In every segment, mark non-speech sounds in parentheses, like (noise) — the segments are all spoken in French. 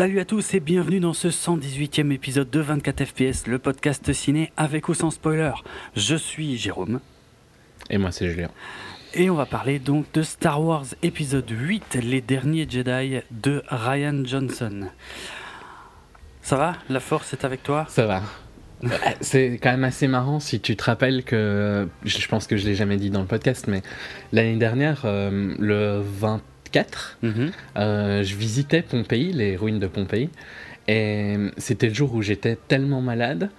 Salut à tous et bienvenue dans ce 118e épisode de 24 FPS, le podcast ciné avec ou sans spoiler. Je suis Jérôme. Et moi c'est Julien. Et on va parler donc de Star Wars épisode 8, Les Derniers Jedi de Ryan Johnson. Ça va? La force est avec toi? Ça va. C'est quand même assez marrant si tu te rappelles que, je pense que je l'ai jamais dit dans le podcast, mais l'année dernière, euh, le 24, Mhm. euh, je visitais Pompéi, les ruines de Pompéi, et c'était le jour où j'étais tellement malade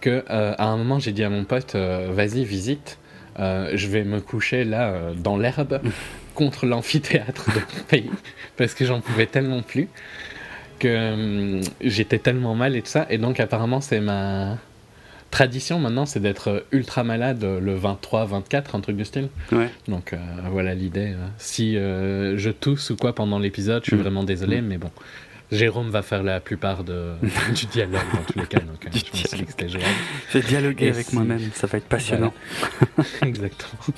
que euh, à un moment j'ai dit à mon pote, euh, vas-y visite, je vais me coucher là dans l'herbe (laughs) contre l'amphithéâtre de Pompéi parce que j'en pouvais tellement plus que euh, j'étais tellement mal et tout ça, et donc apparemment c'est ma tradition maintenant, c'est d'être ultra malade le 23, 24, un truc du style. Ouais. Donc euh, voilà l'idée. euh. Si euh, je tousse ou quoi pendant l'épisode, je suis Mm. vraiment désolé, mais bon. Jérôme va faire la plupart de, (laughs) du dialogue dans tous les cas, donc euh, je me suis dit que c'était jouable. Je vais dialoguer Et avec si- moi-même, ça va être passionnant. (laughs) Exactement.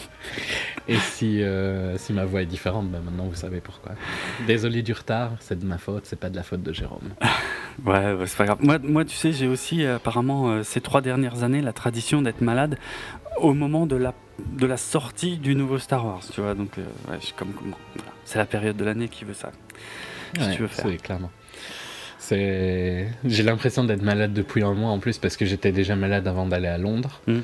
Et si, euh, si ma voix est différente, ben maintenant vous savez pourquoi. Désolé du retard, c'est de ma faute, c'est pas de la faute de Jérôme. (laughs) Ouais, ouais, c'est pas grave. Moi, moi, tu sais, j'ai aussi euh, apparemment euh, ces trois dernières années la tradition d'être malade au moment de la, de la sortie du nouveau Star Wars, tu vois. Donc, ouais, je suis comme, comme- voilà. c'est la période de l'année qui veut ça. Si tu veux faire. c'est clairement. C'est... J'ai l'impression d'être malade depuis un mois en plus parce que j'étais déjà malade avant d'aller à Londres. Mm.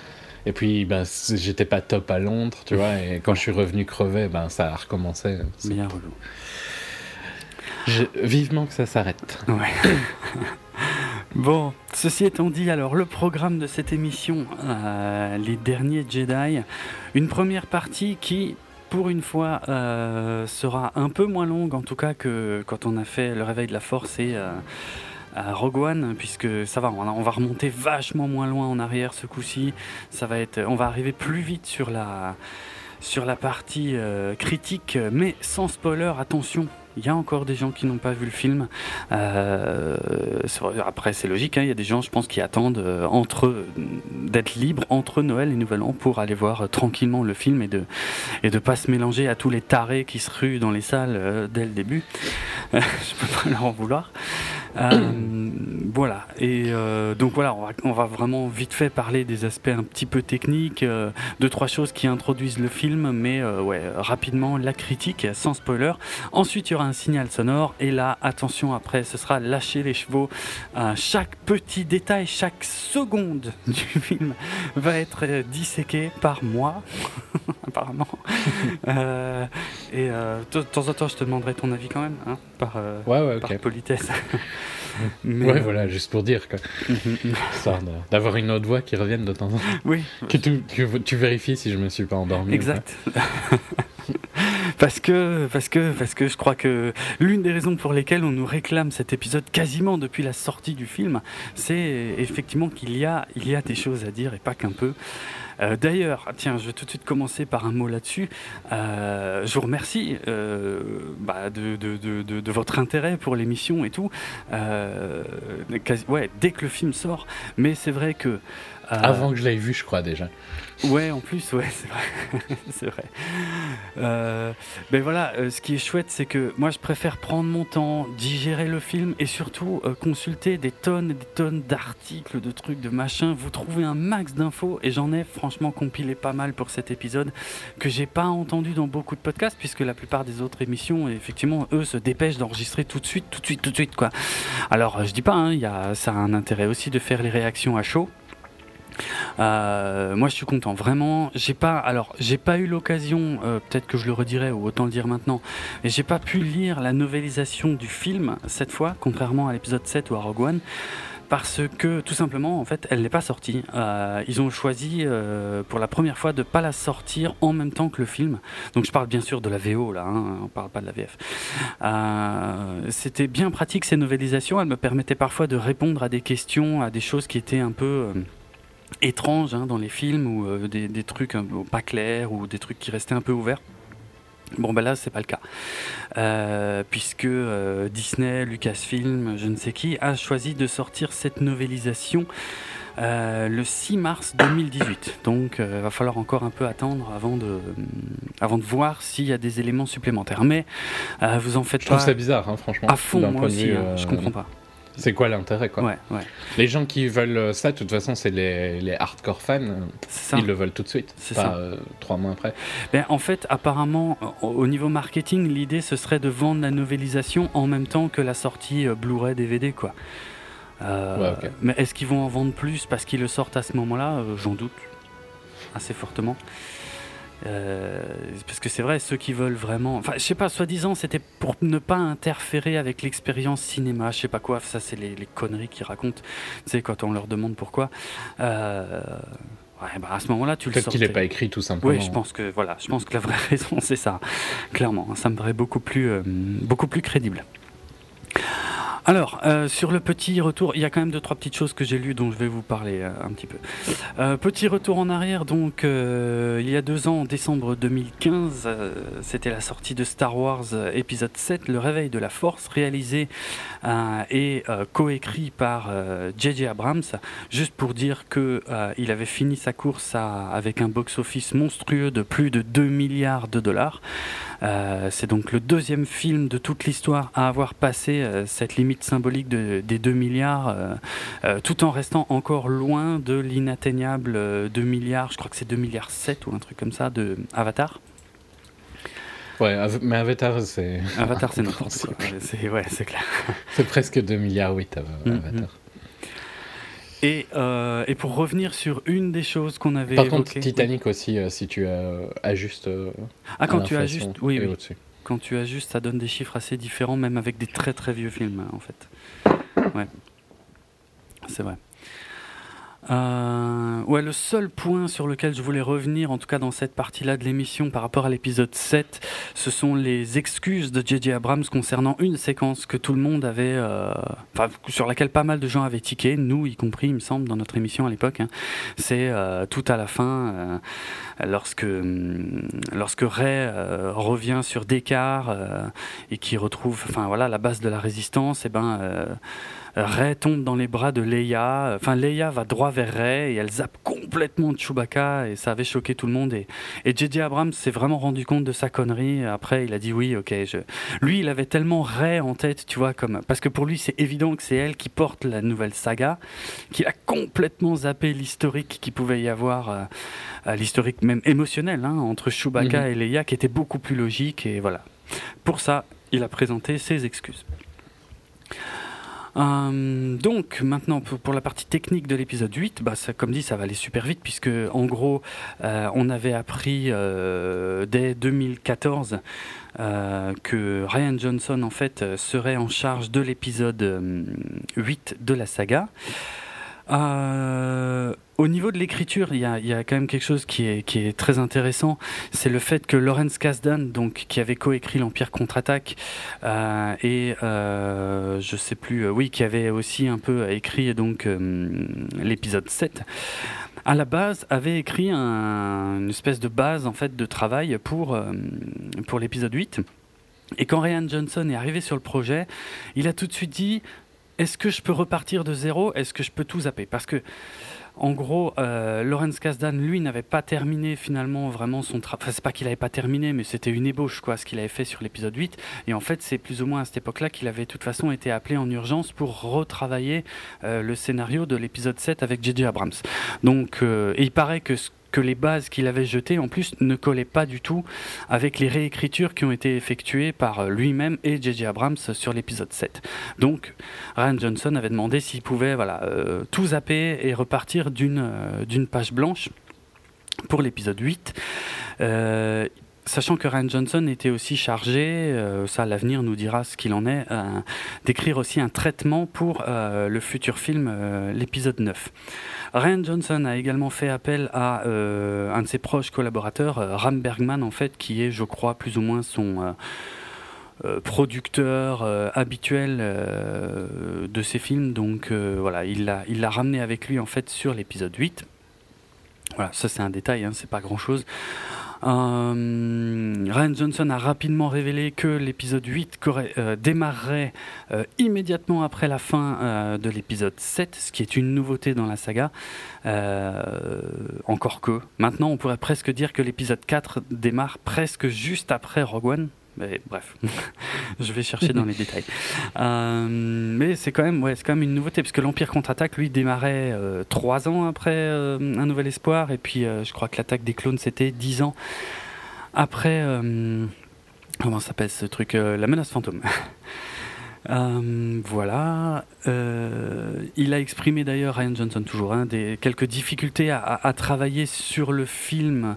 Et puis ben, j'étais pas top à Londres, tu vois, et quand je suis revenu crever, ben, ça a recommencé. C'est- Bien relou. Je- Vivement que ça s'arrête. Ouais. (laughs) bon, ceci étant dit, alors le programme de cette émission, euh, les derniers Jedi, une première partie qui, pour une fois, euh, sera un peu moins longue, en tout cas que quand on a fait le réveil de la Force et euh, Rogue One, puisque ça va, on, va remonter vachement moins loin en arrière ce coup-ci. Ça va être, on va arriver plus vite sur la sur la partie euh, critique, mais sans spoiler. Attention, il y a encore des gens qui n'ont pas vu le film. Après, c'est logique. hein, Il y a des gens, je pense, qui attendent euh, entre d'être libres entre Noël et Nouvel An pour aller voir euh, tranquillement le film et de et pas se mélanger à tous les tarés qui se ruent dans les salles euh, dès le début. (laughs) je peux pas leur en vouloir. Euh, voilà. Et euh, donc voilà, on va, on va vraiment vite fait parler des aspects un petit peu techniques, euh, deux trois choses qui introduisent le film, mais euh, ouais, rapidement la critique sans spoiler. Ensuite, il y aura un signal sonore et là, attention, après, ce sera lâcher les chevaux. Chaque petit détail, chaque seconde (laughs) du film va être disséqué par moi, (laughs) apparemment. (laughs) Et de temps en temps, je te demanderai ton avis quand même, hein, par, Ouais, ouais, par ok. politesse. (laughs) Mais, Ouais, voilà, juste pour dire, (laughs) d'avoir une autre voix qui revienne de temps en temps. oui, Que tu, que tu vérifies si je me suis pas endormi. Exact. (laughs) parce que, parce que, parce que je crois que l'une des raisons pour lesquelles on nous réclame cet épisode quasiment depuis la sortie du film, c'est effectivement qu'il y a, il y a des choses à dire et pas qu'un peu. Euh, D'ailleurs, tiens, je vais tout de suite commencer par un mot là-dessus. Euh, je vous remercie euh, bah, de, votre intérêt pour l'émission et tout. Ouais, dès que le film sort, mais c'est vrai que Avant que je l'aie vu, je crois déjà. Ouais, en plus, ouais, c'est vrai. (laughs) c'est vrai. Euh, ben voilà, euh, ce qui est chouette, c'est que moi, je préfère prendre mon temps, digérer le film et surtout euh, consulter des tonnes et des tonnes d'articles, de trucs, de machins. Vous trouvez un max d'infos et j'en ai franchement compilé pas mal pour cet épisode que j'ai pas entendu dans beaucoup de podcasts puisque la plupart des autres émissions, effectivement, eux se dépêchent d'enregistrer tout de suite, tout de suite, tout de suite, quoi. Alors, euh, je dis pas, hein, y a, ça a un intérêt aussi de faire les réactions à chaud. Euh, moi, je suis content, vraiment. J'ai pas, alors, j'ai pas eu l'occasion, euh, peut-être que je le redirai ou autant le dire maintenant, mais j'ai pas pu lire la novélisation du film cette fois, contrairement à l'épisode 7 ou à Rogue One. Parce que tout simplement, en fait, elle n'est pas sortie. Euh, ils ont choisi pour la première fois de pas la sortir en même temps que le film. Donc je parle bien sûr de la VO là, hein, on parle pas de la VF. C'était bien pratique ces novélisations. Elles me permettaient parfois de répondre à des questions, à des choses qui étaient un peu étranges hein, dans les films ou euh, des, des trucs un peu pas clairs ou des trucs qui restaient un peu ouverts. Bon ben là c'est pas le cas Euh, puisque euh, Disney, Lucasfilm, je ne sais qui a choisi de sortir cette novélisation le 6 mars 2018. Donc il va falloir encore un peu attendre avant de, avant de voir s'il y a des éléments supplémentaires. Mais vous en faites je pas. Je trouve ça bizarre, hein, franchement. À fond, moi aussi, hein, je comprends pas. C'est quoi l'intérêt quoi ouais, ouais. Les gens qui veulent ça, de toute façon, c'est les, les, hardcore fans. Ils le veulent tout de suite, pas euh, trois mois après. Ben, en fait, apparemment, au niveau marketing, l'idée ce serait de vendre la novélisation en même temps que la sortie euh, Blu-ray DVD quoi. Euh, mais est-ce qu'ils vont en vendre plus parce qu'ils le sortent à ce moment-là? J'en doute assez fortement. Euh, parce que c'est vrai, ceux qui veulent vraiment. Enfin, je sais pas, soi-disant, c'était pour ne pas interférer avec l'expérience cinéma, je sais pas quoi. Ça, c'est les, conneries qu'ils racontent. Tu sais, quand on leur demande pourquoi. Euh, ouais, bah à ce moment-là, tu le Peut-être qu'il n'est pas écrit tout simplement. Oui, je pense que voilà, je pense que la vraie (laughs) raison, c'est ça. Clairement, ça me paraît beaucoup plus, euh, beaucoup plus crédible. Alors, euh, sur le petit retour, il y a quand même deux, trois petites choses que j'ai lues dont je vais vous parler euh, un petit peu. Euh, petit retour en arrière, donc il y a deux ans, en décembre 2015, c'était la sortie de Star Wars épisode 7, Le Réveil de la Force, réalisé et coécrit par J.J. Abrams, juste pour dire qu'il avait fini sa course avec un box-office monstrueux de plus de 2 milliards de dollars. C'est donc le deuxième film de toute l'histoire à avoir passé cette limite symbolique des 2 milliards, euh, euh, tout en restant encore loin de l'inatteignable 2 euh, milliards, je crois que c'est 2 milliards 7 ou un truc comme ça, de Avatar. Ouais, mais Avatar, c'est. Avatar, c'est (laughs) notre. C'est ouais, c'est clair. c'est presque 2 milliards 8 mm-hmm. Avatar. Et, et, pour revenir sur une des choses qu'on avait Par contre, Titanic aussi, si tu ajustes. ah, quand tu ajustes, oui, oui quand tu ajustes, ça donne des chiffres assez différents, même avec des très très vieux films, en fait. Ouais. C'est vrai. Euh, ouais, le seul point sur lequel je voulais revenir, en tout cas dans cette partie-là de l'émission par rapport à l'épisode 7, ce sont les excuses de J.J. Abrams concernant une séquence que tout le monde avait, euh, enfin, sur laquelle pas mal de gens avaient tiqué, nous y compris, il me semble, dans notre émission à l'époque. Hein. C'est euh, tout à la fin, lorsque, hum, lorsque Ray revient sur Descartes et qui retrouve, enfin voilà, la base de la résistance, et ben Ray tombe dans les bras de Leia. Enfin, Leia va droit vers Ray et elle zappe complètement Chewbacca et ça avait choqué tout le monde. Et J.J. Abrams s'est vraiment rendu compte de sa connerie. Après, il a dit oui, ok. Je... Lui, il avait tellement Ray en tête, tu vois, comme parce que pour lui, c'est évident que c'est elle qui porte la nouvelle saga, qu'il a complètement zappé l'historique qui pouvait y avoir, euh, l'historique même émotionnel hein, entre Chewbacca mhm. et Leia, qui était beaucoup plus logique. Et voilà. Pour ça, il a présenté ses excuses. Euh, donc maintenant pour, la partie technique de l'épisode 8, bah, ça, comme dit ça va aller super vite puisque en gros euh, on avait appris euh, dès 2014 que Ryan Johnson en fait serait en charge de l'épisode 8 de la saga. Euh, au niveau de l'écriture, il y, a, quand même quelque chose qui est, très intéressant. C'est le fait que Lawrence Kasdan, donc, qui avait coécrit l'Empire contre-attaque, euh, et euh, je sais plus, oui, qui avait aussi un peu écrit donc l'épisode 7, à la base avait écrit une espèce de base en fait de travail pour, pour l'épisode 8. Et quand Ryan Johnson est arrivé sur le projet, il a tout de suite dit est-ce que je peux repartir de zéro? Est-ce que je peux tout zapper? Parce que, en gros, euh, Lawrence Kasdan, lui, n'avait pas terminé finalement vraiment son travail. Enfin, c'est pas qu'il n'avait pas terminé, mais c'était une ébauche, quoi, ce qu'il avait fait sur l'épisode 8. Et en fait, c'est plus ou moins à cette époque-là qu'il avait de toute façon été appelé en urgence pour retravailler euh, le scénario de l'épisode 7 avec J.J. Abrams. Donc, euh, il paraît que ce que les bases qu'il avait jetées en plus ne collaient pas du tout avec les réécritures qui ont été effectuées par lui-même et J.J. Abrams sur l'épisode 7. Donc Ryan Johnson avait demandé s'il pouvait voilà, euh, tout zapper et repartir d'une euh, page blanche pour l'épisode 8. Euh, Sachant que Ryan Johnson était aussi chargé, euh, ça l'avenir nous dira ce qu'il en est, euh, d'écrire aussi un traitement pour euh, le futur film, l'épisode 9. Ryan Johnson a également fait appel à un de ses proches collaborateurs, Ram Bergman en fait, qui est je crois plus ou moins son... producteur habituel de ses films. Donc voilà il l'a il l'a ramené avec lui en fait sur l'épisode 8 voilà ça c'est un détail hein, c'est pas grand chose Euh, Ryan Johnson a rapidement révélé que l'épisode 8 euh, démarrerait euh, immédiatement après la fin de l'épisode 7, ce qui est une nouveauté dans la saga. encore que, maintenant on pourrait presque dire que l'épisode 4 démarre presque juste après Rogue One. Bref, (laughs) je vais chercher dans les détails. mais c'est quand même, ouais, quand même une nouveauté parce que l'Empire contre-attaque, lui, démarrait trois ans après Un Nouvel Espoir, et puis je crois que l'attaque des clones c'était dix ans après, euh, comment s'appelle ce truc euh, La menace fantôme. (laughs) Euh, voilà. il a exprimé d'ailleurs, Ryan Johnson toujours, hein, des, quelques difficultés à, travailler sur le film,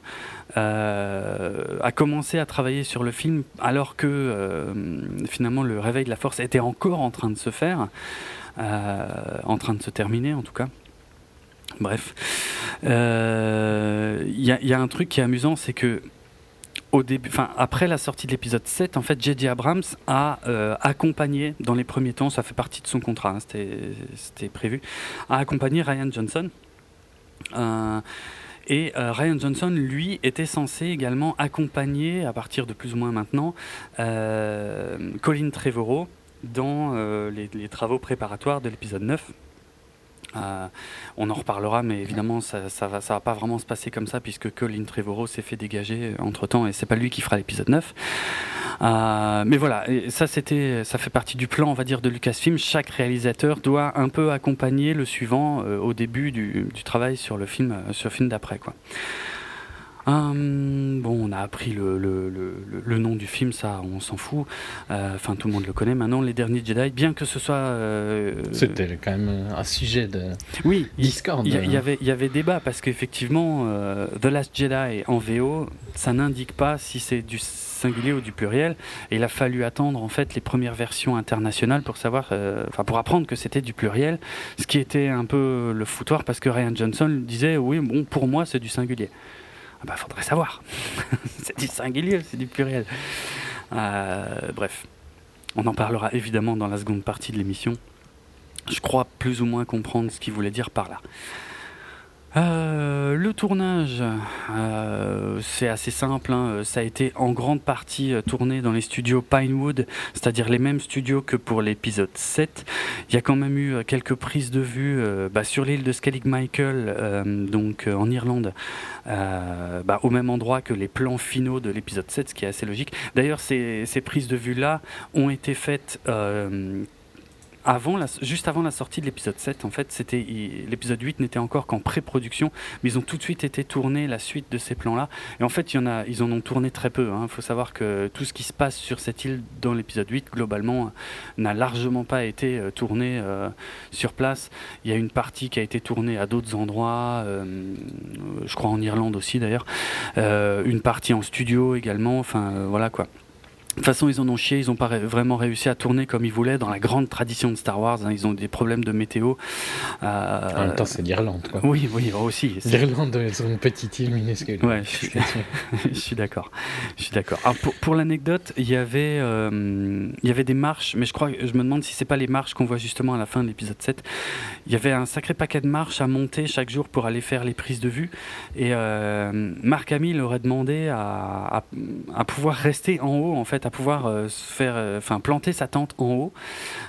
à commencer à travailler sur le film alors que finalement le réveil de la force était encore en train de se faire, en train de se terminer en tout cas. Bref. Il y, a un truc qui est amusant, c'est que au début, enfin après la sortie de l'épisode 7, en fait, J.J. Abrams a euh, accompagné dans les premiers temps, ça fait partie de son contrat, hein, c'était prévu, a accompagné Ryan Johnson. Euh, et euh, Ryan Johnson, lui, était censé également accompagner, à partir de plus ou moins maintenant, Colin Trevorrow dans les, les, travaux préparatoires de l'épisode 9. Euh, on en reparlera, mais évidemment, ça, va, pas vraiment se passer comme ça, puisque Colin Trevorrow s'est fait dégager entre temps, et c'est pas lui qui fera l'épisode 9. Euh, mais voilà, ça c'était, ça fait partie du plan, on va dire, de Lucasfilm. Chaque réalisateur doit un peu accompagner le suivant euh, au début du, travail sur le film, sur film d'après, quoi. Hum, bon, on a appris le, le, le, nom du film, ça, on s'en fout. Euh, enfin, tout le monde le connaît maintenant. Les derniers Jedi, bien que ce soit. Euh, C'était quand même un sujet de oui, discorde. Il y, avait, y avait débat parce qu'effectivement, euh, The Last Jedi en VO, ça n'indique pas si c'est du singulier ou du pluriel. Et il a fallu attendre en fait les premières versions internationales pour savoir, enfin pour apprendre que c'était du pluriel, ce qui était un peu le foutoir parce que Ryan Johnson disait oui bon pour moi c'est du singulier. Il bah, faudrait savoir. (laughs) c'est du singulier, c'est du pluriel. Euh, bref, on en parlera évidemment dans la seconde partie de l'émission. Je crois plus ou moins comprendre ce qu'il voulait dire par là. Euh, le tournage, euh, c'est assez simple. Hein. Ça a été en grande partie euh, tourné dans les studios Pinewood, c'est-à-dire les mêmes studios que pour l'épisode 7. Il y a quand même eu quelques prises de vue bah, sur l'île de Skellig Michael, donc en Irlande, bah, au même endroit que les plans finaux de l'épisode 7, ce qui est assez logique. D'ailleurs, ces, ces prises de vue-là ont été faites avant juste avant la sortie de l'épisode 7, en fait, c'était l'épisode 8 n'était encore qu'en pré-production, mais ils ont tout de suite été tournés la suite de ces plans-là. Et en fait, il y en a, ils en ont tourné très peu. Il hein. faut savoir que tout ce qui se passe sur cette île dans l'épisode 8, globalement, n'a largement pas été euh, tourné euh, sur place. Il y a une partie qui a été tournée à d'autres endroits, euh, je crois en Irlande aussi d'ailleurs, une partie en studio également. Enfin, voilà quoi. De toute façon, ils en ont chié, ils n'ont pas vraiment réussi à tourner comme ils voulaient dans la grande tradition de Star Wars. Hein. ils ont des problèmes de météo. Euh, en même temps, c'est l'Irlande, quoi. Oui, oui, aussi. L'Irlande, c'est une petite île minuscule. Ouais, je suis, (laughs) d'accord. Je suis d'accord. Pour, pour l'anecdote, il y avait, euh, il y avait des marches, mais je crois, je me demande si c'est pas les marches qu'on voit justement à la fin de l'épisode 7. Il y avait un sacré paquet de marches à monter chaque jour pour aller faire les prises de vue. Et euh, Marc Hamill aurait demandé à, à, à pouvoir rester en haut, en fait à pouvoir euh, faire, euh, planter sa tente en haut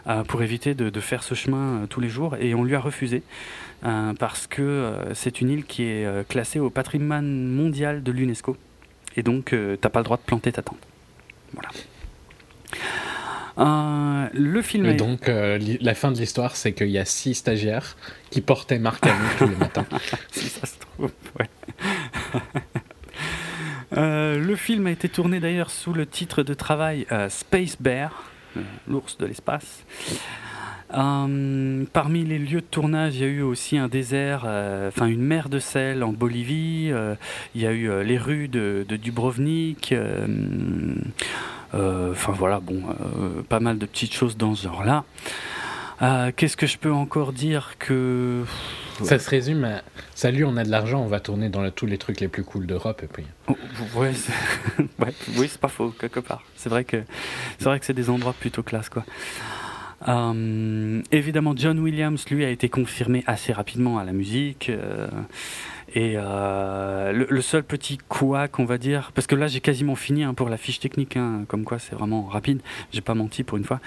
euh, pour éviter de, faire ce chemin tous les jours. Et on lui a refusé parce que c'est une île qui est classée au patrimoine mondial de l'UNESCO. Et donc, t'as pas le droit de planter ta tente. Voilà. le film. Et donc, la fin de l'histoire, c'est qu'il y a six stagiaires qui portaient Marc Hamill tous les matins. (laughs) si ça se trouve, ouais. (laughs) Euh, le film a été tourné d'ailleurs sous le titre de travail euh, Space Bear, euh, l'ours de l'espace. parmi les lieux de tournage, il y a eu aussi un désert, enfin une mer de sel en Bolivie. il y a eu les rues de, de Dubrovnik. Enfin voilà, bon, pas mal de petites choses dans ce genre-là. Qu'est-ce que je peux encore dire que ça se résume à Salut, on a de l'argent, on va tourner dans tous les trucs les plus cool d'Europe. Et puis... Oh, (laughs) ouais, oui, c'est pas faux, quelque part. C'est vrai que c'est vrai que c'est des endroits plutôt classe, quoi. Euh, évidemment, John Williams, lui, a été confirmé assez rapidement à la musique. Euh, Et euh, le, seul petit couac, on va dire, parce que là j'ai quasiment fini hein, pour la fiche technique, hein, comme quoi c'est vraiment rapide, j'ai pas menti pour une fois.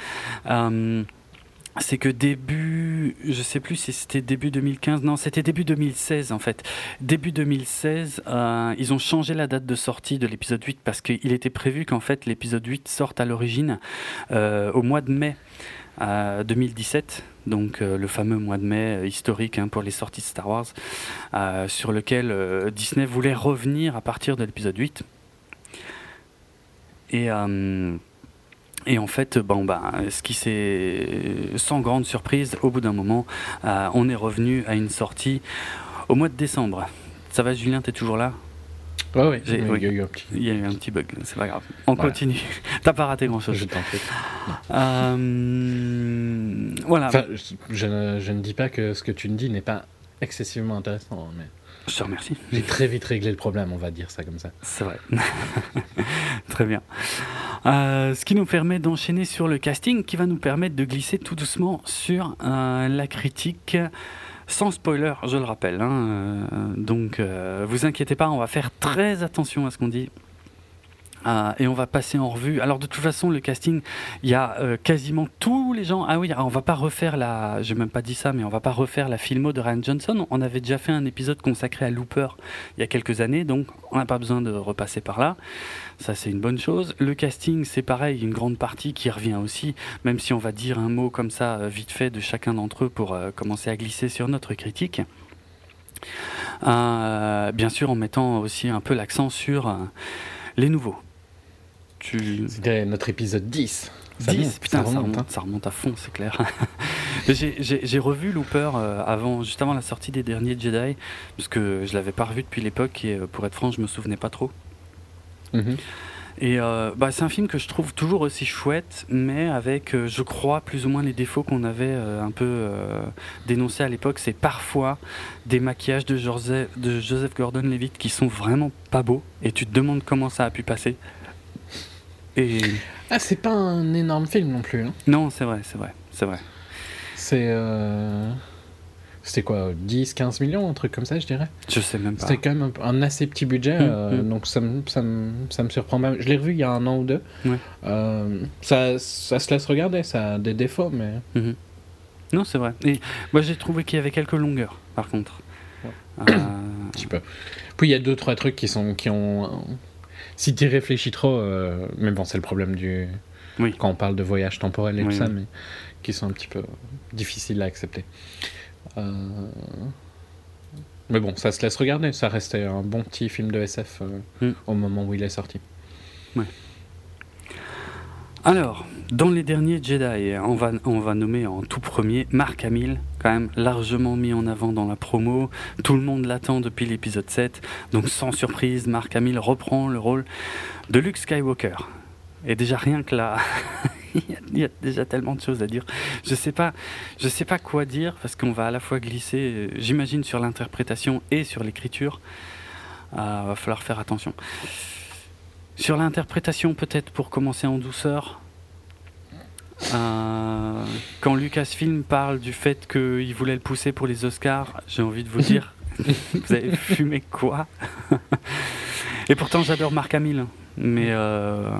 C'est que début, je sais plus si c'était début 2015, non, c'était début 2016 en fait. Début 2016, euh, ils ont changé la date de sortie de l'épisode 8 parce qu'il était prévu qu'en fait l'épisode 8 sorte à l'origine euh, au mois de mai 2017, euh, donc le fameux mois de mai historique hein, pour les sorties de Star Wars, sur lequel Disney voulait revenir à partir de l'épisode 8. Et et en fait, bon, bah, ce qui s'est, sans grande surprise, au bout d'un moment, euh, on est revenu à une sortie au mois de décembre. Ça va, Julien, t'es toujours là? Ouais, ouais, il, y a eu un petit... il y a eu un petit bug, c'est pas grave. On continue. (laughs) T'as pas raté grand chose. Je t'en prie. Euh... Voilà. Enfin, je, ne, je, ne, dis pas que ce que tu me dis n'est pas excessivement intéressant, mais. Je te remercie. J'ai très vite réglé le problème, on va dire ça comme ça. C'est vrai. (laughs) très bien. Euh, ce qui nous permet d'enchaîner sur le casting, qui va nous permettre de glisser tout doucement sur euh, la critique. Sans spoiler, je le rappelle. Hein, euh, donc, vous inquiétez pas, on va faire très attention à ce qu'on dit. Euh, et on va passer en revue. Alors de toute façon, le casting, il y a euh, quasiment tous les gens. Ah oui, on va pas refaire la. J'ai même pas dit ça, mais on va pas refaire la filmo de Ryan Johnson. On avait déjà fait un épisode consacré à Looper il y a quelques années, donc on n'a pas besoin de repasser par là. Ça, c'est une bonne chose. Le casting, c'est pareil, une grande partie qui revient aussi, même si on va dire un mot comme ça euh, vite fait de chacun d'entre eux pour commencer à glisser sur notre critique. bien sûr, en mettant aussi un peu l'accent sur les nouveaux. C'était notre épisode 10. Ça 10, putain, ça remonte, hein. ça remonte, à fond, c'est clair. (laughs) J'ai revu Looper euh, avant, juste avant la sortie des derniers Jedi, parce que je l'avais pas revu depuis l'époque et euh, pour être franc, je me souvenais pas trop. Mhm. Et euh, bah, c'est un film que je trouve toujours aussi chouette, mais avec, je crois, plus ou moins les défauts qu'on avait un peu dénoncés à l'époque. C'est parfois des maquillages de Joseph, de Joseph Gordon-Levitt qui sont vraiment pas beaux, et tu te demandes comment ça a pu passer. Ah, c'est pas un énorme film non plus. Hein. Non, c'est vrai, c'est vrai, c'est vrai. C'est. Euh... C'était quoi 10, 15 millions, un truc comme ça, je dirais Je sais même pas. C'était quand même un, assez petit budget, hum, euh, hum. donc ça me, ça, me, ça me surprend même. Je l'ai revu il y a un an ou deux. Euh, ça, ça se laisse regarder, ça a des défauts, mais. Mhm. Non, c'est vrai. Et moi, j'ai trouvé qu'il y avait quelques longueurs, par contre. Un petit peu. Puis il y a deux, trois trucs qui, sont, qui ont si tu réfléchis trop, euh, mais bon, c'est le problème du. Oui. Quand on parle de voyage temporel et tout ça, mais qui sont un petit peu difficiles à accepter. Euh, mais bon, ça se laisse regarder. Ça restait un bon petit film de SF euh, mm. au moment où il est sorti. Ouais. Alors, dans les derniers Jedi, on va, on va nommer en tout premier Mark Hamill, quand même largement mis en avant dans la promo. Tout le monde l'attend depuis l'épisode 7. Donc, sans surprise, Mark Hamill reprend le rôle de Luke Skywalker. Et déjà, rien que là, (laughs) il y a déjà tellement de choses à dire. Je sais pas, sais pas quoi dire parce qu'on va à la fois glisser, euh, j'imagine, sur l'interprétation et sur l'écriture. Il euh, va falloir faire attention. Sur l'interprétation, peut-être pour commencer en douceur, euh, quand Lucasfilm parle du fait qu'il voulait le pousser pour les Oscars, j'ai envie de vous dire, (laughs) vous avez fumé quoi? Et pourtant, j'adore Marc Hamill, mais. Euh,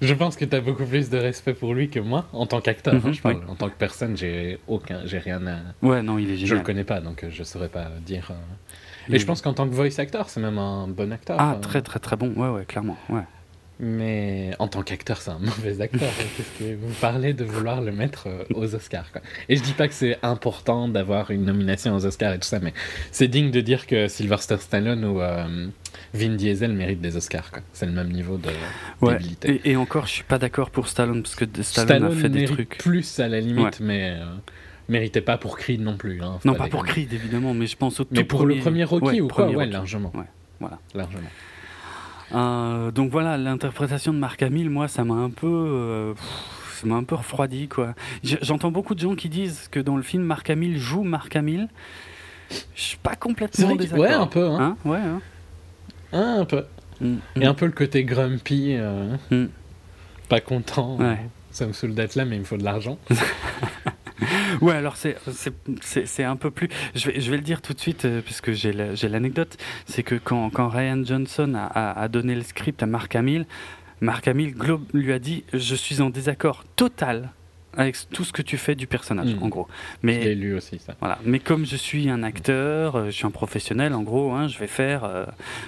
je pense que tu as beaucoup plus de respect pour lui que moi, en tant qu'acteur. Hein, mhm, en tant que personne, j'ai aucun, j'ai rien à. Ouais, non, il est génial. Je le connais pas, donc je saurais pas dire. Et euh. je pense qu'en tant que voice actor, c'est même un bon acteur. Ah, très très très bon, ouais, ouais, clairement, ouais. Mais en tant qu'acteur, c'est un (laughs) mauvais acteur. Que vous parlez de vouloir le mettre euh, aux Oscars quoi. Et je dis pas que c'est important d'avoir une nomination aux Oscars et tout ça, mais c'est digne de dire que Sylvester Stallone ou euh, Vin Diesel méritent des Oscars. C'est le même niveau de ouais. Et, encore, je suis pas d'accord pour Stallone parce que Stallone, a fait des trucs. Plus à la limite, mais euh, méritait pas pour Creed non plus. Hein, non, pas pour Creed évidemment, mais je pense au tout Mais pour le premier Rocky ou quoi Ouais, largement. Ouais, voilà. Largement. Euh, donc voilà, l'interprétation de Marc Hamill, moi, ça m'a un peu, euh, ça m'a un peu refroidi, quoi. J'entends beaucoup de gens qui disent que dans le film, Marc Hamill joue Marc Hamill. Je suis pas complètement désaccord. Ouais, un peu. Hein. hein ouais. Hein. un peu. Mm, Et un peu le côté grumpy, euh, mm. pas content. Ça me saoule d'être là, mais il me faut de l'argent. (laughs) (laughs) ouais, alors c'est un peu plus. Je vais, je vais le dire tout de suite, euh, puisque j'ai l'anecdote. C'est que quand, quand, Ryan Johnson a, a, donné le script à Mark Hamill, Mark Hamill lui a dit Je suis en désaccord total avec tout ce que tu fais du personnage, hmm. en gros. Mais, je lu aussi, ça. Voilà. Mais comme je suis un acteur, euh, je suis un professionnel, en gros, hein, je vais faire, euh,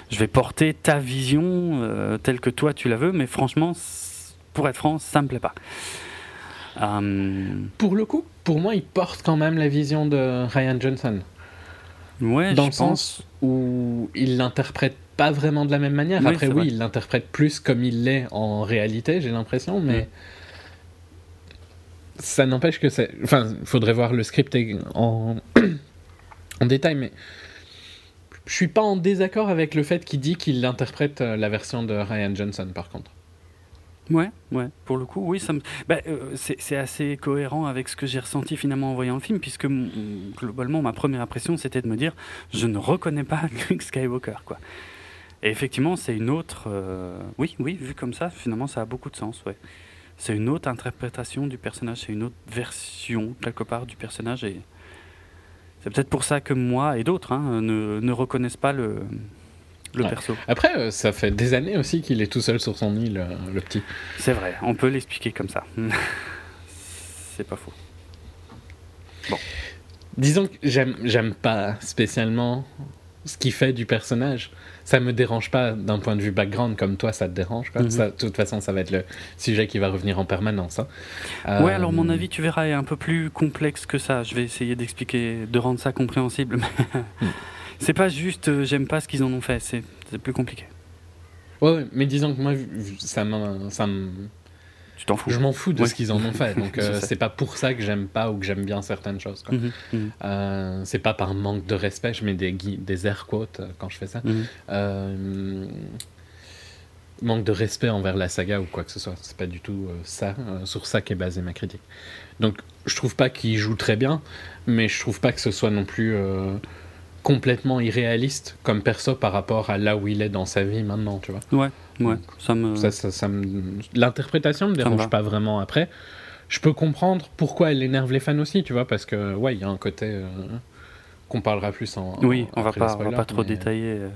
je vais porter ta vision telle que toi tu la veux, mais franchement, pour être franc, ça me plaît pas. Euh, pour le coup, pour moi, il porte quand même la vision de Ryan Johnson. Ouais, dans le sens où il l'interprète pas vraiment de la même manière. Après, oui, il l'interprète plus comme il l'est en réalité, j'ai l'impression, mais ça n'empêche que c'est. Enfin, il faudrait voir le script en... en détail, mais je suis pas en désaccord avec le fait qu'il dit qu'il interprète euh, la version de Ryan Johnson, par contre. Ouais, ouais, pour le coup, oui, ça me... bah, euh, c'est assez cohérent avec ce que j'ai ressenti finalement en voyant le film, puisque globalement, ma première impression, c'était de me dire, je ne reconnais pas (laughs) Luke Skywalker, quoi. Et effectivement, c'est une autre... Euh, oui, oui, vu comme ça, finalement, ça a beaucoup de sens, ouais. C'est une autre interprétation du personnage, c'est une autre version, quelque part, du personnage, et c'est peut-être pour ça que moi et d'autres hein, ne, ne reconnaissent pas le le perso. Après, euh, ça fait des années aussi qu'il est tout seul sur son île, euh, le petit. C'est vrai, on peut l'expliquer comme ça. (laughs) C'est pas faux. Bon. Disons que j'aime pas spécialement ce qu'il fait du personnage. Ça me dérange pas d'un point de vue background comme toi, ça te dérange. Mhm. ça, de toute façon, ça va être le sujet qui va revenir en permanence. Hein. Ouais, alors mon euh, avis, tu verras, est un peu plus complexe que ça. Je vais essayer d'expliquer, de rendre ça compréhensible. (laughs) Hmm. C'est pas juste euh, j'aime pas ce qu'ils en ont fait, c'est plus compliqué. Ouais, mais disons que moi, ça me. Ça tu t'en fous Je m'en fous de ce qu'ils en ont fait, donc (laughs) euh, c'est pas pour ça que j'aime pas ou que j'aime bien certaines choses. Mhm. Euh, c'est pas par manque de respect, je mets des, des air quotes quand je fais ça. Mhm. manque de respect envers la saga ou quoi que ce soit. C'est pas du tout ça, sur ça qu'est basée ma critique. Donc je trouve pas qu'il joue très bien, mais je trouve pas que ce soit non plus complètement irréaliste comme perso par rapport à là où il est dans sa vie maintenant, tu vois. Ouais, ouais, ça me... Ça, ça, me... L'interprétation me dérange pas vraiment après. Je peux comprendre pourquoi elle énerve les fans aussi, tu vois, parce que, ouais, il y a un côté euh, qu'on parlera plus en... Oui, on va pas, on va pas trop détailler euh,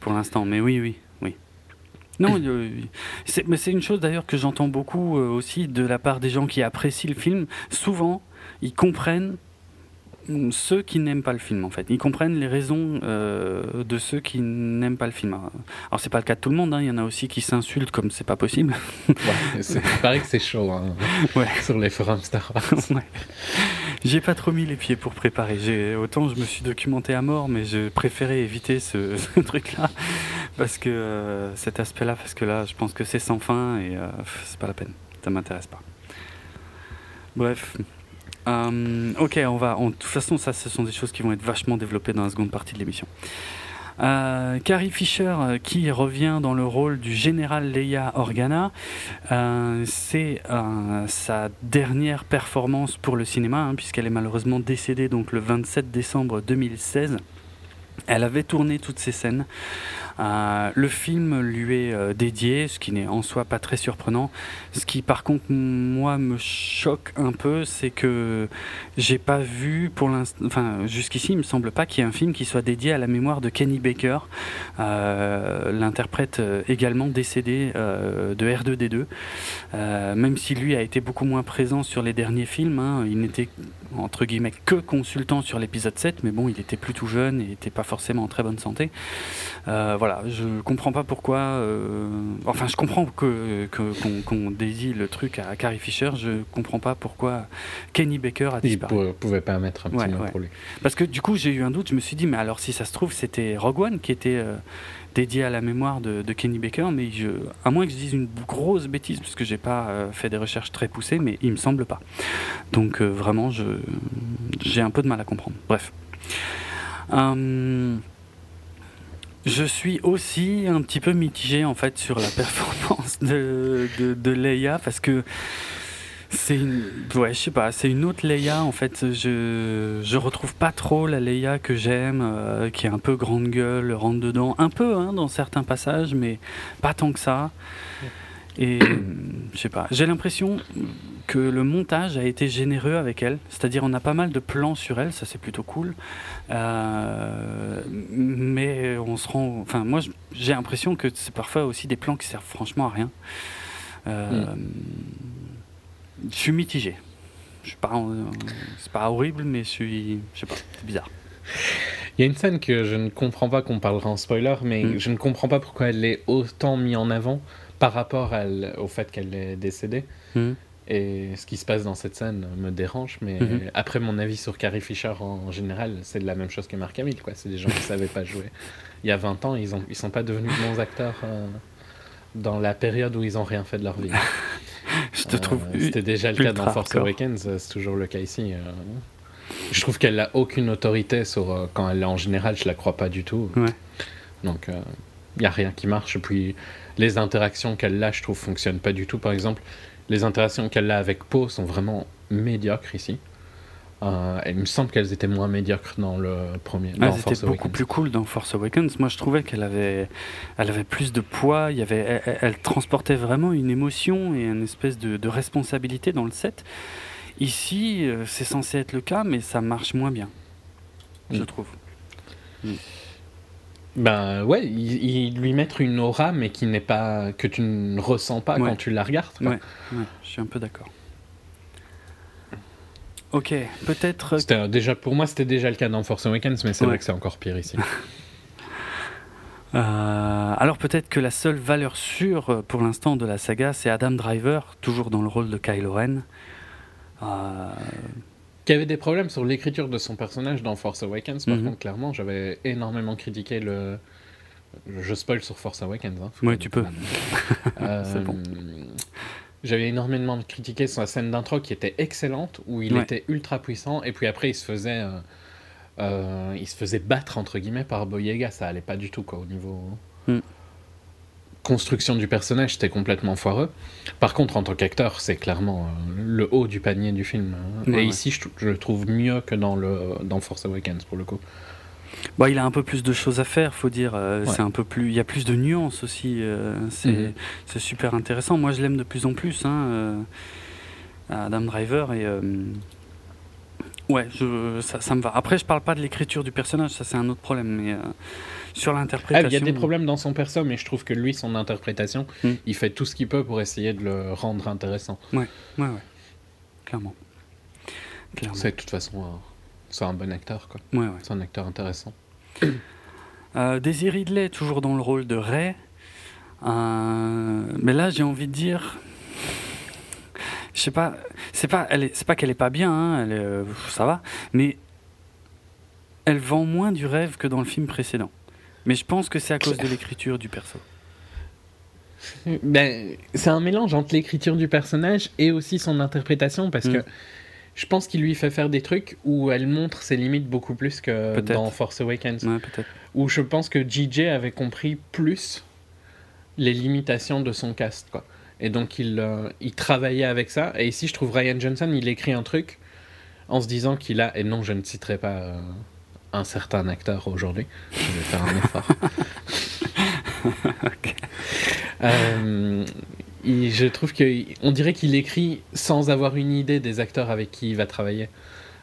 pour l'instant, mais oui, oui, oui. Non, (laughs) mais c'est une chose d'ailleurs que j'entends beaucoup euh, aussi de la part des gens qui apprécient le film. Souvent, ils comprennent ceux qui n'aiment pas le film en fait. Ils comprennent les raisons euh, de ceux qui n'aiment pas le film. Alors c'est pas le cas de tout le monde, hein. il y en a aussi qui s'insultent comme c'est pas possible. (laughs) ouais, c'est pareil que c'est chaud hein, (laughs) ouais. sur les forums Star Wars. (laughs) J'ai pas trop mis les pieds pour préparer. Autant je me suis documenté à mort, mais je préférais éviter ce, truc-là parce que euh, cet aspect-là, parce que là, je pense que c'est sans fin et euh, c'est pas la peine. Ça m'intéresse pas. Bref. Euh, ok, on va. de toute façon, ça, ce sont des choses qui vont être vachement développées dans la seconde partie de l'émission. Euh, Carrie Fisher euh, qui revient dans le rôle du général Leia Organa, c'est sa dernière performance pour le cinéma hein, puisqu'elle est malheureusement décédée donc le 27 décembre 2016. Elle avait tourné toutes ces scènes. Euh, le film lui est euh, dédié, ce qui n'est en soi pas très surprenant. Ce qui par contre moi me choque un peu, c'est que j'ai pas vu pour l'instant, enfin jusqu'ici il me semble pas qu'il y ait un film qui soit dédié à la mémoire de Kenny Baker, euh, l'interprète également décédé de R2D2. même si lui a été beaucoup moins présent sur les derniers films, hein, il n'était entre guillemets que consultant sur l'épisode 7, mais bon il était plutôt jeune et n'était pas forcément en très bonne santé. voilà je comprends pas pourquoi. Euh, enfin, je comprends que qu'on dédie le truc à Carrie Fisher. Je comprends pas pourquoi Kenny Baker a disparu. Il pouvait pas mettre un petit mot pour lui. Parce que du coup, j'ai eu un doute. Je me suis dit, mais alors si ça se trouve, c'était Rogue One qui était euh, dédié à la mémoire de, Kenny Baker, mais à moins que je dise une grosse bêtise, parce que j'ai pas euh, fait des recherches très poussées, mais il me semble pas. Donc vraiment, j'ai un peu de mal à comprendre. Bref. Hum, je suis aussi un petit peu mitigé en fait sur la (laughs) performance de, Leia parce que c'est une ouais je sais pas c'est une autre Leia en fait je je retrouve pas trop la Leia que j'aime euh, qui est un peu grande gueule rentre dedans un peu hein, dans certains passages mais pas tant que ça Et je sais pas, j'ai l'impression que le montage a été généreux avec elle. C'est-à-dire, on a pas mal de plans sur elle, ça c'est plutôt cool. Euh, mais on se rend. Enfin, moi j'ai l'impression que c'est parfois aussi des plans qui servent franchement à rien. Euh, Je suis mitigé. Je suis pas, c'est pas horrible, mais je suis, je sais pas, c'est bizarre. Il y a une scène que je ne comprends pas qu'on parlera en spoiler, mais mm. je ne comprends pas pourquoi elle est autant mise en avant par rapport au fait qu'elle est décédée. Mm. Et ce qui se passe dans cette scène me dérange, mais mm-hmm. après mon avis sur Carrie Fisher en, général, c'est la même chose que Mark Hamill, quoi. C'est des gens qui ne savaient pas jouer. Il y a 20 ans, ils ne ils sont pas devenus bons acteurs euh, dans la période où ils n'ont rien fait de leur vie. (laughs) (laughs) Je te trouve. Euh, c'était déjà le cas dans Force Awakens, c'est toujours le cas ici. Euh. Je trouve qu'elle n'a aucune autorité sur euh, quand elle est en général, je la crois pas du tout. Donc il euh, n'y a rien qui marche. Puis les interactions qu'elle a, je trouve, fonctionnent pas du tout. Par exemple, les interactions qu'elle a avec Poe sont vraiment médiocres ici. Euh, il me semble qu'elles étaient moins médiocres dans le premier. Ah, elles étaient beaucoup plus cool dans Force Awakens. Moi, je trouvais qu'elle avait, elle avait plus de poids. Il y avait, elle, transportait vraiment une émotion et une espèce de, de responsabilité dans le set. Ici, euh, c'est censé être le cas, mais ça marche moins bien, je mm. trouve. Mm. Ben ouais, ils, lui mettent une aura, mais qui n'est pas que tu ne ressens pas quand tu la regardes. Ouais, je suis un peu d'accord. Ok, peut-être. déjà pour moi, c'était déjà le cas dans Force Awakens, mais c'est vrai que c'est encore pire ici. (laughs) Euh, alors peut-être que la seule valeur sûre euh, pour l'instant de la saga, c'est Adam Driver, toujours dans le rôle de Kylo Ren. Euh, qui avait des problèmes sur l'écriture de son personnage dans Force Awakens. Par mhm. contre, clairement, j'avais énormément critiqué le. Je spoil sur Force Awakens. Hein, oui, tu peux. (laughs) Euh, bon. J'avais énormément critiqué sa scène d'intro qui était excellente, où il était ultra puissant, et puis après il se faisait, euh, il se faisait battre entre guillemets par Boyega. Ça allait pas du tout quoi au niveau. Mm construction du personnage, c'était complètement foireux. Par contre, en tant qu'acteur, c'est clairement euh, le haut du panier du film. Et ici, je, le trouve mieux que dans, le, dans Force Awakens, pour le coup. Bon, il a un peu plus de choses à faire, faut dire. Euh, c'est un peu plus, il y a plus de nuances aussi. Euh, mhm. c'est super intéressant. Moi, je l'aime de plus en plus, hein, Adam Driver et. ouais, je, ça, ça, me va. Après, je parle pas de l'écriture du personnage, ça c'est un autre problème, mais sur l'interprétation. Ah, il y a des problèmes dans son perso, mais je trouve que lui, son interprétation, hmm. il fait tout ce qu'il peut pour essayer de le rendre intéressant. Ouais, ouais, ouais. Clairement. C'est de toute façon, c'est un bon acteur, quoi. Ouais, ouais. C'est un acteur intéressant. (clears throat) euh, Daisy Ridley, toujours dans le rôle de Ray. Euh, mais là, j'ai envie de dire, je sais pas, c'est pas, elle c'est pas qu'elle est pas bien, hein, elle euh, ça va, mais elle vend moins du rêve que dans le film précédent. Mais je pense que c'est à cause de l'écriture du perso. Ben, c'est un mélange entre l'écriture du personnage et aussi son interprétation parce mm. que je pense qu'il lui fait faire des trucs où elle montre ses limites beaucoup plus que dans Force Awakens. Ouais, où je pense que JJ avait compris plus les limitations de son cast. Quoi. Et donc il, euh, il travaillait avec ça. Et ici, je trouve Ryan Johnson, il écrit un truc en se disant qu'il a, et non, je ne citerai pas. Euh, un certain acteur aujourd'hui. Je vais faire un effort. (laughs) (laughs) Euh, je trouve qu'on dirait qu'il écrit sans avoir une idée des acteurs avec qui il va travailler.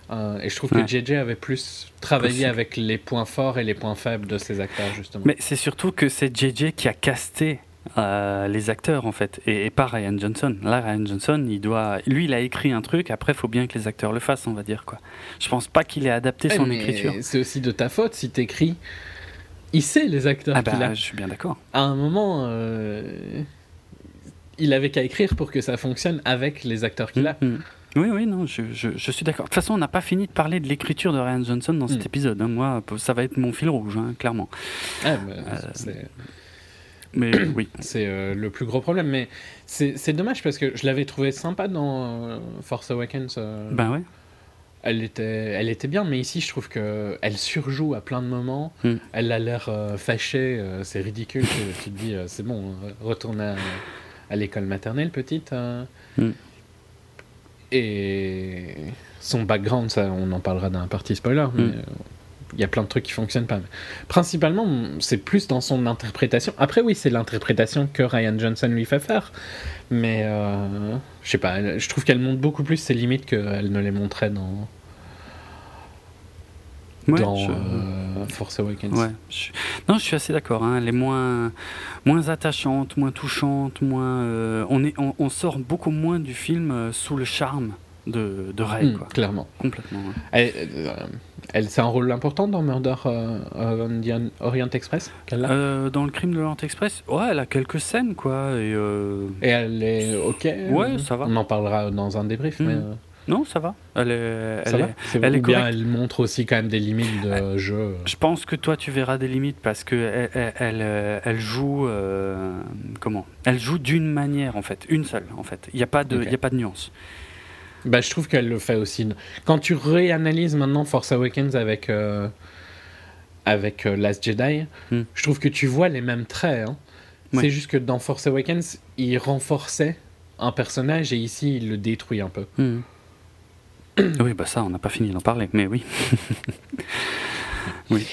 Euh, et je trouve que JJ avait plus travaillé avec les points forts et les points faibles de ses acteurs, justement. Mais c'est surtout que c'est JJ qui a casté les acteurs en fait et, pas Ryan Johnson. Là, Ryan Johnson, il doit, lui, il a écrit un truc. Après, il faut bien que les acteurs le fassent, on va dire quoi. Je pense pas qu'il ait adapté son écriture. C'est aussi de ta faute si t'écris. Il sait les acteurs ah bah, Je suis bien d'accord. À un moment, euh, il avait qu'à écrire pour que ça fonctionne avec les acteurs qu'il a. Mm, mm. Oui, oui, non, je, je, suis d'accord. De toute façon, on n'a pas fini de parler de l'écriture de Ryan Johnson dans cet mm. épisode. Hein. Moi, ça va être mon fil rouge, hein, clairement. Ah, bah, euh, mais (coughs) oui. C'est euh, le plus gros problème. Mais c'est dommage parce que je l'avais trouvé sympa dans euh, Force Awakens. Ben ouais. Elle était, elle était bien, mais ici je trouve que elle surjoue à plein de moments. Elle a l'air fâchée, c'est ridicule. tu, te dis, c'est bon, retourne à, l'école maternelle, petite. Hmm. Et son background, ça, on en parlera d'un parti spoiler, mais hmm. il y a plein de trucs qui fonctionnent pas. principalement, c'est plus dans son interprétation. Après, oui, c'est l'interprétation que Ryan Johnson lui fait faire. Mais euh, je sais pas, je trouve qu'elle montre beaucoup plus ses limites qu'elle ne les montrait dans, dans euh, Force Awakens. Ouais, Non, je suis assez d'accord. Hein. Elle est moins, moins attachante, moins touchante, moins. Euh, on, est, on, sort beaucoup moins du film euh, sous le charme de, de Rey. Hmm, clairement. Complètement. Elle, elle c'est un rôle important dans Murder on Orient Express Dans le crime de l'Orient Express Ouais, elle a quelques scènes, quoi. Et, et elle est ok? Ouais, ça va. On en parlera dans un débrief, mais. Non, ça va. Elle est, elle est, elle est bien, elle montre aussi quand même des limites de jeu. Je pense que toi, tu verras des limites parce que elle, elle, elle joue, euh, comment? Elle joue d'une manière en fait, une seule en fait. Il n'y a pas de, il a pas de nuance. Bah, je trouve qu'elle le fait aussi. Quand tu réanalyses maintenant Force Awakens avec euh, avec euh, Last Jedi, hmm. je trouve que tu vois les mêmes traits. Hein. C'est juste que dans Force Awakens, il renforçait un personnage et ici, il le détruit un peu. Hmm. (coughs) oui, bah ça, on n'a pas fini d'en parler, mais oui. (laughs) oui.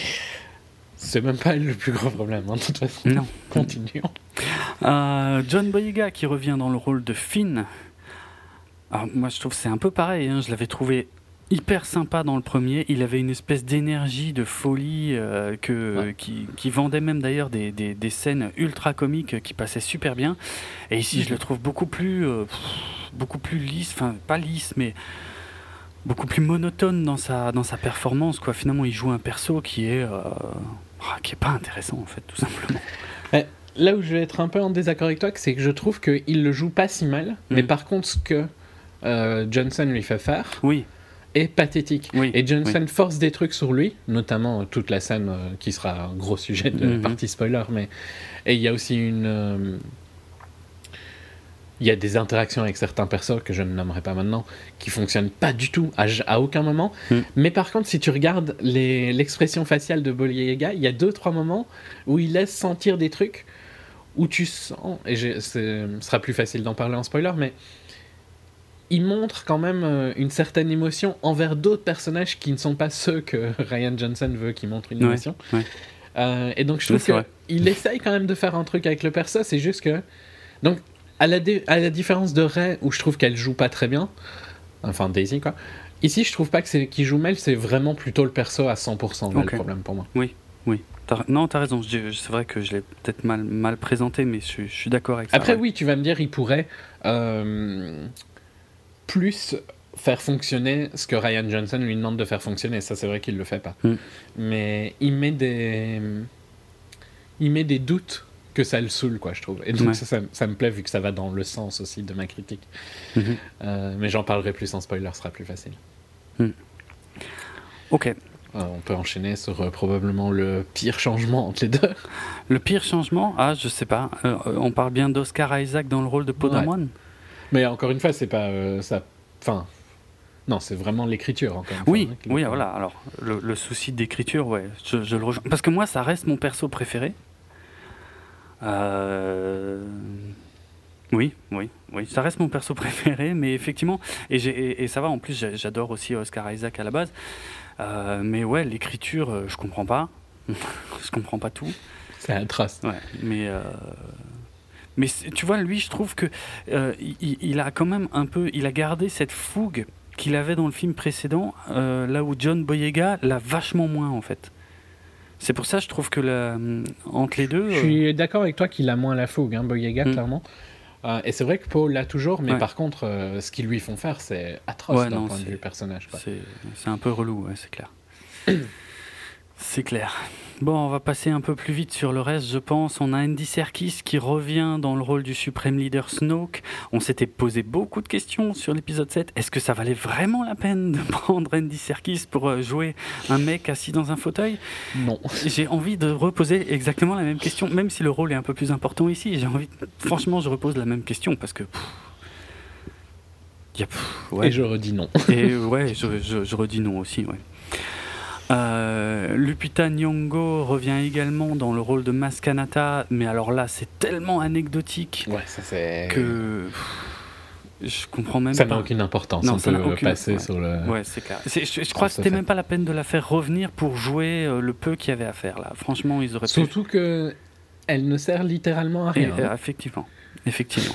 C'est même pas le plus gros problème, hein, de toute façon. Non. Continuons. Euh, John Boyega qui revient dans le rôle de Finn. Alors, moi, je trouve que c'est un peu pareil. Hein. Je l'avais trouvé hyper sympa dans le premier. Il avait une espèce d'énergie, de folie euh, que, qui, qui, vendait même d'ailleurs des, des, des, scènes ultra comiques qui passaient super bien. Et ici, je le trouve beaucoup plus, euh, beaucoup plus lisse. Enfin, pas lisse, mais beaucoup plus monotone dans sa, dans sa performance. Quoi. Finalement, il joue un perso qui est, euh, ah, qui est pas intéressant, en fait, tout simplement. là où je vais être un peu en désaccord avec toi, c'est que je trouve qu'il le joue pas si mal, mais mm. par contre, ce que euh, Johnson lui fait faire. Oui. Est pathétique. Et Johnson force des trucs sur lui, notamment toute la scène euh, qui sera un gros sujet de mm-hmm. partie spoiler, mais et il y a aussi une il y a des interactions avec certains persos que je ne nommerai pas maintenant qui fonctionnent pas du tout à, aucun moment. Hmm. Mais par contre, si tu regardes l'expression faciale de Bolyega, il y a deux trois moments où il laisse sentir des trucs où tu sens et ce sera plus facile d'en parler en spoiler, mais il montre quand même euh, une certaine émotion envers d'autres personnages qui ne sont pas ceux que (laughs) Ryan Johnson veut qu'ils montrent une émotion. Euh, et donc je trouve qu'il essaye quand même de faire un truc avec le perso, c'est juste que donc à la, à la différence de Ray, où je trouve qu'elle joue pas très bien, enfin Daisy quoi, ici je trouve pas que c'est qui joue mal, c'est vraiment plutôt le perso à 100% le problème pour moi. Oui, oui. As, non, t'as raison, c'est vrai que je l'ai peut-être mal, mal présenté, mais je, suis d'accord avec ça. Après, oui, tu vas me dire, il pourrait euh, plus faire fonctionner ce que Ryan Johnson lui demande de faire fonctionner. Ça, c'est vrai qu'il le fait pas. Mm. Mais il met des. Il met des doutes que ça le saoule, quoi, je trouve. Et donc, ça, ça, me plaît vu que ça va dans le sens aussi de ma critique. Mhm. Euh, mais j'en parlerai plus en spoiler, ce sera plus facile. Hmm. Ok. Euh, on peut enchaîner sur euh, probablement le pire changement entre les deux. (laughs) Le pire changement? Ah, je sais pas. on parle bien d'Oscar Isaac dans le rôle de Podamon Mais encore une fois, c'est pas ça. Enfin. Non, c'est vraiment l'écriture encore. oui, oui, voilà. Alors, le, souci d'écriture, ouais, je, je le rejoins. Parce que moi, ça reste mon perso préféré. Euh, oui, oui, oui, ça reste mon perso (laughs) préféré, mais effectivement, et, et ça va, en plus j'adore aussi Oscar Isaac à la base, euh, mais ouais, l'écriture, euh, je comprends pas, (laughs) je comprends pas tout. C'est un trace. Ouais, mais, mais tu vois, lui, je trouve que il, il, a quand même un peu, il a gardé cette fougue qu'il avait dans le film précédent, là où John Boyega l'a vachement moins en fait. C'est pour ça, je trouve que le, entre les deux. Je suis euh, d'accord avec toi qu'il a moins la fougue, hein, Boyega, mm. clairement. Euh, et c'est vrai que Paul l'a toujours, mais par contre, euh, ce qu'ils lui font faire, c'est atroce d'un point de vue personnage. C'est un peu relou, c'est clair. (clears throat) c'est clair. Bon, on va passer un peu plus vite sur le reste, je pense. On a Andy Serkis qui revient dans le rôle du suprême leader Snoke. On s'était posé beaucoup de questions sur l'épisode 7. Est-ce que ça valait vraiment la peine de (laughs) prendre Andy Serkis pour euh, jouer un mec assis dans un fauteuil? Non. J'ai envie de reposer exactement la même question, même si le rôle est un peu plus important ici. J'ai envie, franchement, je repose la même question parce que. Et je redis non. Et ouais, je, je, je redis non aussi, ouais. Euh, Lupita Nyong'o revient également dans le rôle de Maskanata, mais alors là, c'est tellement anecdotique ouais, ça que je comprends même Ça pas. n'a aucune importance. Non, on ça peut aucune- passer ouais. sur le. Ouais, c'est clair. Je, je crois que ça c'était même pas la peine de la faire revenir pour jouer euh, le peu qu'il y avait à faire là. Franchement, ils auraient pu. Surtout que elle ne sert littéralement à Et- rien. euh, effectivement, effectivement.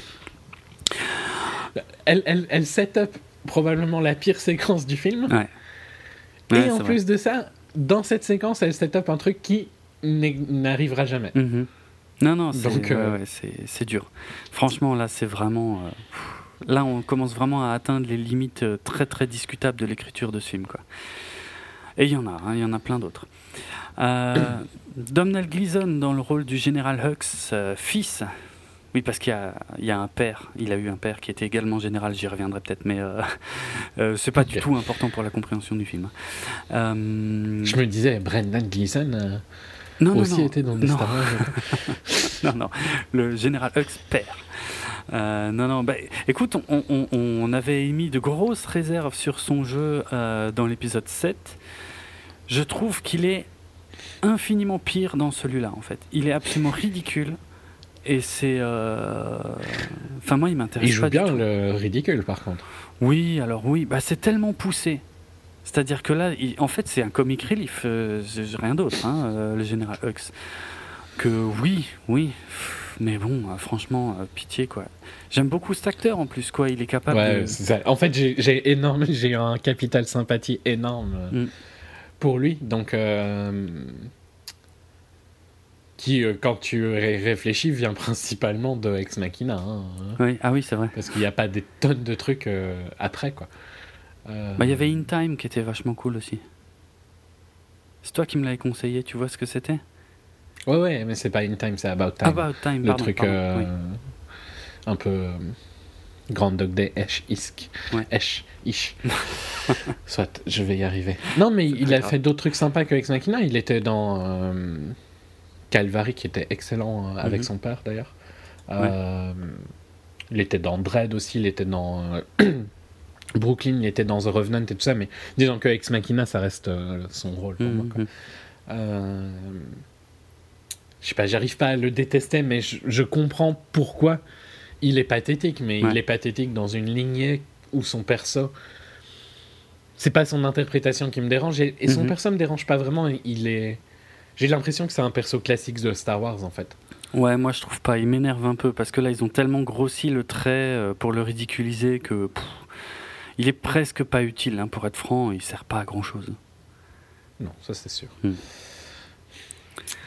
Elle, elle, elle set up probablement la pire séquence du film. Ouais. Et en plus de ça, dans cette séquence, elle set up un truc qui n'arrivera jamais. Mhm. Non, non, c'est Donc, ouais, euh, ouais, c'est- dur. Franchement, là, c'est vraiment. euh, pff, Là, on commence vraiment à atteindre les limites euh, très très discutables de l'écriture de ce film, quoi. Et il y en a, hein, il y en a plein d'autres. (coughs) Domhnall Gleeson dans le rôle du général Hux, fils. Oui, parce qu'il y a, il y a un père, il a eu un père qui était également général, j'y reviendrai peut-être, mais euh, (laughs) euh, c'est pas du tout important pour la compréhension du film. Euh, Je me disais, Brendan Gleeson euh, non, non, aussi non, était dans des non. Star Wars. (laughs) (laughs) non, non, le général Hux père. Euh, non, non, bah, écoute, on, on- on avait émis de grosses réserves sur son jeu euh, dans l'épisode 7. Je trouve qu'il est infiniment pire dans celui-là, en fait. Il est absolument ridicule. Et c'est. euh, Enfin, moi, il m'intéresse Il joue pas du bien tout. le ridicule, par contre. Oui, alors oui, bah, c'est tellement poussé. C'est-à-dire que là, il- en fait, c'est un comic relief, euh, rien d'autre, hein, euh, le général Hux. Que oui, oui, mais bon, euh, franchement, pitié, quoi. J'aime beaucoup cet acteur en plus, quoi. Il est capable Ouais, de. c'est ça. En fait, j'ai- énorme, j'ai un capital sympathie énorme Mm. pour lui. Donc, qui, euh, quand tu ré- réfléchis, vient principalement de Ex Machina. hein. Oui, ah oui, c'est vrai. parce qu'il n'y a pas des tonnes de trucs euh, après, quoi. Euh, Bah, il y avait In Time qui était vachement cool aussi. C'est toi qui me l'avais conseillé, tu vois ce que c'était? Ouais, ouais, mais c'est pas In Time, c'est About Time. About Time, le pardon. truc pardon, euh, oui. un peu Grand Dog Day, Esh, Isk. Ouais. Esh, Ish. (laughs) Soit, je vais y arriver. Non, mais il a grave. fait d'autres trucs sympas que Ex Machina. Il était dans Calvary, qui était excellent euh, avec Mhm. son père d'ailleurs. Euh, Il était dans Dread aussi, il était dans euh, (clears throat) Brooklyn, il était dans The Revenant et tout ça, mais disons que Ex Machina, ça reste euh, son rôle pour moi. quoi. Mhm. Euh, je sais pas, j'arrive pas à le détester, mais je, je comprends pourquoi il est pathétique, mais Ouais. il est pathétique dans une lignée où son perso. C'est pas son interprétation qui me dérange, et, et son Mhm. perso me dérange pas vraiment. Il est. J'ai l'impression que c'est un perso classique de Star Wars en fait. Ouais, moi je trouve pas. Il m'énerve un peu parce que là ils ont tellement grossi le trait euh, pour le ridiculiser que pff, il est presque pas utile. hein, pour être franc, il sert pas à grand chose. Non, ça c'est sûr. Mhm.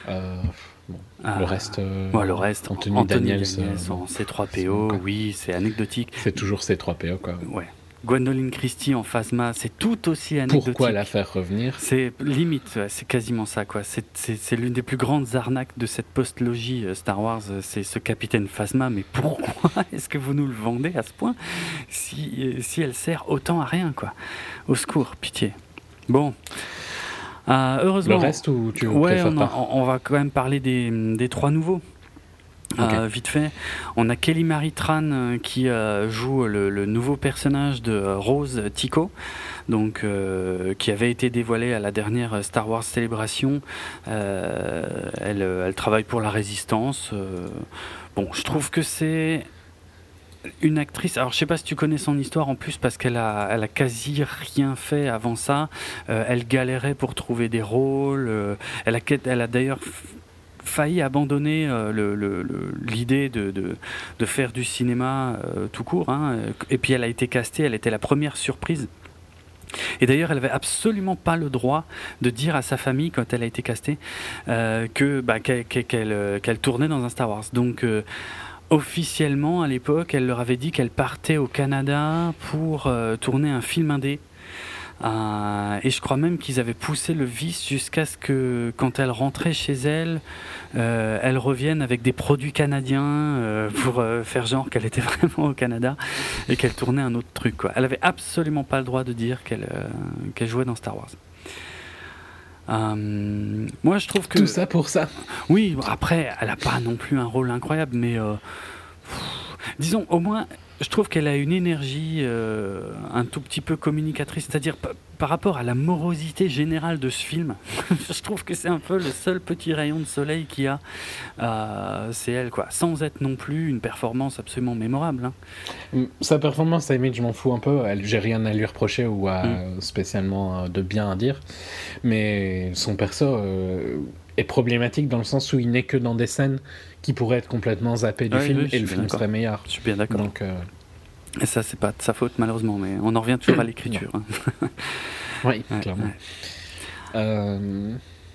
Euh, bon, Ah, le reste. euh, ouais, le reste, Anthony, Daniels, Daniels euh, en c'est C3PO, bon, oui, c'est anecdotique. c'est toujours ces 3 PO quoi. Ouais. Gwendoline Christie en Phasma, c'est tout aussi anecdotique. Pourquoi la faire revenir? C'est limite, c'est quasiment ça quoi. C'est- l'une des plus grandes arnaques de cette post-logie euh, Star Wars, euh, c'est ce capitaine Phasma. Mais pourquoi (laughs) est-ce que vous nous le vendez à ce point? Si, euh, si elle sert autant à rien quoi Au secours, pitié. Bon, Euh, heureusement. Le reste ou tu Ouais, préfères on, on va quand même parler des, des trois nouveaux. Euh, vite fait, on a Kelly Marie Tran euh, qui euh, joue le, nouveau personnage de Rose Tico, donc qui avait été dévoilé à la dernière Star Wars Célébration. Elle, travaille pour la Résistance. bon, je trouve que c'est une actrice. Alors, je sais pas si tu connais son histoire en plus parce qu'elle a, elle a quasi rien fait avant ça. Elle galérait pour trouver des rôles. elle a, elle a d'ailleurs failli abandonner euh, l'idée de, faire du cinéma euh, tout court. hein. Et puis elle a été castée. Elle était la première surprise. Et d'ailleurs, elle avait absolument pas le droit de dire à sa famille quand elle a été castée euh, que bah, qu'elle tournait dans un Star Wars. Donc officiellement, à l'époque, elle leur avait dit qu'elle partait au Canada pour tourner un film indé. Euh, et je crois même qu'ils avaient poussé le vice jusqu'à ce que, quand elle rentrait chez elle, euh, elle revienne avec des produits canadiens euh, pour faire genre qu'elle était (laughs) vraiment au Canada et qu'elle tournait un autre truc. Quoi. Elle avait absolument pas le droit de dire qu'elle qu'elle jouait dans Star Wars. Euh, moi, je trouve que Tout ça pour ça. oui, après, elle n'a pas non plus un rôle incroyable, mais euh, pff, disons, au moins, je trouve qu'elle a une énergie euh, un tout petit peu communicatrice, c'est-à-dire par rapport à la morosité générale de ce film, (laughs) je trouve que c'est un peu le seul petit rayon de soleil qu'il y a. Euh, c'est elle, quoi. Sans être non plus une performance absolument mémorable. Hein. Mm, sa performance, à je m'en fous un peu. J'ai rien à lui reprocher ou à, mm. spécialement de bien à dire. Mais son perso est problématique dans le sens où il n'est que dans des scènes qui pourraient être complètement zappées du film et le film serait meilleur. Je suis bien d'accord. Donc. Et ça, c'est pas de sa faute, malheureusement, mais on en revient toujours à (coughs) l'écriture. Hein. oui, clairement. Euh,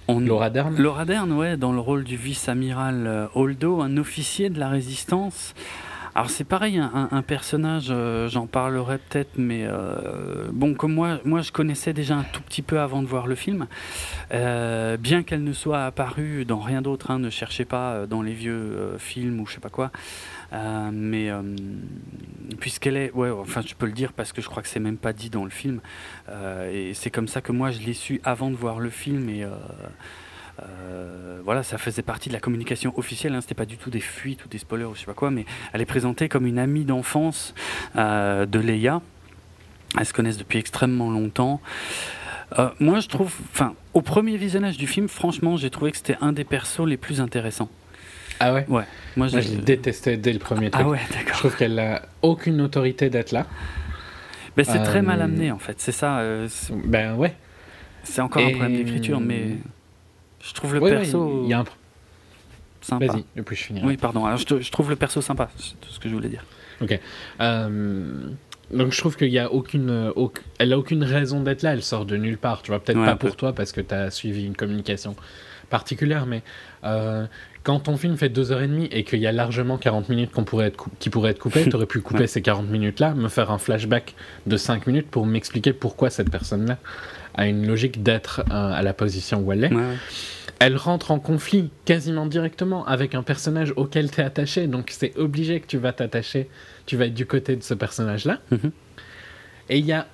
Laura Dern? Laura Dern, ouais, dans le rôle du vice-amiral euh, Holdo, un officier de la résistance. Alors c'est pareil, un, personnage, euh, j'en parlerai peut-être, mais bon, comme moi, moi je connaissais déjà un tout petit peu avant de voir le film, bien qu'elle ne soit apparue dans rien d'autre, hein, ne cherchez pas dans les vieux films ou je sais pas quoi. Euh, mais euh, puisqu'elle est, ouais, enfin je peux le dire parce que je crois que c'est même pas dit dans le film, euh, et c'est comme ça que moi je l'ai su avant de voir le film et voilà, ça faisait partie de la communication officielle. Hein, C'était pas du tout des fuites ou des spoilers ou je sais pas quoi, mais elle est présentée comme une amie d'enfance de Leia. Elles se connaissent depuis extrêmement longtemps. moi, je trouve, enfin, au premier visionnage du film, franchement, j'ai trouvé que c'était un des persos les plus intéressants. Ah ouais? Ouais. Moi, je l'ai détesté dès le premier truc. Ah ouais, d'accord. Je trouve qu'elle n'a aucune autorité d'être là. Mais c'est très mal euh, amené, en fait. C'est ça. Euh, ben ouais. C'est encore un problème d'écriture, mais je trouve le perso. Il y a un. Sympa. Vas-y, et puis je finirai. Oui, pardon. Alors, je, je, trouve le perso sympa, c'est tout ce que je voulais dire. Ok. Euh, donc je trouve qu'il y a aucune, elle a aucune raison d'être là. Elle sort de nulle part. Tu vois, peut-être pas pour toi parce que tu as suivi une communication particulière, mais quand ton film fait 2h30 et qu'il y a largement 40 minutes qu'on pourrait être qui pourraient être coupées, (laughs) tu aurais pu couper ces 40 minutes-là, me faire un flashback de 5 minutes pour m'expliquer pourquoi cette personne-là a une logique d'être euh, à la position où elle est. Elle rentre en conflit quasiment directement avec un personnage auquel tu es attaché, donc c'est obligé que tu vas t'attacher, tu vas être du côté de ce personnage-là. Mhm. Et il n'y a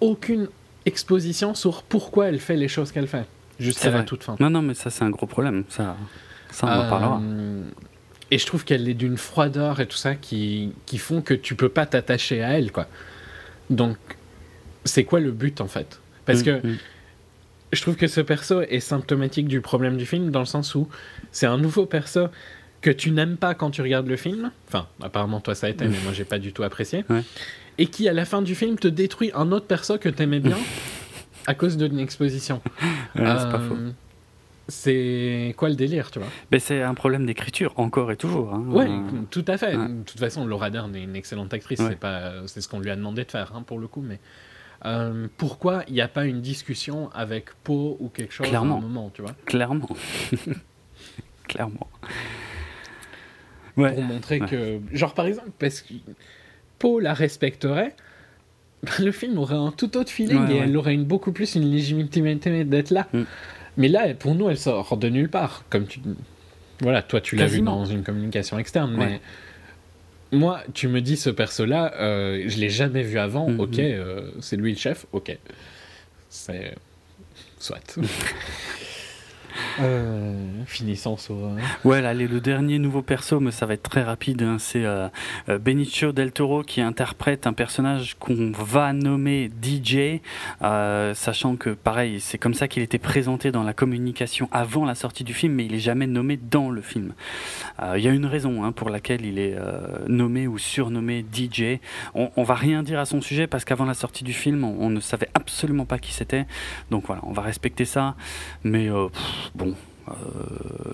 aucune exposition sur pourquoi elle fait les choses qu'elle fait, jusqu'à la toute fin. Non, non, mais ça c'est un gros problème. Ça... Ça, on en parlera. Euh, et je trouve qu'elle est d'une froideur et tout ça qui, qui font que tu peux pas t'attacher à elle, quoi. Donc, c'est quoi le but, en fait? Parce mm, que mm. Je trouve que ce perso est symptomatique du problème du film, dans le sens où c'est un nouveau perso que tu n'aimes pas quand tu regardes le film. Enfin, apparemment, toi, ça a été, mais moi, j'ai pas du tout apprécié. Et qui, à la fin du film, te détruit un autre perso que tu aimais bien à cause d'une exposition. c'est pas euh, faux c'est quoi le délire, tu vois? Ben, C'est un problème d'écriture, encore et toujours. Hein. Oui, tout à fait. De toute façon, Laura Dern est une excellente actrice, c'est pas, c'est ce qu'on lui a demandé de faire, hein, pour le coup, mais euh, pourquoi il n'y a pas une discussion avec Poe ou quelque chose Clairement. à un moment, tu vois? Clairement. (laughs) Clairement. Pour montrer que... Genre, par exemple, parce que Poe la respecterait, (laughs) le film aurait un tout autre feeling et elle aurait une, beaucoup plus une légitimité d'être là. Mm. Mais là, pour nous, elle sort de nulle part. Comme tu. Voilà, toi, tu l'as vu dans une communication externe, mais. Moi, tu me dis ce perso-là, euh, je l'ai jamais vu avant. Mhm. Ok, euh, c'est lui le chef. Ok, c'est soit. (laughs) (laughs) Euh, finissons sur. Ouais, allez, le dernier nouveau perso, mais ça va être très rapide. Hein, c'est euh, euh, Benicio del Toro qui interprète un personnage qu'on va nommer DJ, sachant que, pareil, c'est comme ça qu'il était présenté dans la communication avant la sortie du film, mais il est jamais nommé dans le film. Il y a une raison hein, pour laquelle il est nommé ou surnommé DJ. On, on va rien dire à son sujet parce qu'avant la sortie du film, on, ne savait absolument pas qui c'était. Donc voilà, on va respecter ça. Mais bon, euh,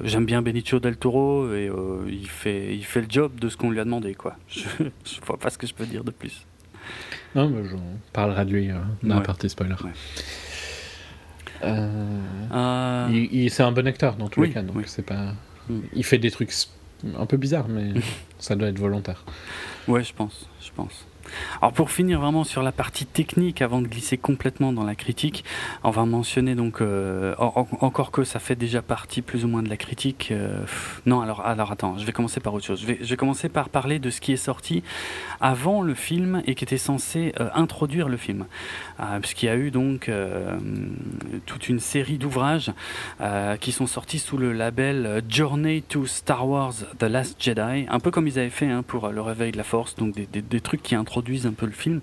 j'aime bien Benicio del Toro et euh, il, fait, il fait le job de ce qu'on lui a demandé. Quoi. (laughs) Je ne vois pas ce que je peux dire de plus. Non, mais on parlera de lui euh, dans la partie spoiler. il, c'est un bon acteur dans tous les cas, donc c'est pas. Mm. Il fait des trucs un peu bizarres, mais (laughs) ça doit être volontaire. Ouais, je pense, je pense. Alors pour finir vraiment sur la partie technique, avant de glisser complètement dans la critique, on va mentionner donc euh, encore que ça fait déjà partie plus ou moins de la critique. Euh, non, alors alors attends, je vais commencer par autre chose. Je vais, commencer par parler de ce qui est sorti avant le film et qui était censé euh, introduire le film, puisqu'il y a eu donc toute une série d'ouvrages qui sont sortis sous le label Journey to Star Wars: The Last Jedi, un peu comme ils avaient fait hein, pour le Réveil de la Force, donc des trucs qui introduisent un peu le film.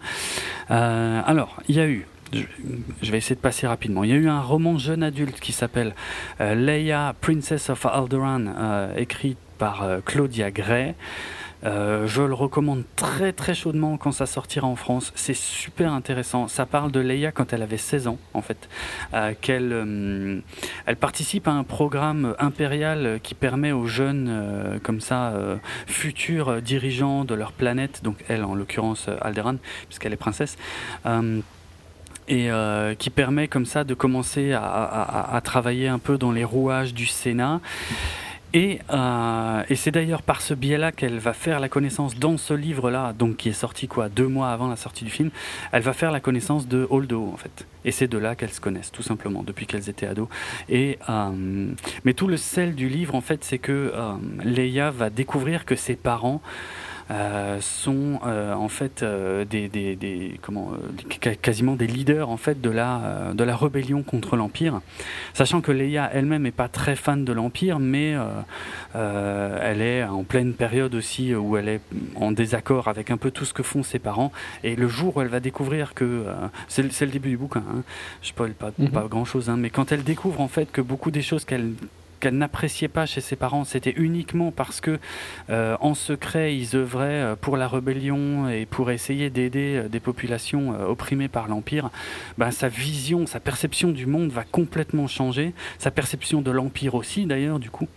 Euh, alors, il y a eu je, vais essayer de passer rapidement. Il y a eu un roman jeune adulte qui s'appelle Leia, Princess of Alderaan, écrit par Claudia Gray. Euh, je le recommande très très chaudement quand ça sortira en France. C'est super intéressant. Ça parle de Leia quand elle avait 16 ans, en fait. Euh, euh, elle participe à un programme impérial qui permet aux jeunes, comme ça, futurs dirigeants de leur planète, donc elle en l'occurrence Alderaan, puisqu'elle est princesse, et qui permet comme ça de commencer à, travailler un peu dans les rouages du Sénat. Euh, et, c'est d'ailleurs par ce biais-là qu'elle va faire la connaissance dans ce livre-là, donc qui est sorti quoi deux mois avant la sortie du film. Elle va faire la connaissance de Holdo en fait. Et c'est de là qu'elles se connaissent tout simplement depuis qu'elles étaient ados. Et euh, mais tout le sel du livre en fait, c'est que euh, Leia va découvrir que ses parents sont euh, en fait euh, des, des, des, comment, quasiment des leaders en fait de la, de la rébellion contre l'Empire. Sachant que Leia elle-même n'est pas très fan de l'Empire, mais elle est en pleine période aussi où elle est en désaccord avec un peu tout ce que font ses parents. Et le jour où elle va découvrir que c'est le début du bouquin, hein, je spoil pas, mhm. pas grand chose, hein, mais quand elle découvre en fait que beaucoup des choses qu'elle qu'elle n'appréciait pas chez ses parents, c'était uniquement parce que euh, en secret ils œuvraient euh, pour la rébellion et pour essayer d'aider euh, des populations opprimées par l'empire, ben, sa vision, sa perception du monde va complètement changer, sa perception de l'empire aussi d'ailleurs du coup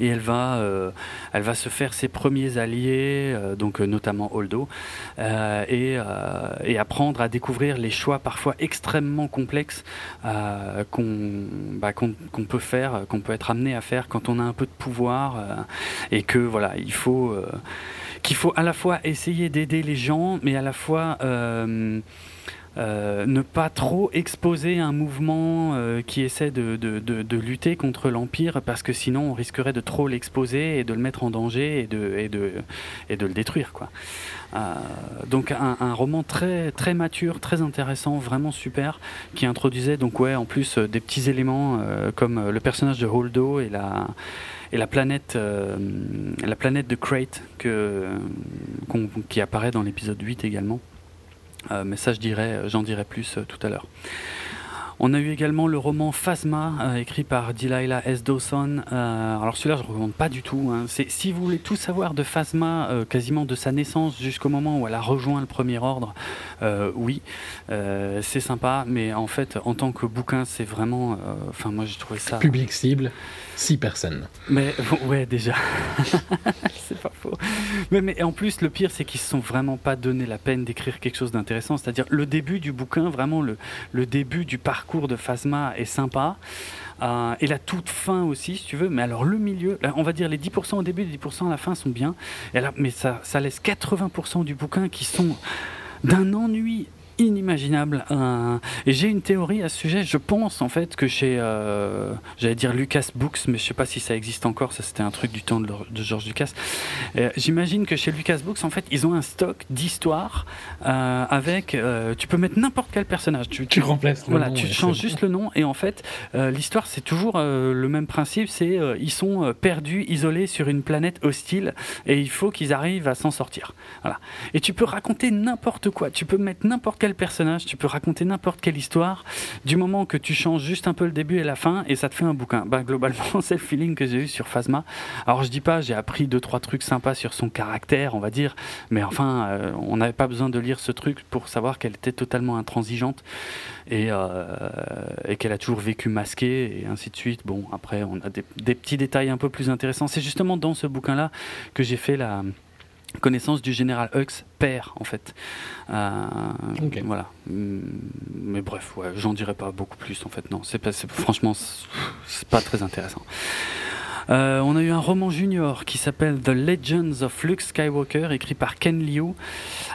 et elle va, euh, elle va se faire ses premiers alliés, euh, donc euh, notamment Holdo, et, apprendre à découvrir les choix parfois extrêmement complexes qu'on bah, qu'on peut faire, qu'on peut être amené à faire quand on a un peu de pouvoir, et que voilà, il faut qu'il faut à la fois essayer d'aider les gens, mais à la fois euh, ne pas trop exposer un mouvement euh, qui essaie de, de, de, lutter contre l'Empire, parce que sinon on risquerait de trop l'exposer et de le mettre en danger et de, et de, et de le détruire. Quoi. Euh, donc un, roman très, très mature, très intéressant, vraiment super, qui introduisait donc ouais, en plus des petits éléments comme le personnage de Holdo et la et la planète, la planète de Crate que, qui apparaît dans l'épisode 8 également. Euh, mais ça, je dirais, j'en dirai plus euh, tout à l'heure. On a eu également le roman Phasma, euh, écrit par Delilah S. Dawson. alors celui-là, je ne recommande pas du tout. Hein. si vous voulez tout savoir de Phasma, quasiment de sa naissance jusqu'au moment où elle a rejoint le Premier Ordre, oui, c'est sympa. Mais en fait, en tant que bouquin, c'est vraiment... Enfin, moi, j'ai trouvé ça... Public cible Six personnes. Mais ouais, déjà. (laughs) c'est pas faux. Mais, mais en plus, le pire, c'est qu'ils se sont vraiment pas donné la peine d'écrire quelque chose d'intéressant. C'est-à-dire, le début du bouquin, vraiment, le, le début du parcours de Phasma est sympa. Euh, et la toute fin aussi, si tu veux. Mais alors, le milieu, on va dire les 10% au début, les 10% à la fin sont bien. Mais ça, ça laisse 80% du bouquin qui sont d'un ennui inimaginable. et j'ai une théorie à ce sujet. Je pense en fait que chez, euh, j'allais dire Lucas Books, mais je sais pas si ça existe encore. Ça c'était un truc du temps de, George Lucas. Euh, j'imagine que chez Lucas Books, en fait, ils ont un stock d'histoires euh, avec. tu peux mettre n'importe quel personnage. Tu, tu remplaces. voilà, tu changes juste le nom et en fait, l'histoire c'est toujours le même principe. C'est ils sont perdus, isolés sur une planète hostile et il faut qu'ils arrivent à s'en sortir. Voilà. Et tu peux raconter n'importe quoi. Tu peux mettre n'importe quel personnage, tu peux raconter n'importe quelle histoire, du moment que tu changes juste un peu le début et la fin, et ça te fait un bouquin. Bah, globalement, (laughs) c'est le feeling que j'ai eu sur Phasma. Alors, je dis pas, j'ai appris deux, trois trucs sympas sur son caractère, on va dire, mais enfin, euh, on n'avait pas besoin de lire ce truc pour savoir qu'elle était totalement intransigeante et, euh, et qu'elle a toujours vécu masquée, et ainsi de suite. Bon, après, on a des, petits détails un peu plus intéressants. C'est justement dans ce bouquin-là que j'ai fait la connaissance du général Hux père en fait. Euh, voilà. Mm, mais bref, ouais, j'en dirai pas beaucoup plus en fait. Non, c'est pas, franchement, c'est pas très intéressant. Euh, on a eu un roman junior qui s'appelle The Legends of Luke Skywalker, écrit par Ken Liu.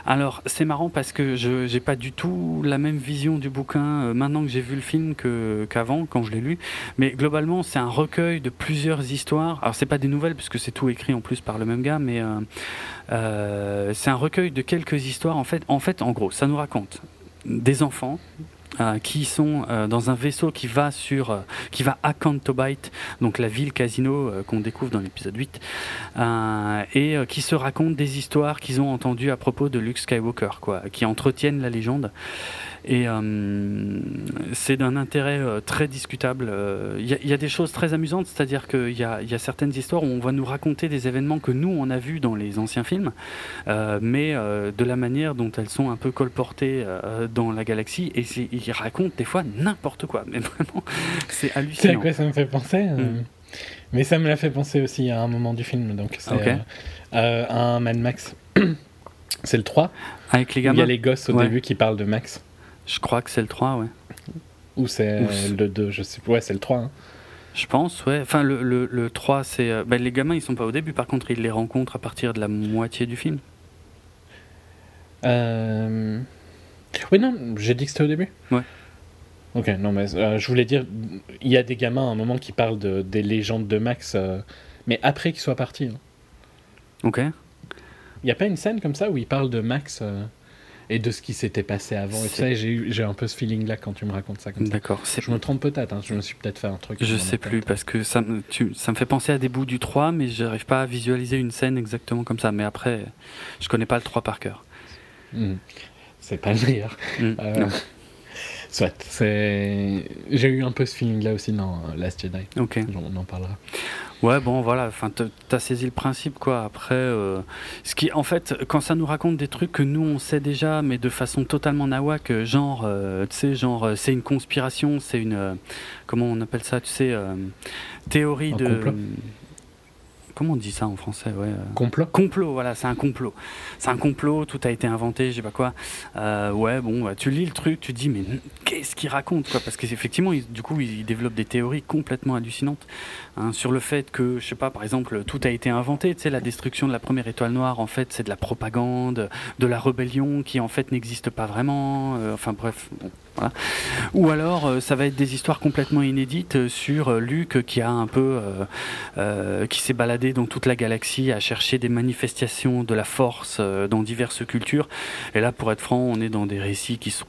Alors, c'est marrant parce que je n'ai pas du tout la même vision du bouquin euh, maintenant que j'ai vu le film qu'avant, quand je l'ai lu. Mais globalement, c'est un recueil de plusieurs histoires. Alors, c'est pas des nouvelles puisque c'est tout écrit en plus par le même gars, mais euh, c'est un recueil de quelques histoires. En fait, en fait, en gros, ça nous raconte des enfants euh, qui sont euh, dans un vaisseau qui va sur euh, qui va à Cantobite, donc la ville casino qu'on découvre dans l'épisode 8, et qui se racontent des histoires qu'ils ont entendues à propos de Luke Skywalker, quoi, qui entretiennent la légende. Et c'est d'un intérêt très discutable. Il y, y, a des choses très amusantes, c'est-à-dire qu'il y, y a, certaines histoires où on va nous raconter des événements que nous, on a vus dans les anciens films, mais de la manière dont elles sont un peu colportées dans la galaxie. Et ils racontent des fois n'importe quoi. Mais vraiment, (laughs) c'est hallucinant. C'est à quoi ça me fait penser mm. Mais ça me l'a fait penser aussi à un moment du film. Donc c'est euh, un Mad Max. (clears throat) c'est le 3. Avec les gamins. Il y a les gosses au début qui parlent de Max. Je crois que c'est le 3, ouais. Ou c'est le 2, je sais pas. Ouais, c'est le 3. Hein. Je pense, ouais. Enfin, le, le, le 3, c'est. Euh, ben, les gamins, ils sont pas au début, par contre, ils les rencontrent à partir de la moitié du film. Euh... Oui, non, j'ai dit que c'était au début. Ouais. Ok, non, mais euh, je voulais dire, il y a des gamins à un moment qui parlent de, des légendes de Max, euh, mais après qu'ils soient partis. Hein. Ok. Il n'y a pas une scène comme ça où ils parlent de Max euh, et de ce qui s'était passé avant et ça, j'ai un peu ce feeling-là quand tu me racontes ça comme ça. D'accord. Je me trompe peut-être, hein, je me suis peut-être fait un truc. Je sais plus, parce que ça me, ça me fait penser à des bouts du 3, mais je n'arrive pas à visualiser une scène exactement comme ça. Mais après, je connais pas le 3 par cœur. Hmm. C'est pas le meilleur. Hmm. Soit. J'ai eu un peu ce feeling-là aussi dans Last Jedi. Ok. On en parlera. Ouais, bon, voilà. Enfin, t'as saisi le principe, quoi. Après, euh, ce qui, en fait, quand ça nous raconte des trucs que nous on sait déjà, mais de façon totalement nawak, genre, euh, tu sais, genre, euh, c'est une conspiration, c'est une, comment on appelle ça, tu sais, théorie de. Complot comment on dit ça en français ouais, euh, Complot Complot, voilà, c'est un complot. C'est un complot, tout a été inventé, je sais pas quoi. Euh, ouais, bon, bah, tu lis le truc, tu te dis, mais qu'est-ce qu'il raconte quoi? Parce qu'effectivement, du coup, il développe des théories complètement hallucinantes hein, sur le fait que, je sais pas, par exemple, tout a été inventé. Tu sais, la destruction de la première étoile noire, en fait, c'est de la propagande, de la rébellion qui, en fait, n'existe pas vraiment. Euh, enfin, bref, bon, voilà. Ou alors, ça va être des histoires complètement inédites sur Luc qui a un peu. qui s'est baladé dans toute la galaxie à chercher des manifestations de la force euh, dans diverses cultures. Et là, pour être franc, on est dans des récits qui sont,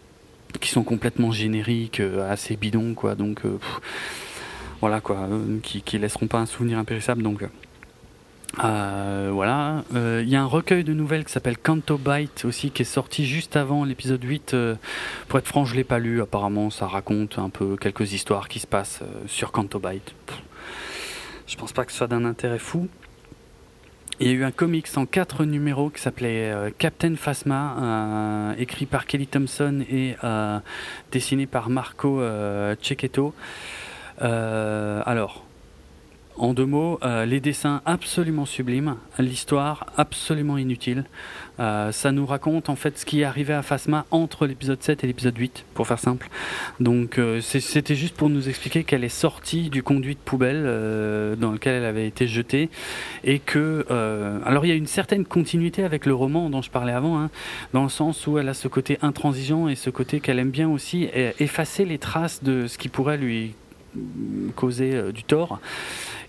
qui sont complètement génériques, euh, assez bidons, quoi. Donc, euh, voilà, quoi, qui, qui laisseront pas un souvenir impérissable. Donc, voilà, il y a un recueil de nouvelles qui s'appelle Canto Bite aussi, qui est sorti juste avant l'épisode 8. pour être franc, je l'ai pas lu. Apparemment, ça raconte un peu quelques histoires qui se passent sur Canto Bite. Je pense pas que ce soit d'un intérêt fou. Il y a eu un comics en quatre numéros qui s'appelait euh, Captain Phasma, euh, écrit par Kelly Thompson et euh, dessiné par Marco Cecchetto. Alors, en deux mots, euh, les dessins absolument sublimes, l'histoire absolument inutile. Euh, ça nous raconte en fait ce qui est arrivé à Phasma entre l'épisode 7 et l'épisode 8, pour faire simple. Donc euh, c'était juste pour nous expliquer qu'elle est sortie du conduit de poubelle dans lequel elle avait été jetée et que alors il y a une certaine continuité avec le roman dont je parlais avant, hein, dans le sens où elle a ce côté intransigeant et ce côté qu'elle aime bien aussi effacer les traces de ce qui pourrait lui causer du tort.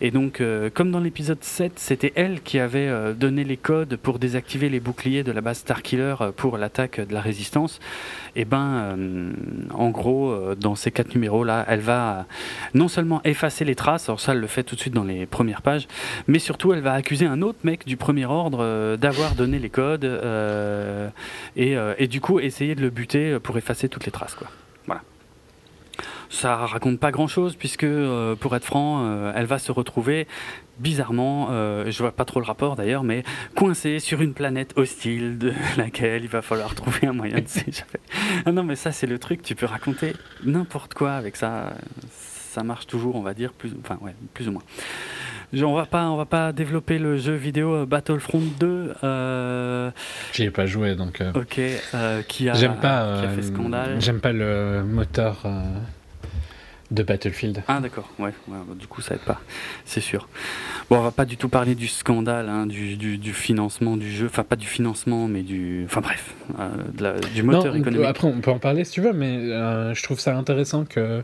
Et donc, euh, comme dans l'épisode 7, c'était elle qui avait euh, donné les codes pour désactiver les boucliers de la base Starkiller euh, pour l'attaque de la résistance. Et ben, en gros, dans ces quatre numéros-là, elle va non seulement effacer les traces, alors ça, elle le fait tout de suite dans les premières pages, mais surtout, elle va accuser un autre mec du premier ordre d'avoir donné les codes et, et, du coup, essayer de le buter pour effacer toutes les traces, quoi. Ça raconte pas grand-chose puisque, euh, pour être franc, euh, elle va se retrouver bizarrement, euh, je vois pas trop le rapport d'ailleurs, mais coincée sur une planète hostile de (laughs) laquelle il va falloir trouver un moyen de (laughs) s'échapper. Ah non, mais ça c'est le truc, tu peux raconter n'importe quoi avec ça. Ça marche toujours, on va dire, plus, enfin ouais, plus ou moins. On va pas, on va pas développer le jeu vidéo Battlefront 2. Euh... J'y ai pas joué donc. Ok, qui a, j'aime pas, qui a fait scandale. J'aime pas le moteur de Battlefield. Ah d'accord, ouais, du coup ça aide pas, c'est sûr. Bon, on va pas du tout parler du scandale, hein, du, du, financement du jeu, enfin pas du financement, mais du, enfin bref, euh, du moteur économique. Après, on peut en parler si tu veux, mais euh, je trouve ça intéressant que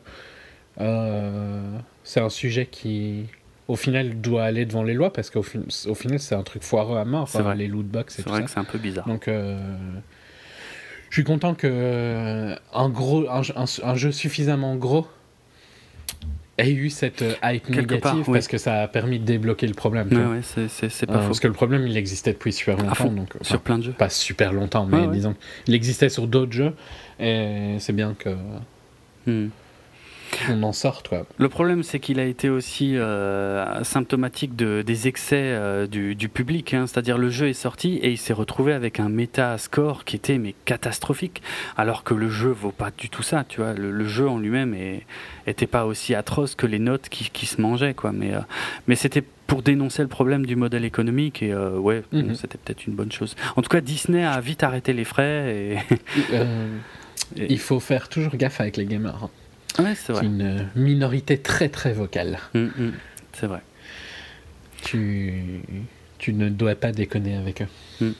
euh, c'est un sujet qui, au final, doit aller devant les lois parce qu'au au final, c'est un truc foireux à mort, vrai. les loot box C'est vrai que c'est un peu bizarre. Donc je suis content que un, gros, un, jeu suffisamment gros ait eu cette euh, hype Quelque négative part, oui. parce que ça a permis de débloquer le problème. Ouais, ouais, c'est- Euh, pas faux. parce que le problème, il existait depuis super longtemps. donc, enfin, Sur plein de jeux. Pas super longtemps, mais ouais. disons, il existait sur d'autres jeux. Et c'est bien que Hmm. On en sorte. Quoi. Le problème, c'est qu'il a été aussi euh, symptomatique de, des excès euh, du, du public. hein. C'est-à-dire, le jeu est sorti et il s'est retrouvé avec un méta score qui était mais catastrophique, alors que le jeu vaut pas du tout ça. Tu vois, le, le jeu en lui-même était pas aussi atroce que les notes qui, qui se mangeaient, quoi. Mais, euh, mais c'était pour dénoncer le problème du modèle économique et euh, ouais, bon, Mhm. c'était peut-être une bonne chose. En tout cas, Disney a vite arrêté les frais et Euh, (laughs) Et- Il faut faire toujours gaffe avec les gamers. Ouais, c'est vrai. une minorité très très vocale. Mm, mm. C'est vrai. Tu, tu ne dois pas déconner avec eux. Mm.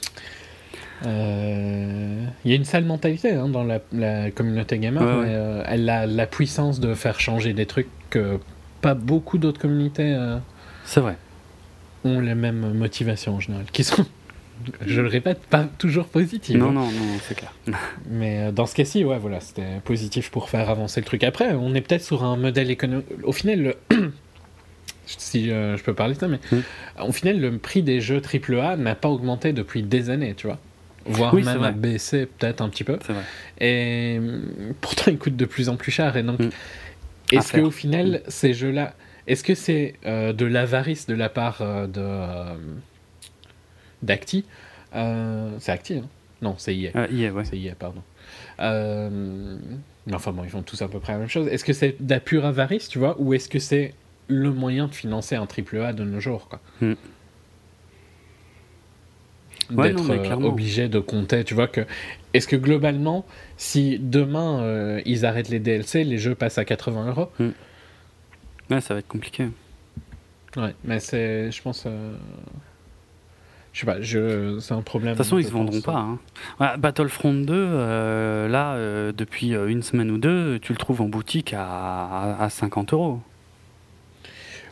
Euh, Il y a une sale mentalité hein, dans la, la communauté gamer, Ouais, ouais. mais euh, elle a la puissance de faire changer des trucs que pas beaucoup d'autres communautés euh, C'est vrai. ont les mêmes motivations en général, qui sont, (laughs) je le répète, pas toujours positives. Non, hein. non, non, c'est clair. (laughs) Mais euh, dans ce cas-ci, ouais, voilà, c'était positif pour faire avancer le truc. Après, on est peut-être sur un modèle économique. Au final, le... (coughs) si euh, je peux parler de ça, mais Mm. au final, le prix des jeux AAA n'a pas augmenté depuis des années, tu vois. Voire Oui, même baissé peut-être un petit peu. C'est vrai. Et hum, pourtant, ils coûtent de plus en plus cher. Et donc, Mm. est-ce qu'au final, ces jeux-là, est-ce que c'est euh, de l'avarice de la part euh, de d'Acti C'est Acti, hein Non, c'est EA. Euh, yeah, ouais. C'est IA, pardon. Euh, mais enfin bon, ils font tous à peu près la même chose. Est-ce que c'est de la pure avarice, tu vois, ou est-ce que c'est le moyen de financer un triple A de nos jours, quoi Hmm. Ouais, D'être non, euh, obligé de compter, tu vois que. Est-ce que globalement, si demain euh, ils arrêtent les DLC, les jeux passent à 80 euros Ouais, ça va être compliqué. Ouais, mais c'est, je pense, euh, je sais pas, je, c'est un problème. toute façon, ils je se vendront pas. hein. Ouais, Battlefront 2, euh, là, euh, depuis euh, une semaine ou deux, tu le trouves en boutique à, à, à 50 euros.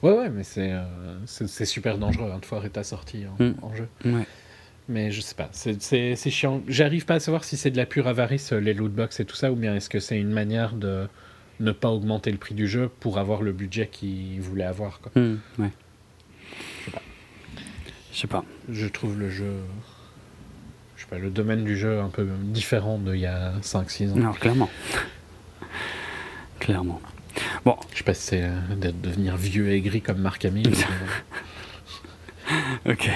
Ouais, ouais, mais c'est, euh, super dangereux hein, de foirer ta sortie en, Hmm. en jeu. Ouais. Mais je sais pas, c'est, chiant. J'arrive pas à savoir si c'est de la pure avarice, les lootbox et tout ça, ou bien est-ce que c'est une manière de ne pas augmenter le prix du jeu pour avoir le budget qu'ils voulaient avoir. Quoi. Hmm, ouais. Je sais pas. Je trouve le jeu. Je sais pas, le domaine du jeu un peu différent d'il y a 5-6 ans. Non, clairement. clairement. Bon, Je sais pas si c'est euh, d'être devenir vieux et gris comme Marc Hamill. (laughs) ok.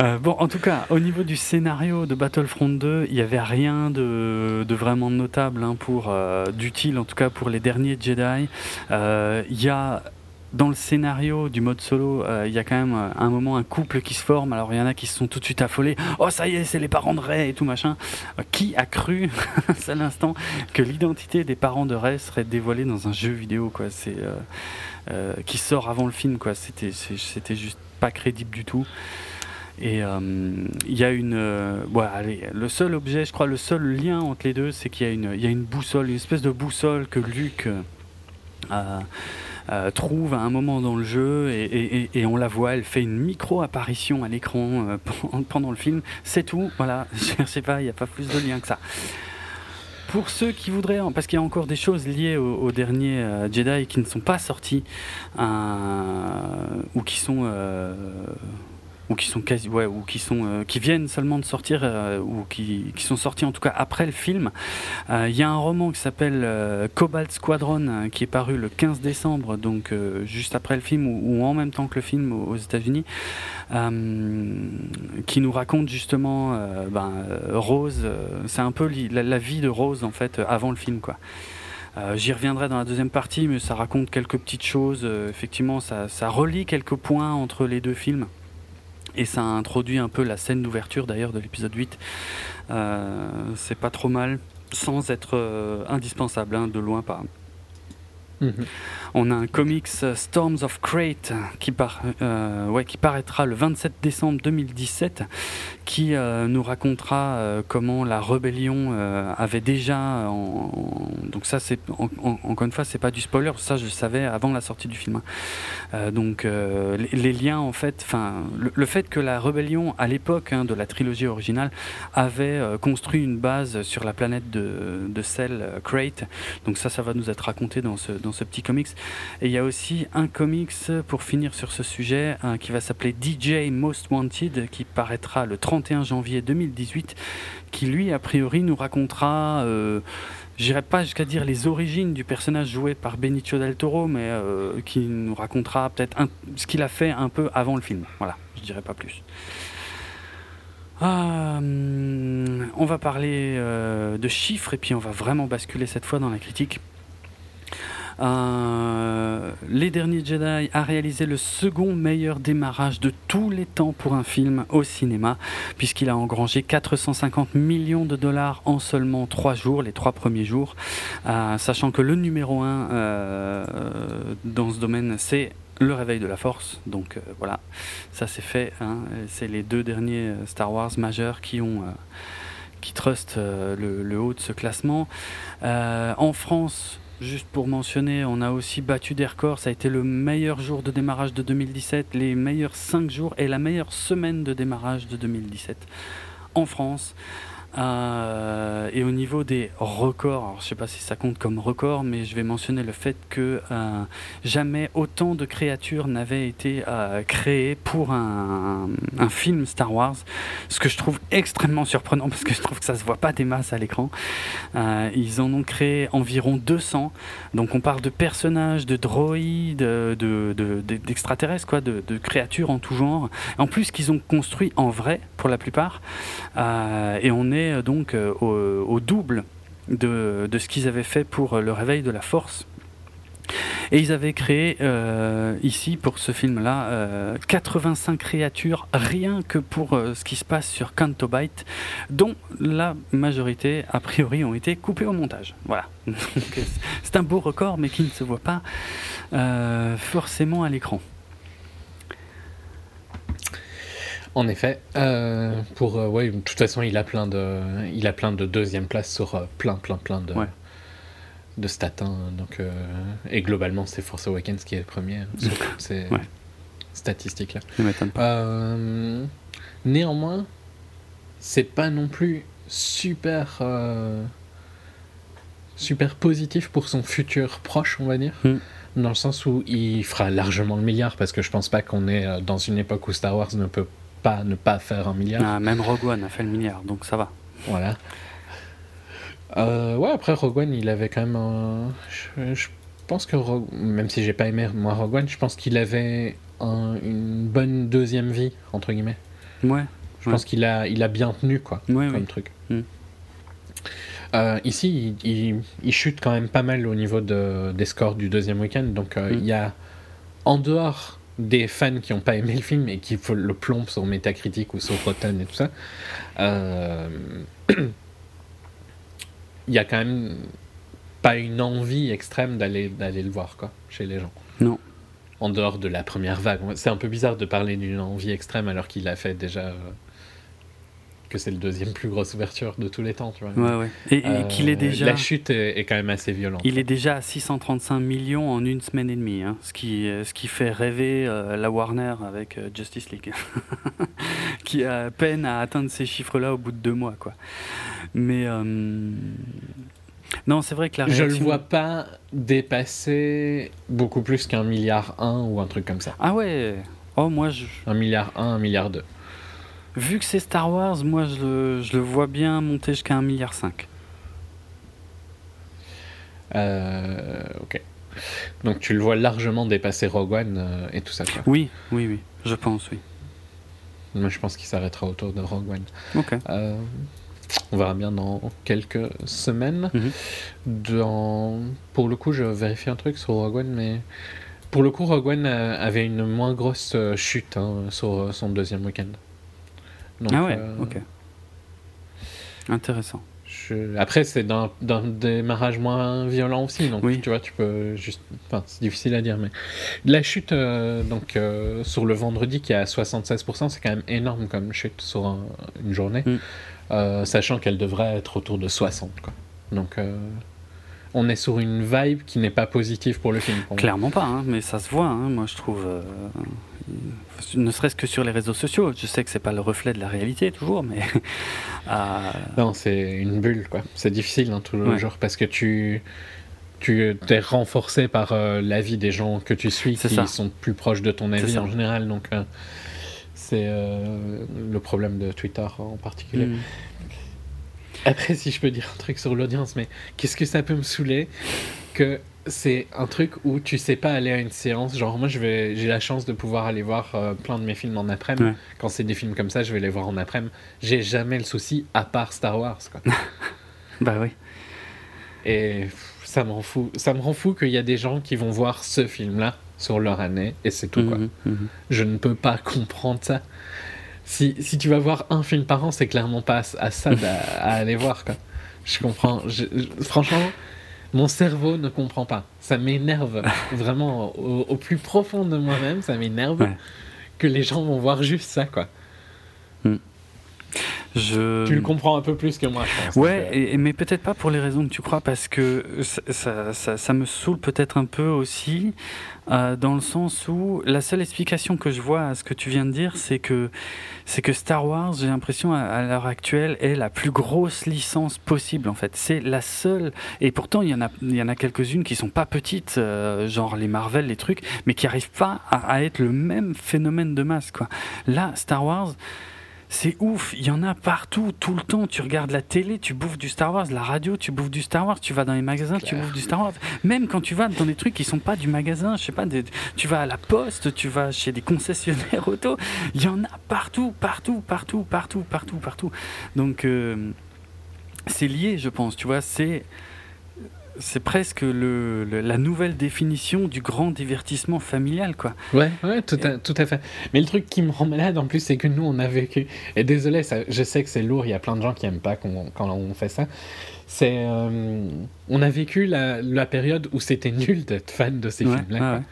Euh, bon, en tout cas, au niveau du scénario de Battlefront 2, il n'y avait rien de, de vraiment notable hein, pour euh, d'utile, en tout cas pour les derniers Jedi. Euh, Il y a dans le scénario du mode solo, euh, il y a quand même euh, un moment un couple qui se forme. Alors il y en a qui se sont tout de suite affolés. Oh ça y est, c'est les parents de Rey et tout machin. Euh, qui a cru à (laughs) un seul instant que l'identité des parents de Rey serait dévoilée dans un jeu vidéo quoi? C'est qui sort avant le film quoi. C'était juste pas crédible du tout. Et il y a une. le seul objet, je crois, le seul lien entre les deux, c'est qu'il y, a une- y a une boussole, une espèce de boussole que Luke euh, trouve à un moment dans le jeu et, on la voit, elle fait une micro-apparition à l'écran euh, (laughs) pendant, le film. C'est tout, voilà, (laughs) je sais pas, il n'y a pas plus de lien que ça. Pour ceux qui voudraient, parce qu'il y a encore des choses liées au, dernier euh, Jedi qui ne sont pas sorties ou qui sont ou qui sont quasi ou qui sont euh, qui viennent seulement de sortir euh, ou qui, sont sortis en tout cas après le film Euh, il y a un roman qui s'appelle Cobalt Squadron qui est paru le 15 décembre donc juste après le film ou, en même temps que le film aux, États-Unis qui nous raconte justement ben, Rose c'est un peu la, vie de Rose en fait avant le film quoi J'y reviendrai dans la deuxième partie, mais ça raconte quelques petites choses. Effectivement, ça relie quelques points entre les deux films. Et ça introduit un peu la scène d'ouverture d'ailleurs de l'épisode 8. Euh, c'est pas trop mal, sans être euh, indispensable, hein, de loin pas. Mhm. On a un comics euh, Storms of Crate qui, par- euh, ouais, qui paraîtra le 27 décembre 2017, qui euh, nous racontera euh, comment la rébellion euh, avait déjà. donc ça, c'est en- en- encore une fois, c'est pas du spoiler. Ça, je le savais avant la sortie du film. hein. Donc les, liens, en fait, enfin, le, fait que la rébellion à l'époque hein, de la trilogie originale avait construit une base sur la planète de, de Cell Crate. Donc ça, ça va nous être raconté dans ce dans ce petit comics. Et il y a aussi un comics pour finir sur ce sujet qui va s'appeler DJ Most Wanted, qui paraîtra le 31 janvier 2018, qui lui, a priori, nous racontera j'irai pas jusqu'à dire les origines du personnage joué par Benicio del Toro, mais euh, qui nous racontera peut-être ce qu'il a fait un peu avant le film. Voilà, je dirais pas plus. Hum, on va parler euh, de chiffres et puis on va vraiment basculer cette fois dans la critique. Euh, les Derniers Jedi a réalisé le second meilleur démarrage de tous les temps pour un film au cinéma, puisqu'il a engrangé 450 millions de dollars en seulement trois jours, les trois premiers jours, euh, sachant que le numéro 1 euh, dans ce domaine, c'est le réveil de la force. Donc voilà, ça c'est fait. Hein. C'est les deux derniers Star Wars majeurs qui ont qui trustent le, haut de ce classement. en France, Juste pour mentionner, on a aussi battu des. Ça a été le meilleur jour de démarrage de 2017, les meilleurs 5 jours et la meilleure semaine de démarrage de 2017 en France. Euh, et au niveau des records, je ne sais pas si ça compte comme record, mais je vais mentionner le fait que euh, jamais autant de créatures n'avaient été euh, créées pour un, film Star Wars, ce que je trouve extrêmement surprenant (laughs) parce que je trouve que ça se voit pas des masses à l'écran. ils en ont créé environ 200, donc on parle de personnages, de droïdes, d'extraterrestres, de, quoi, de, de, créatures en tout genre. En plus qu'ils ont construit en vrai pour la plupart, et on est euh, donc euh, au, double de, ce qu'ils avaient fait pour euh, le réveil de la force. Et ils avaient créé ici pour ce film-là 85 créatures rien que pour ce qui se passe sur Canto Bight, dont la majorité a priori ont été coupées au montage. Voilà. (laughs) C'est un beau record, mais qui ne se voit pas forcément à l'écran. En effet, euh, pour euh, ouais, de toute façon, il a plein de, il a plein de deuxième place sur euh, plein, plein, plein de, de stats. Hein. donc, et globalement, c'est Force Awakens qui est le premier hein, sur ces (laughs) statistiques-là. néanmoins, c'est pas non plus super, super positif pour son futur proche, on va dire. Hmm. Dans le sens où il fera largement le milliard, parce que je pense pas qu'on est dans une époque où Star Wars ne peut ne pas faire un milliard. Ah, même Rogue One a fait le milliard, donc ça va. Voilà. Euh, ouais, après Rogue One, il avait quand même un... je, pense que même si j'ai pas aimé moi Rogue One, je pense qu'il avait une bonne deuxième vie entre guillemets. Ouais. Je pense qu'il a, il a bien tenu quoi, comme truc. Mm. Euh, ici, il, il, chute quand même pas mal au niveau de, des scores du deuxième week-end. Donc, euh, mm. il y a, en dehors des fans qui n'ont pas aimé le film et qui le plombent sur Metacritic ou sur Rotten et tout ça, euh, (clears throat) il y a quand même pas une envie extrême d'aller d'aller le voir quoi chez les gens. Non. En dehors de la première vague, c'est un peu bizarre de parler d'une envie extrême alors qu'il a fait déjà euh, que c'est le deuxième plus grosse ouverture de tous les temps, tu vois. Ouais, ouais. Et, qu'il est euh, déjà. La chute est, quand même assez violente. Il est déjà à 635 millions en une semaine et demie, hein, ce, qui, ce qui fait rêver euh, la Warner avec euh, Justice League, (laughs) qui a peine à atteindre ces chiffres-là au bout de deux mois, quoi. Mais. Non, c'est vrai que la réaction... Je le vois pas dépasser beaucoup plus qu'un milliard un ou un truc comme ça. Ah ouais Oh, moi je... Un milliard un, un milliard deux. Vu que c'est Star Wars, moi je le, vois bien monter jusqu'à 1,5 milliard. Euh, ok. Donc tu le vois largement dépasser Rogue One euh, et tout ça. Quoi. Oui, oui, oui. Je pense, oui. Moi je pense qu'il s'arrêtera autour de Rogue One. Ok. Euh, on verra bien dans quelques semaines. Mhm. dans... Pour le coup, je vérifie un truc sur Rogue One, mais pour le coup, Rogue One avait une moins grosse chute hein, sur son deuxième week-end ah ouais, euh, ok. Intéressant. Après, c'est d'un démarrage moins violent aussi, donc oui. tu vois, tu peux juste. Enfin, c'est difficile à dire, mais la chute euh, donc euh, sur le vendredi qui est à 76%, c'est quand même énorme comme chute sur une journée, mm. sachant qu'elle devrait être autour de 60, quoi. Donc on est sur une vibe qui n'est pas positive pour le film. Clairement pas, hein, mais ça se voit, hein, moi je trouve ne serait-ce que sur les réseaux sociaux. Je sais que c'est pas le reflet de la réalité toujours, mais (laughs) euh, non, c'est une bulle quoi. C'est difficile hein, tous les jours parce que tu tu es renforcé par euh, l'avis des gens que tu suis qui ça. sont plus proches de ton avis en général. Donc, euh, c'est euh, le problème de Twitter en particulier. Mm. Après, si je peux dire un truc sur l'audience, mais qu'est-ce que ça peut me saouler que c'est un truc où tu sais pas aller à une séance? Genre, moi, je vais, j'ai la chance de pouvoir aller voir euh, plein de mes films en après-midi. Ouais. Quand c'est des films comme ça, je vais les voir en après-midi. J'ai jamais le souci, à part Star Wars. Quoi. (laughs) Bah oui. Et ça me rend fou. Ça me rend fou qu'il y a des gens qui vont voir ce film-là sur leur année et c'est tout. Quoi. Mhm, mhm. Je ne peux pas (laughs) comprendre ça. Si, si tu vas voir un film par an, c'est clairement pas à, ça à, (laughs) aller voir. Quoi. Je comprends. je- je- franchement, mon cerveau ne comprend pas. Ça m'énerve. (laughs) Vraiment, au, au plus profond de moi-même, ça m'énerve Ouais. que les gens vont voir juste ça. quoi. Je... Tu le comprends un peu plus que moi, je pense. Ouais, et- mais peut-être pas pour les raisons que tu crois, parce que ça, ça, ça- ça me saoule peut-être un peu aussi, euh, dans le sens où la seule explication que je vois à ce que tu viens de dire, c'est que, c'est que Star Wars, j'ai l'impression à, à l'heure actuelle, est la plus grosse licence possible en fait. C'est la seule, et pourtant il y en a, il y en a quelques-unes qui sont pas petites, euh, genre les Marvel, les trucs, mais qui arrivent pas à, à être le même phénomène de masse quoi. Là, Star Wars. C'est ouf, il y en a partout, tout le temps. Tu regardes la télé, tu bouffes du Star Wars, la radio, tu bouffes du Star Wars, tu vas dans les magasins, tu bouffes du Star Wars. Même quand tu vas dans des trucs qui sont pas du magasin, je sais pas, tu vas à la poste, tu vas chez des concessionnaires auto, il y en a partout, partout, partout, partout, partout, partout. Donc euh, c'est lié, je pense, tu vois, c'est c'est presque le, le- la nouvelle définition du grand divertissement familial, quoi. Ouais, ouais, tout à, tout à fait. Mais le truc qui me rend malade en plus, c'est que nous, on a vécu. Et désolé, ça, je sais que c'est lourd, il y a plein de gens qui aiment pas quand on fait ça. C'est. euh, on a vécu la, la période où c'était nul d'être fan de ces Ouais, films-là. ouais, quoi. ouais.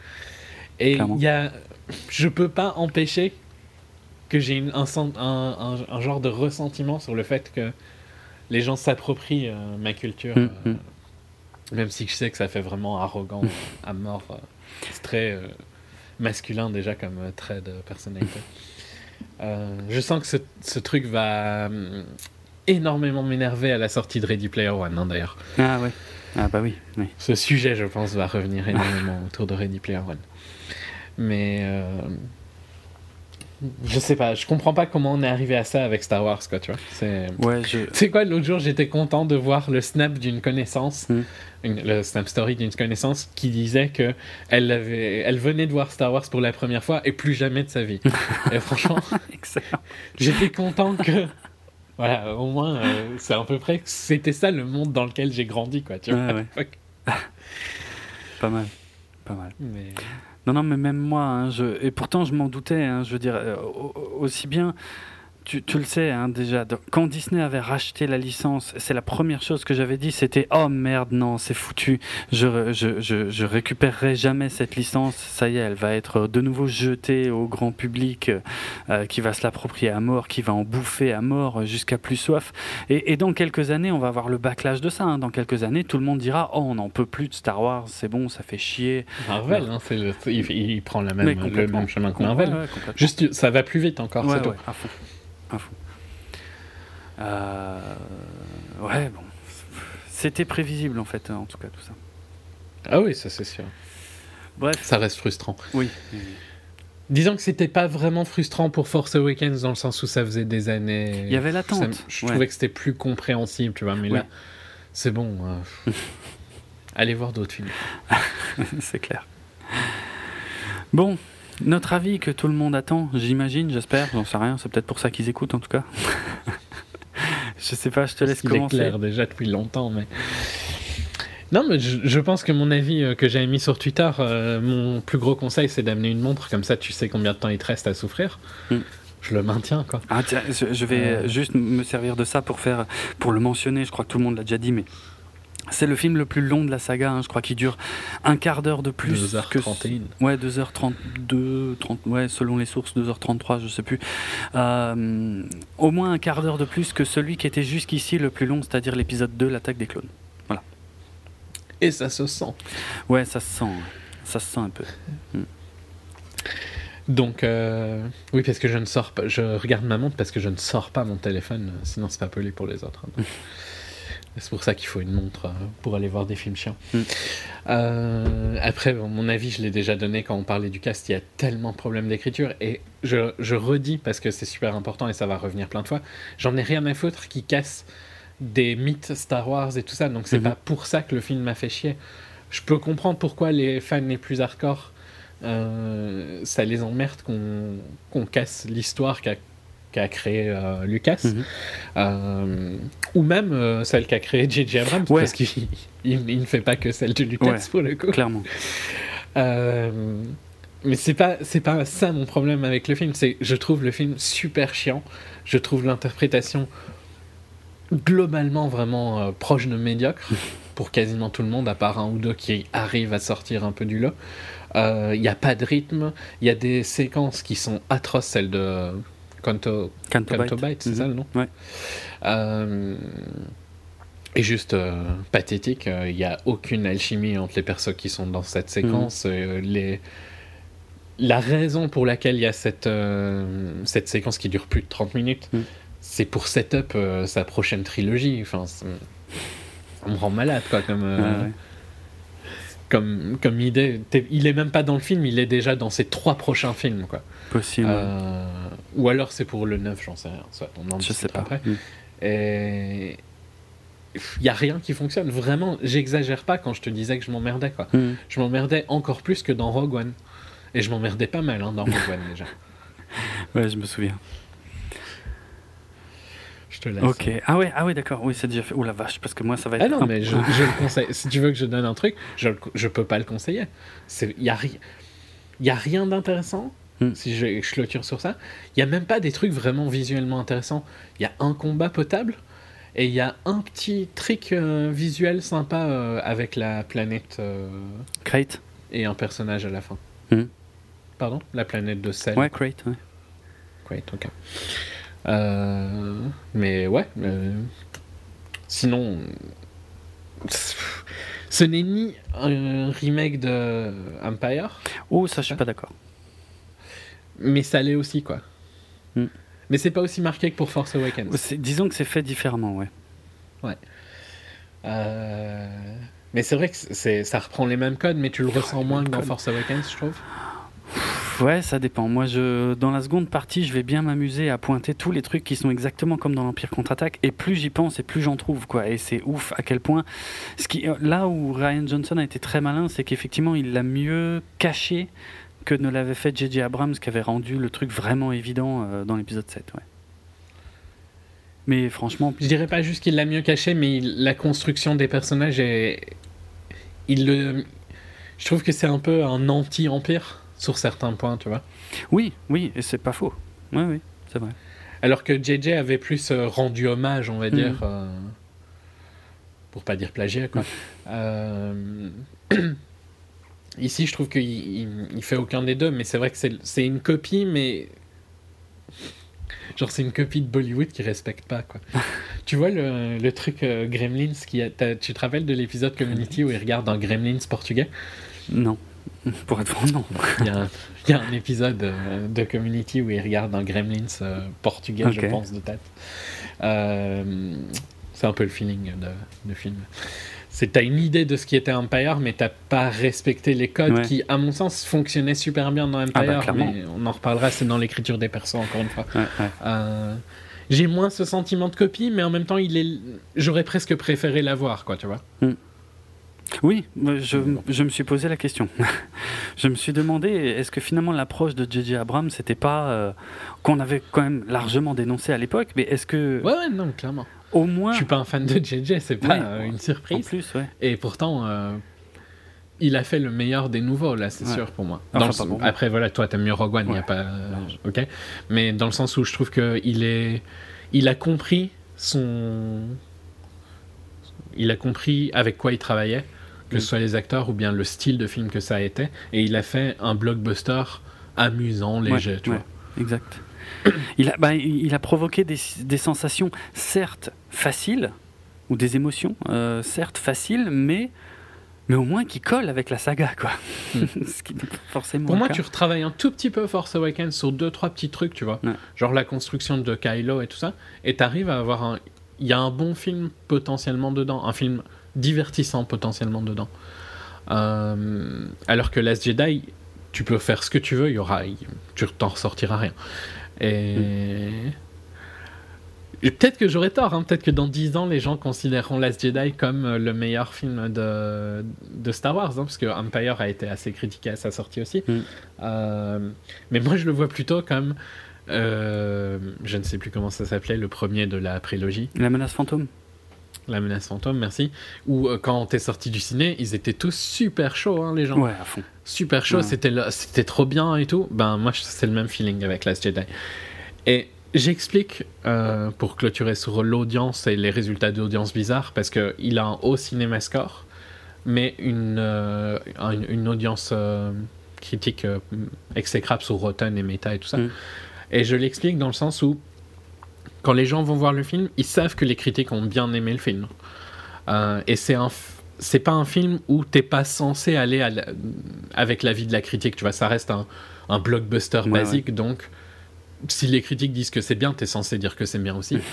Et il y a. Je peux pas empêcher que j'ai un, sen- un, un- un genre de ressentiment sur le fait que les gens s'approprient euh, ma culture. Mm, euh, mm. Même si je sais que ça fait vraiment arrogant (laughs) à mort. euh, C'est très euh, masculin déjà comme euh, trait de personnalité. (laughs) Euh, je sens que ce, ce truc va euh, énormément m'énerver à la sortie de Ready Player One, hein, d'ailleurs. Ah ouais. Ah bah oui, oui. Ce sujet, je pense, va revenir énormément (laughs) autour de Ready Player One. Mais euh, je sais pas, je comprends pas comment on est arrivé à ça avec Star Wars, quoi, tu vois. C'est. Ouais, je... (laughs) Quoi, l'autre jour, j'étais content de voir le snap d'une connaissance, Mm. une- le snap story d'une connaissance qui disait que elle, avait, elle venait de voir Star Wars pour la première fois et plus jamais de sa vie. (laughs) et franchement, (laughs) j'étais content que. Voilà, au moins, euh, c'est à peu près. C'était ça le monde dans lequel j'ai grandi, quoi, tu vois. Ouais. Pas mal. Pas mal. Mais- Non, non, mais même moi, hein, je... et pourtant je m'en doutais, hein, je veux dire, euh, au- au- aussi bien, tu, tu le sais hein, déjà, donc, quand Disney avait racheté la licence, c'est la première chose que j'avais dit, c'était oh merde, non, c'est foutu, je, je, je, je récupérerai jamais cette licence, ça y est, elle va être de nouveau jetée au grand public, euh, qui va se l'approprier à mort, qui va en bouffer à mort euh, jusqu'à plus soif. Et, et dans quelques années, on va avoir le backlash de ça. hein. Dans quelques années, tout le monde dira oh, on n'en peut plus de Star Wars, c'est bon, ça fait chier. Marvel, hein, le- il, il prend la même, le même chemin que Marvel. ouais. Juste, ça va plus vite encore, Ouais, c'est tout. ouais, à fond. À fond. Euh, ouais, bon. C'était prévisible en fait, en tout cas, tout ça. Ah oui, ça c'est sûr. Bref, Ça reste frustrant. oui. Disons que c'était pas vraiment frustrant pour Force Awakens dans le sens où ça faisait des années. Il y avait l'attente. Ça- je Ouais. trouvais que c'était plus compréhensible, tu vois, mais là, c'est bon. euh, (laughs) Allez voir d'autres films. (laughs) c'est clair. Bon, notre avis que tout le monde attend, j'imagine, j'espère, j'en sais rien, c'est peut-être pour ça qu'ils écoutent en tout cas. (laughs) je sais pas, je te laisse Il commencer. clair déjà depuis longtemps, mais. Non, mais je, je pense que mon avis euh, que j'avais mis sur Twitter, euh, mon plus gros conseil, c'est d'amener une montre, comme ça tu sais combien de temps il te reste à souffrir. Mm. Je le maintiens, quoi. Ah, tiens, je, je vais Euh. juste me servir de ça pour faire, pour le mentionner. Je crois que tout le monde l'a déjà dit, mais c'est le film le plus long de la saga. hein. Je crois qu'il dure un quart d'heure de plus que 2h31. Ouais, 2h32, 30, ouais, selon les sources, 2h33, je sais plus. Euh, au moins un quart d'heure de plus que celui qui était jusqu'ici le plus long, c'est-à-dire l'épisode 2, l'attaque des clones. Et ça se sent. Ouais, ça se sent. hein. Ça se sent un peu. Donc, euh, oui, parce que je ne sors pas. Je regarde ma montre parce que je ne sors pas mon téléphone, sinon c'est pas poli pour les autres. hein. (laughs) C'est pour ça qu'il faut une montre euh, pour aller voir des films chiants. Mm. Euh, après, bon, mon avis, je l'ai déjà donné quand on parlait du cast. Il y a tellement de problèmes d'écriture. Et je, je redis, parce que c'est super important et ça va revenir plein de fois, j'en ai rien à foutre qui casse des mythes Star Wars et tout ça. Donc c'est Mhm. pas pour ça que le film m'a fait chier. Je peux comprendre pourquoi les fans les plus hardcore, euh, ça les emmerde qu'on casse l'histoire qu'a créé euh, Lucas. Mhm. Euh, ou même euh, celle qu'a créée J.J. Abrams, Ouais. parce qu'il il, il ne fait pas que celle de Lucas Ouais. pour le coup. Clairement. Euh, mais c'est pas c'est pas ça mon problème avec le film, c'est je trouve le film super chiant. Je trouve l'interprétation globalement vraiment euh, proche de médiocre (laughs) pour quasiment tout le monde, à part un ou deux qui arrivent à sortir un peu du lot. Il n'y a pas de rythme, il y a des séquences qui sont atroces, celles de Canto, Canto Canto. Bight, c'est Mhm. ça le nom Ouais. Euh, et juste euh, pathétique, il n'y a aucune alchimie entre les persos qui sont dans cette séquence. euh, les... La raison pour laquelle il y a cette, euh, cette séquence qui dure plus de 30 minutes, Mm. c'est pour setup euh, sa prochaine trilogie. Enfin, ça me rend malade, quoi, comme, euh, Ouais, ouais. Comme, comme idée. T'es- Il est même pas dans le film, il est déjà dans ses trois prochains films, quoi. Possible. Euh, ou alors c'est pour le 9, j'en sais rien. Soit on en Je sais pas. après. Mm. Et il y a rien qui fonctionne. Vraiment, j'exagère pas quand je te disais que je m'emmerdais quoi. Mm. Je m'emmerdais encore plus que dans Rogue One. Et je m'emmerdais pas mal hein, dans Rogue One déjà. (laughs) Ouais, je me souviens. Je te laisse. Ok. Ah ouais, ah ouais, d'accord. Oui, c'est déjà fait. Oh la vache, parce que moi, ça va être. Ah non, mais je, je le conseille. Si tu veux que je donne un truc, je, je peux pas le conseiller. Il y a, ri- y a rien d'intéressant. Hmm. Si je, je clôture sur ça, il y a même pas des trucs vraiment visuellement intéressants. Il y a un combat potable et il y a un petit trick euh, visuel sympa euh, avec la planète euh, Crate. et un personnage à la fin. Hmm. Pardon? La planète de sel. Ouais, Crate. Ouais. Great, ok. Euh, mais ouais. euh, sinon, ce n'est ni un remake de Empire, Oh, ça, je suis pas d'accord. mais ça l'est aussi, quoi. Hmm. Mais c'est pas aussi marqué que pour Force Awakens. Disons que c'est fait différemment, ouais. Euh, Mais c'est vrai que ça reprend les mêmes codes, mais tu le ressens moins que dans. Force Awakens, je trouve. Ouais, ça dépend. Moi, je, dans la seconde partie, je vais bien m'amuser à pointer tous les trucs qui sont exactement comme dans l'Empire contre-attaque. Et plus j'y pense, et plus j'en trouve, quoi. Et c'est ouf à quel point. Euh, là où Ryan Johnson a été très malin, c'est qu'effectivement, il l'a mieux caché que ne l'avait fait J.J. Abrams, qui avait rendu le truc vraiment évident euh, dans l'épisode 7. Ouais. Mais franchement, Je dirais pas juste qu'il l'a mieux caché, mais la construction des personnages est. Je trouve que c'est un peu un anti-empire sur certains points, tu vois. oui, oui, et c'est pas faux. Oui, oui, c'est vrai. Alors que JJ avait plus euh, rendu hommage, on va Mhm. dire, euh, pour pas dire plagiat, quoi. Euh, (clears throat) Ici, je trouve qu'il il, il fait aucun des deux, mais c'est vrai que c'est une copie, mais. Genre, c'est une copie de Bollywood qui respecte pas, quoi. (laughs) tu vois le, le truc euh, Gremlins qui a, t'as- Tu te rappelles de l'épisode Community où il regarde un Gremlins portugais? Non. (laughs) Pour être franc, non. Il y, a un- il y a un épisode euh, de Community où il regarde un Gremlins euh, portugais, je pense, de tête. Euh, c'est un peu le feeling de, de film. C'est t'as une idée de ce qui était Empire, mais t'as pas respecté les codes Ouais. qui, à mon sens, fonctionnaient super bien dans Ah Empire. bah, mais on en reparlera, c'est dans l'écriture des persos encore une fois. Ouais, ouais. Euh, j'ai moins ce sentiment de copie, mais en même temps, il est, j'aurais presque préféré l'avoir, quoi, tu vois. Oui, je, je me suis posé la question. (laughs) je me suis demandé, est-ce que finalement l'approche de J.J. Abrams, c'était pas euh, qu'on avait quand même largement dénoncé à l'époque, mais est-ce que Ouais, ouais, non, clairement. au moins, Je suis pas un fan de JJ, c'est pas Ouais. euh, une en surprise. plus, ouais. Et pourtant, euh, il a fait le meilleur des nouveaux, là, c'est Ouais. sûr pour moi. Enfin, le. Après, voilà, toi, t'aimes mieux Rogue One, il a pas. ok. Mais dans le sens où je trouve qu'il est. Il a compris son. Il a compris avec quoi il travaillait, que ce soit les acteurs ou bien le style de film que ça a été. Et il a fait un blockbuster amusant, léger, Ouais, tu ouais, vois. Exact. (coughs) Il a, bah, il a provoqué des, des sensations, certes faciles, ou des émotions, euh, certes faciles, mais, mais au moins qui collent avec la saga, quoi. (laughs) Ce qui forcément Pour moi, cas. tu retravailles un tout petit peu Force Awakens sur deux, trois petits trucs, tu vois. Ouais. Genre la construction de Kylo et tout ça. Et t'arrives à avoir un- il y a un bon film potentiellement dedans, un film divertissant potentiellement dedans. Euh, alors que Last Jedi, tu peux faire ce que tu veux, il y aura, tu t'en ressortiras rien. Et, et peut-être que j'aurais tort, hein, peut-être que dans 10 ans, les gens considéreront Last Jedi comme euh, le meilleur film de, de Star Wars, hein, parce que Empire a été assez critiqué à sa sortie aussi. Mm. Euh, mais moi, je le vois plutôt comme, euh, je ne sais plus comment ça s'appelait, le premier de la prélogie. La menace fantôme La menace fantôme, merci. Où euh, quand t'es sorti du ciné, ils étaient tous super chauds, hein, les gens. Ouais, à fond. Super chaud, Ouais. c'était c'était trop bien et tout. Ben moi c'est le même feeling avec Last Jedi. Et j'explique euh, pour clôturer sur l'audience et les résultats d'audience bizarres parce que il a un haut cinéma score, mais une euh, une, une audience euh, critique exécrable sur Rotten et Meta et tout ça. Mm. Et je l'explique dans le sens où quand les gens vont voir le film, ils savent que les critiques ont bien aimé le film. Euh, et c'est un c'est pas un film où t'es pas censé aller à la- avec l'avis de la critique, tu vois, ça reste un, un blockbuster Ouais, basique, donc si les critiques disent que c'est bien, t'es censé dire que c'est bien aussi. (laughs)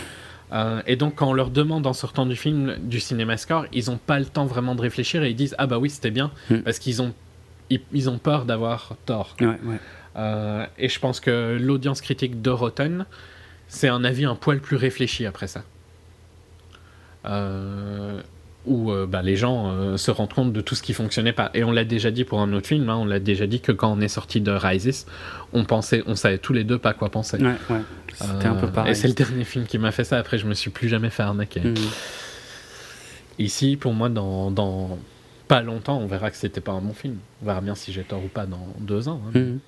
Euh, et donc quand on leur demande en sortant du film du cinéma score, ils ont pas le temps vraiment de réfléchir et ils disent ah bah oui c'était bien Mm. parce qu'ils ont ils, ils ont peur d'avoir tort. Ouais. Euh, et je pense que l'audience critique de Rotten, c'est un avis un poil plus réfléchi après ça. Euh, où euh, bah, les gens euh, se rendent compte de tout ce qui fonctionnait pas. Et on l'a déjà dit pour un autre film, hein, on l'a déjà dit que quand on est sorti de Rises, on pensait, on savait tous les deux pas quoi penser. Ouais, ouais. C'était un peu pareil. Et c'est le dernier film qui m'a fait ça. Après, je me suis plus jamais fait arnaquer. Mhm. Ici, pour moi, dans, dans pas longtemps, on verra que c'était pas un bon film. On verra bien si j'ai tort ou pas dans deux ans. hein. Mhm.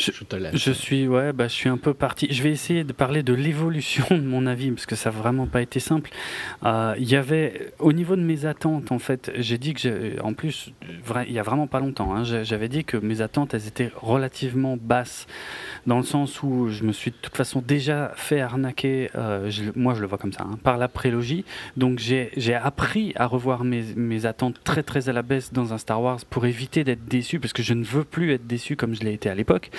Je, te laisse. Je suis, ouais, bah, je suis un peu parti. Je vais essayer de parler de l'évolution de mon avis, parce que ça n'a vraiment pas été simple. Euh, Il y avait, au niveau de mes attentes, en fait, j'ai dit que, en plus, il y a vraiment pas longtemps, hein, j'avais dit que mes attentes, elles étaient relativement basses, dans le sens où je me suis de toute façon déjà fait arnaquer, euh, je- moi je le vois comme ça, hein, par la prélogie. Donc j'ai j'ai appris à revoir mes, mes attentes très très à la baisse dans un Star Wars pour éviter d'être déçu, parce que je ne veux plus être déçu comme je l'ai été à l'époque.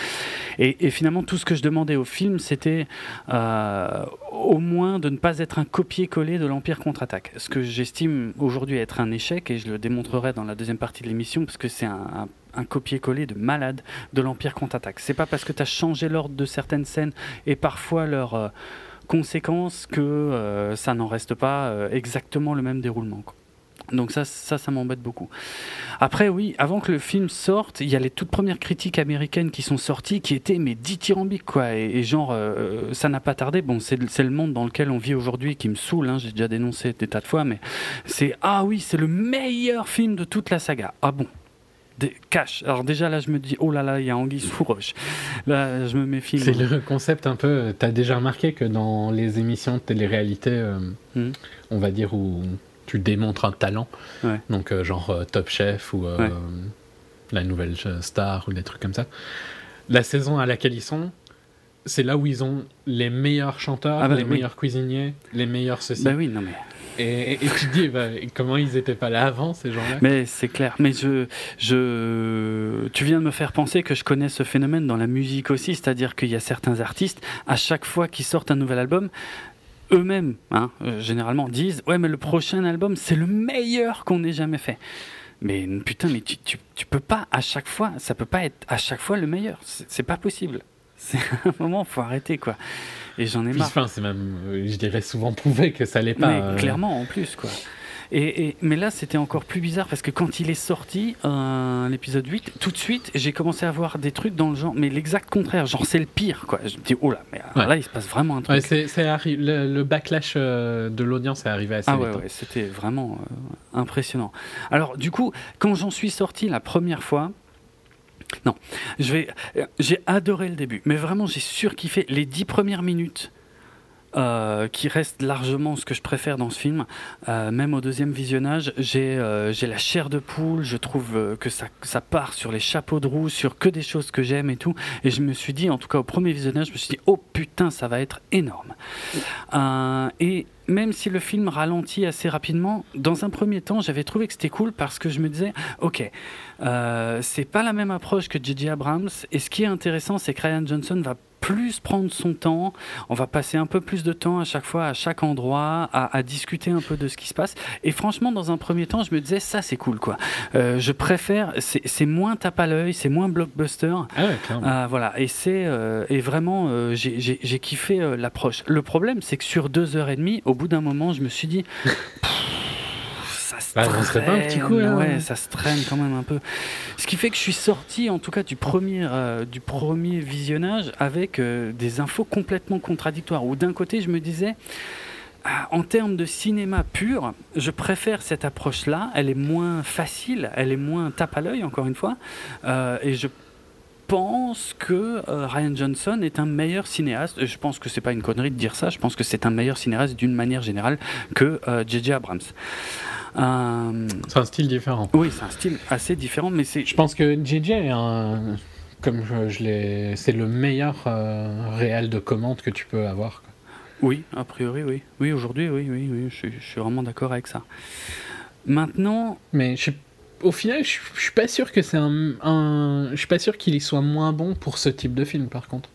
Et, finalement, tout ce que je demandais au film, c'était euh, au moins de ne pas être un copier-coller de l'Empire contre-attaque. Ce que j'estime aujourd'hui être un échec, et je le démontrerai dans la deuxième partie de l'émission, parce que c'est un, copier-coller de malade de l'Empire contre-attaque. C'est pas parce que tu as changé l'ordre de certaines scènes et parfois leurs euh, conséquences que euh, ça n'en reste pas exactement le même déroulement. Donc ça, ça, ça m'embête beaucoup. Après, oui, avant que le film sorte, il y a les toutes premières critiques américaines qui sont sorties, qui étaient mais dithyrambiques, quoi. Et, et genre, euh, ça n'a pas tardé. Bon, c'est le monde dans lequel on vit aujourd'hui qui me saoule. hein, J'ai déjà dénoncé des tas de fois, mais c'est ah oui, c'est le meilleur film de toute la saga. Ah bon? Des, cash. Alors déjà là, je me dis oh là là, il y a Anguille sous roche. Là, je me méfie. C'est le concept un peu. T'as déjà remarqué que dans les émissions de télé-réalité, euh, Mhm. on va dire où tu démontres un talent, Ouais. donc euh, genre euh, Top Chef ou euh, Ouais. la nouvelle star ou des trucs comme ça. La saison à laquelle ils sont, c'est là où ils ont les meilleurs chanteurs, Ah bah les oui. meilleurs cuisiniers, les meilleurs ceci. Bah oui, non mais. et, et- et tu te dis, bah, comment ils étaient pas là avant ces gens-là? Mais c'est clair. Mais je, je, tu viens de me faire penser que je connais ce phénomène dans la musique aussi, c'est-à-dire qu'il y a certains artistes, à chaque fois qu'ils sortent un nouvel album, eux-mêmes, hein, euh, généralement, disent ouais, mais le prochain album, c'est le meilleur qu'on ait jamais fait. Mais putain, mais tu, tu, tu peux pas à chaque fois, ça peut pas être à chaque fois le meilleur. C'est pas possible. (laughs) C'est un moment, faut arrêter quoi. Et j'en ai marre. enfin, c'est même, euh, je dirais souvent prouvé que ça l'est pas. Mais euh, clairement, en plus, quoi. Et, et- mais là, c'était encore plus bizarre parce que quand il est sorti, euh, l'épisode 8, tout de suite, j'ai commencé à voir des trucs dans le genre, mais l'exact contraire, genre c'est le pire, quoi. Je me dis, oh là, mais Ouais. là, il se passe vraiment un truc. Ouais, c'est, c'est arri- le, le backlash euh, de l'audience est arrivé assez Ah vite. ouais, hein. ouais, c'était vraiment euh, impressionnant. Alors, du coup, quand j'en suis sorti la première fois, non, je vais, euh, j'ai adoré le début, mais vraiment, j'ai surkiffé les dix premières minutes. Euh, qui restent largement ce que je préfère dans ce film. Euh, même au deuxième visionnage, j'ai euh, la chair de poule. Je trouve euh, que ça, ça part sur les chapeaux de roue, sur que des choses que j'aime et tout. Et je me suis dit, en tout cas au premier visionnage, je me suis dit, oh putain, ça va être énorme. Et même si le film ralentit assez rapidement, dans un premier temps, j'avais trouvé que c'était cool parce que je me disais, ok, c'est pas la même approche que J.J. Abrams. Et ce qui est intéressant, c'est que Ryan Johnson va plus prendre son temps, on va passer un peu plus de temps à chaque fois, à chaque endroit, à, discuter un peu de ce qui se passe. Et franchement, dans un premier temps, je me disais, ça c'est cool quoi. Euh, je préfère, c'est moins tape à l'œil, c'est moins blockbuster. Ah ouais, clairement. Euh, voilà, et c'est et vraiment, j'ai kiffé l'approche. Le problème, c'est que sur deux heures et demie, au bout d'un moment, je me suis dit. Bah, pas un petit coup, hein. ouais, ça se traîne quand même un peu. Ce qui fait que je suis sorti, en tout cas du premier, euh, du premier visionnage, avec euh, des infos complètement contradictoires. Où d'un côté, je me disais, ah, en termes de cinéma pur, je préfère cette approche-là. Elle est moins facile, elle est moins tape à l'œil, encore une fois. Euh, et je pense que Ryan Johnson est un meilleur cinéaste. Je pense que c'est pas une connerie de dire ça. Je pense que c'est un meilleur cinéaste d'une manière générale que J.J. Abrams. Euh, c'est un style différent. Oui, c'est un style assez différent, mais c'est. Je pense que JJ est un, comme je, l'ai, c'est le meilleur euh, réel de commande que tu peux avoir. Oui, a priori, oui. Oui, aujourd'hui, oui, oui, oui. Je, suis vraiment d'accord avec ça. Maintenant. Mais au final, je, je suis pas sûr que c'est un, un, je suis pas sûr qu'il y soit moins bon pour ce type de film, par contre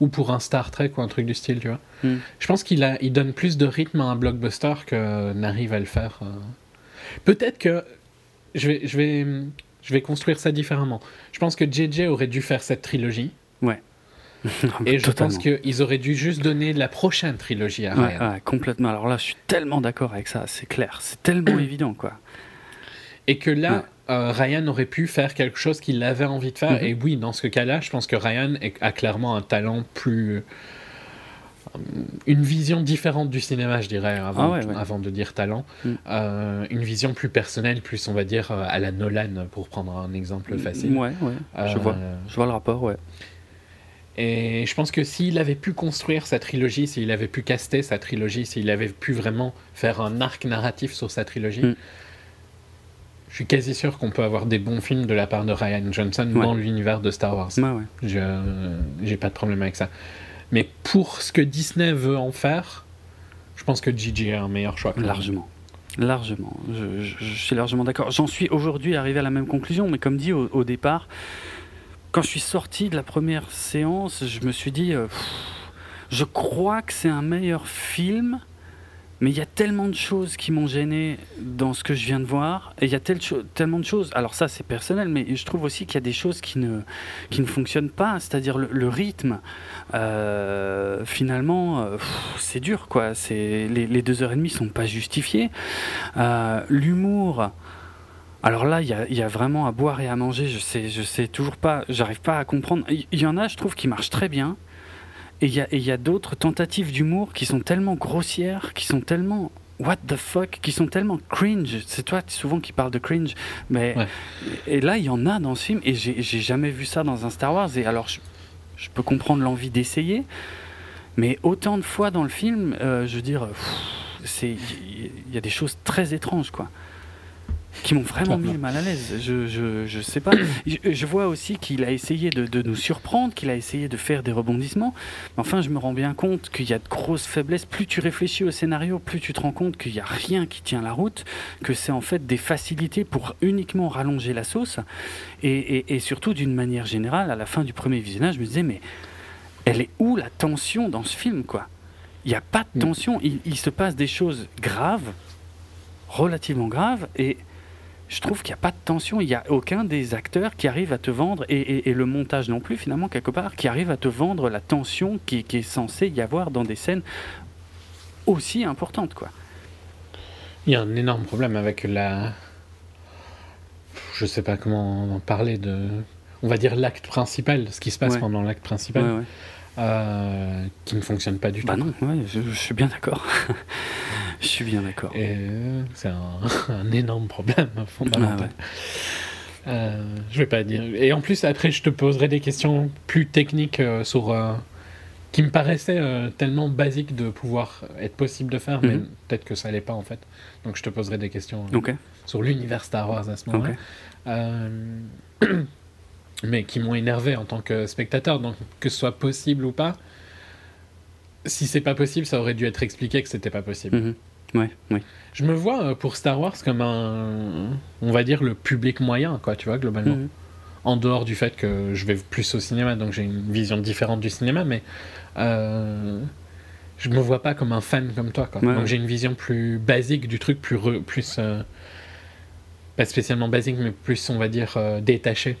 ou pour un Star Trek ou un truc du style, tu vois. Hmm. Je pense qu'il a, il donne plus de rythme à un blockbuster que n'arrive à le faire. Euh, Peut-être que je vais, je, vais, je vais construire ça différemment. Je pense que JJ aurait dû faire cette trilogie. Ouais. (laughs) Et je pense qu'ils auraient dû juste donner la prochaine trilogie à Ryan. Ouais, complètement. Alors là, je suis tellement d'accord avec ça. C'est clair. C'est tellement (clears throat) évident, quoi. Et que là, euh, Ryan aurait pu faire quelque chose qu'il avait envie de faire. Mm-hmm. Et oui, dans ce cas-là, je pense que Ryan a clairement un talent plus une vision différente du cinéma, je dirais, avant, ah avant de dire talent. Mm. Euh, une vision plus personnelle, plus, on va dire, euh, à la Nolan, pour prendre un exemple facile. Ouais, ouais. je, vois. Euh, je vois le rapport, ouais. Et je pense que s'il avait pu construire sa trilogie, s'il avait pu caster sa trilogie, s'il avait pu vraiment faire un arc narratif sur sa trilogie, mm. je suis quasi sûr qu'on peut avoir des bons films de la part de Ryan Johnson dans l'univers de Star Wars. J'ai pas de problème avec ça. Mais pour ce que Disney veut en faire, je pense que Gigi est un meilleur choix. Largement. Largement. Je, suis largement d'accord. J'en suis aujourd'hui arrivé à la même conclusion, mais comme dit au, départ, quand je suis sorti de la première séance, je me suis dit, euh, je crois que c'est un meilleur film mais il y a tellement de choses qui m'ont gêné dans ce que je viens de voir. Et il y a tellement de choses. Alors, ça, c'est personnel, mais je trouve aussi qu'il y a des choses qui ne, qui ne fonctionnent pas. C'est-à-dire le, rythme. Euh, finalement, euh, c'est dur, quoi. Les, deux heures et demie sont pas justifiées. Euh, l'humour. Alors là, il y, y a, vraiment à boire et à manger. Je sais, je sais toujours pas. J'arrive pas à comprendre. Il y, en a, je trouve, qui marchent très bien. Et il y a, d'autres tentatives d'humour qui sont tellement grossières, qui sont tellement what the fuck, qui sont tellement cringe. C'est toi souvent qui parles de cringe, mais et là il y en a dans ce film et j'ai jamais vu ça dans un Star Wars. Et alors je, peux comprendre l'envie d'essayer, mais autant de fois dans le film, euh, je veux dire, c'est il y a des choses très étranges quoi qui m'ont vraiment mis mal à l'aise. Je, je, je, sais pas. Je, vois aussi qu'il a essayé de, de nous surprendre, qu'il a essayé de faire des rebondissements. Enfin, je me rends bien compte qu'il y a de grosses faiblesses. Plus tu réfléchis au scénario, plus tu te rends compte qu'il n'y a rien qui tient la route, que c'est en fait des facilités pour uniquement rallonger la sauce. Et, et, et surtout, d'une manière générale, à la fin du premier visionnage, je me disais, mais elle est où la tension dans ce film, quoi? Il n'y a pas de mm. tension. Il, il se passe des choses graves, relativement graves, et je trouve qu'il n'y a pas de tension, il n'y a aucun des acteurs qui arrive à te vendre, et, le montage non plus finalement quelque part, qui arrive à te vendre la tension qui, est censée y avoir dans des scènes aussi importantes. quoi. Il y a un énorme problème avec la... Je sais pas comment en parler de... On va dire l'acte principal, ce qui se passe pendant l'acte principal. Euh, qui ne fonctionne pas du bah tout. non, je, je, suis bien d'accord. (laughs) Je suis bien d'accord. Euh, c'est un, (laughs) énorme problème (laughs) fondamental. Ah euh, je vais pas dire. Et en plus, après, je te poserai des questions plus techniques sur. qui me paraissaient tellement basiques de pouvoir être possible de faire, mais mhm. peut-être que ça l'est pas en fait. Donc je te poserai des questions sur l'univers Star Wars à ce moment-là. (clears throat) mais qui m'ont énervé en tant que spectateur. Donc que ce soit possible ou pas, si c'est pas possible, ça aurait dû être expliqué que c'était pas possible. Mhm. Ouais, oui. Je me vois euh, pour Star Wars comme un, on va dire le public moyen, quoi, tu vois, globalement. Mhm. en dehors du fait que je vais plus au cinéma, donc j'ai une vision différente du cinéma, mais euh, je me vois pas comme un fan comme toi. Quoi. Donc j'ai une vision plus basique du truc, plus, plus euh, pas spécialement basique, mais plus on va dire euh, détaché.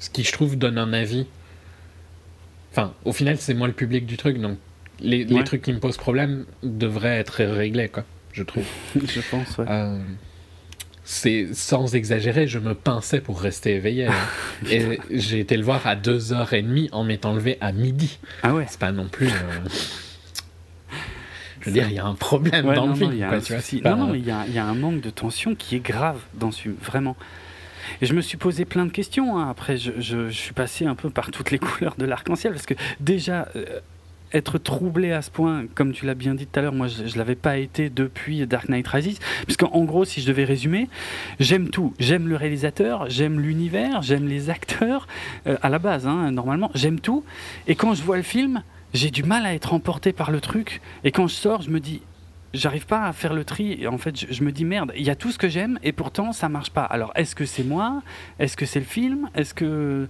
Ce qui je trouve donne un avis. Enfin, au final, c'est moi le public du truc, donc les, les, trucs qui me posent problème devraient être réglés, quoi, je trouve. (laughs) je pense, ouais. Euh, c'est sans exagérer, je me pinçais pour rester éveillé. Hein. (laughs) et j'ai été le voir à 2h30 en m'étant levé à midi. Ah ouais C'est pas non plus. Euh, je veux dire, il y a un problème dans le film. Non, non, il y, a, y, a un manque de tension qui est grave dans ce film, vraiment. Et je me suis posé plein de questions. Hein. Après, je, suis passé un peu par toutes les (laughs) couleurs de l'arc-en-ciel parce que déjà, euh, être troublé à ce point, comme tu l'as bien dit tout à l'heure, moi je, ne l'avais pas été depuis Dark Knight Rises, puisqu'en gros, si je devais résumer, j'aime tout. J'aime le réalisateur, j'aime l'univers, j'aime les acteurs, euh, à la base, hein, normalement, j'aime tout. Et quand je vois le film, j'ai du mal à être emporté par le truc. Et quand je sors, je me dis, j'arrive pas à faire le tri. Et en fait, je, me dis merde, il y a tout ce que j'aime et pourtant ça marche pas. Alors, est-ce que c'est moi? Est-ce que c'est le film? Est-ce que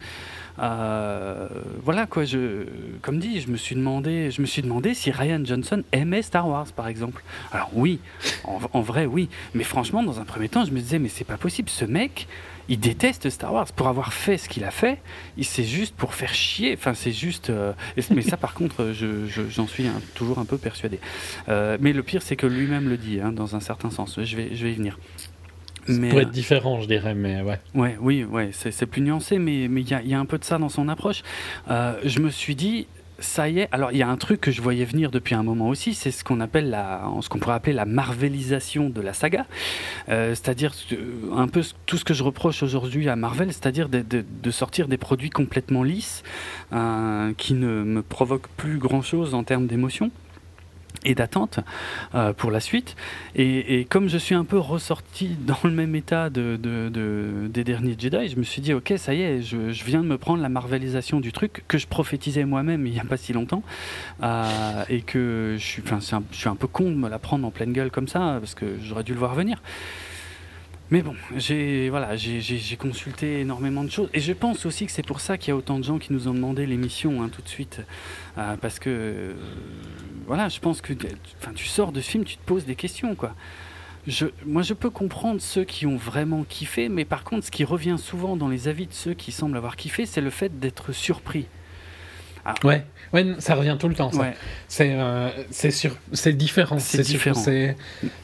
euh, voilà quoi, je, comme dit, je me suis demandé, je me suis demandé si Ryan Johnson aimait Star Wars, par exemple. Alors oui, en, vrai oui, mais franchement, dans un premier temps, je me disais mais c'est pas possible, ce mec, il déteste Star Wars pour avoir fait ce qu'il a fait. C'est juste pour faire chier. Enfin, c'est juste. Euh, mais ça, par contre, j'en suis toujours un peu persuadé. Euh, mais le pire, c'est que lui-même le dit, hein, dans un certain sens. Je vais, je vais y venir. Ça pourrait être différent, je dirais, mais ouais. Ouais, oui, ouais, c'est plus nuancé, mais il mais y, a, y a un peu de ça dans son approche. Euh, je me suis dit, ça y est. Alors, il y a un truc que je voyais venir depuis un moment aussi, c'est ce qu'on appelle ce qu'on pourrait appeler la marvelisation de la saga. Euh, c'est-à-dire un peu tout ce que je reproche aujourd'hui à Marvel, c'est-à-dire de, sortir des produits complètement lisses, euh, qui ne me provoquent plus grand-chose en termes d'émotion et d'attente euh, pour la suite. Et, comme je suis un peu ressorti dans le même état de, des derniers Jedi, je me suis dit, ok, ça y est, je, viens de me prendre la marvelisation du truc que je prophétisais moi-même il n'y a pas si longtemps. Euh, et que je suis un peu con de me la prendre en pleine gueule comme ça, parce que j'aurais dû le voir venir. Mais bon, j'ai voilà, consulté énormément de choses et je pense aussi que c'est pour ça qu'il y a autant de gens qui nous ont demandé l'émission hein, tout de suite, euh, parce que voilà, je pense que enfin, tu sors de ce film, tu te poses des questions quoi. Je, moi, je peux comprendre ceux qui ont vraiment kiffé, mais par contre, ce qui revient souvent dans les avis de ceux qui semblent avoir kiffé, c'est le fait d'être surpris. Ah. Ouais, ouais, ça revient tout le temps. C'est, euh, c'est sur, c'est différent. C'est différent.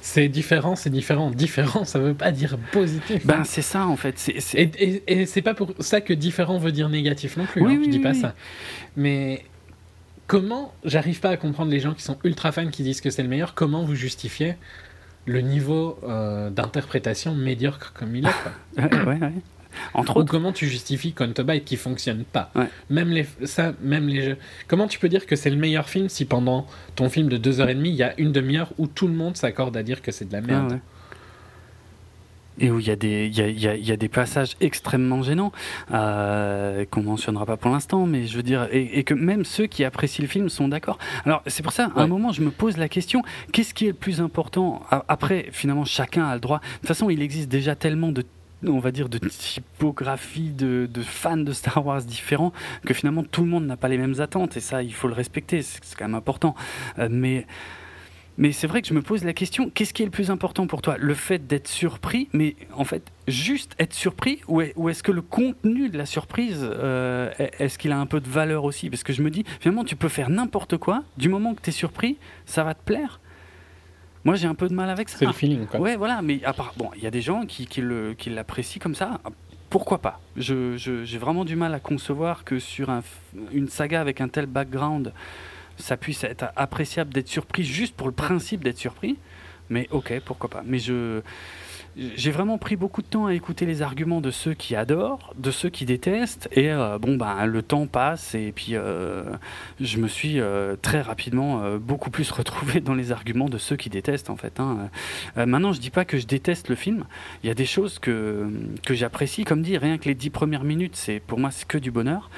C'est, différent, c'est différent. Différent, ça veut pas dire positif. Ben c'est ça en fait. Et, et, et, c'est pas pour ça que différent veut dire négatif non plus. Oui, hein, je dis pas ça. Mais comment j'arrive pas à comprendre les gens qui sont ultra fans qui disent que c'est le meilleur. Comment vous justifiez le niveau euh, d'interprétation médiocre comme il est (laughs) ouais, ouais, ouais. Entre Ou comment tu justifies Counterbyte qui fonctionne pas. Même les ça, même les jeux. Comment tu peux dire que c'est le meilleur film si pendant ton film de 2h30, il y a une demi-heure où tout le monde s'accorde à dire que c'est de la merde. ah et où il y, a des, il, y a, il, y a, des passages extrêmement gênants euh, qu'on mentionnera pas pour l'instant, mais je veux dire, et, que même ceux qui apprécient le film sont d'accord. Alors c'est pour ça, à un moment, je me pose la question qu'est-ce qui est le plus important? Après, finalement, chacun a le droit. De toute façon, il existe déjà tellement de on va dire, de typographie de, fans de Star Wars différents, que finalement tout le monde n'a pas les mêmes attentes, et ça, il faut le respecter, c'est quand même important. Euh, mais. Mais c'est vrai que je me pose la question, qu'est-ce qui est le plus important pour toi? Le fait d'être surpris, mais en fait, juste être surpris, ou est-ce que le contenu de la surprise, euh, est-ce qu'il a un peu de valeur aussi? Parce que je me dis, finalement, tu peux faire n'importe quoi, du moment que tu es surpris, ça va te plaire. Moi, j'ai un peu de mal avec ça. C'est le feeling, quoi. Ouais, voilà. Mais à part, bon, il y a des gens qui, qui l'apprécient comme ça. Pourquoi pas? J'ai je, vraiment du mal à concevoir que sur un, une saga avec un tel background, ça puisse être appréciable d'être surpris juste pour le principe d'être surpris. Mais ok, pourquoi pas. Mais je j'ai vraiment pris beaucoup de temps à écouter les arguments de ceux qui adorent, de ceux qui détestent, et euh, bon, ben, le temps passe, et puis euh, je me suis euh, très rapidement beaucoup plus (laughs) retrouvé dans les arguments de ceux qui détestent, en fait. Hein. maintenant, je dis pas que je déteste le film, il y a des choses que, que j'apprécie, comme dit, rien que les dix premières minutes, c'est pour moi, c'est que du bonheur.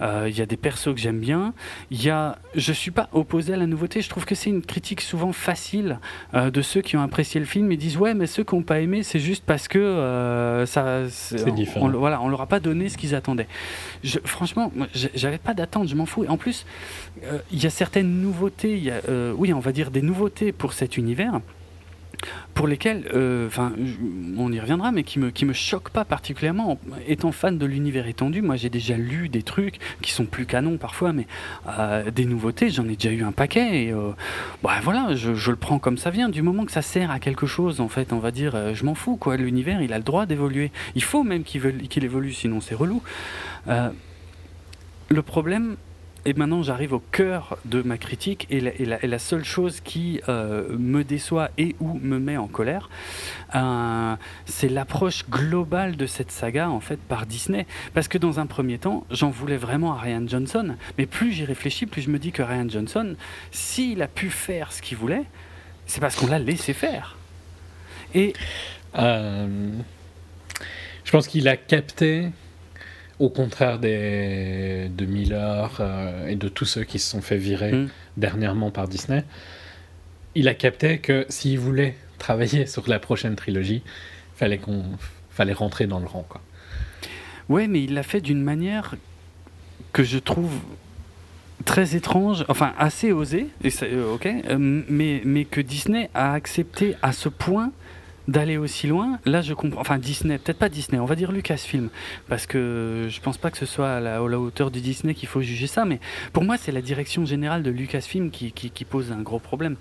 Il y a des persos que j'aime bien, il y a, je suis pas opposé à la nouveauté, je trouve que c'est une critique souvent facile de ceux qui ont apprécié le film, et disent, ouais, mais ceux qui n'ont pas aimé, aimé, c'est juste parce que euh, ça, c'est différent. On, voilà, on leur a pas donné ce qu'ils attendaient. Je, franchement, j'avais pas d'attente, je m'en fous. Et en plus, euh, il y a certaines nouveautés, y a, oui, on va dire des nouveautés pour cet univers pour lesquels, euh, enfin, on y reviendra, mais qui me, qui me choquent pas particulièrement. Étant fan de l'univers étendu, moi j'ai déjà lu des trucs qui sont plus canons parfois, mais euh, des nouveautés, j'en ai déjà eu un paquet. Et euh, bah, voilà, je, je, le prends comme ça vient. Du moment que ça sert à quelque chose, en fait, on va dire, je m'en fous, quoi. L'univers, il a le droit d'évoluer. Il faut même qu'il qu'il évolue, sinon c'est relou. le problème, et maintenant, j'arrive au cœur de ma critique et la, seule chose qui euh, me déçoit et ou me met en colère, euh, c'est l'approche globale de cette saga en fait par Disney. Parce que dans un premier temps, j'en voulais vraiment à Ryan Johnson, mais plus j'y réfléchis, plus je me dis que Ryan Johnson, s'il a pu faire ce qu'il voulait, c'est parce qu'on l'a laissé faire. Et euh, je pense qu'il a capté au contraire des, de Miller euh, et de tous ceux qui se sont fait virer mm. dernièrement par Disney, il a capté que s'il voulait travailler (laughs) sur la prochaine trilogie, fallait qu'on fallait rentrer dans le rang. Quoi. Ouais, mais il l'a fait d'une manière que je trouve très étrange, enfin assez osée, et euh, ok, euh, mais, mais que Disney a accepté à ce point d'aller aussi loin, là je comprends, enfin Disney, peut-être pas Disney, on va dire Lucasfilm, parce que je pense pas que ce soit à la, hauteur du Disney qu'il faut juger ça, mais pour moi c'est la direction générale de Lucasfilm qui, pose un gros problème.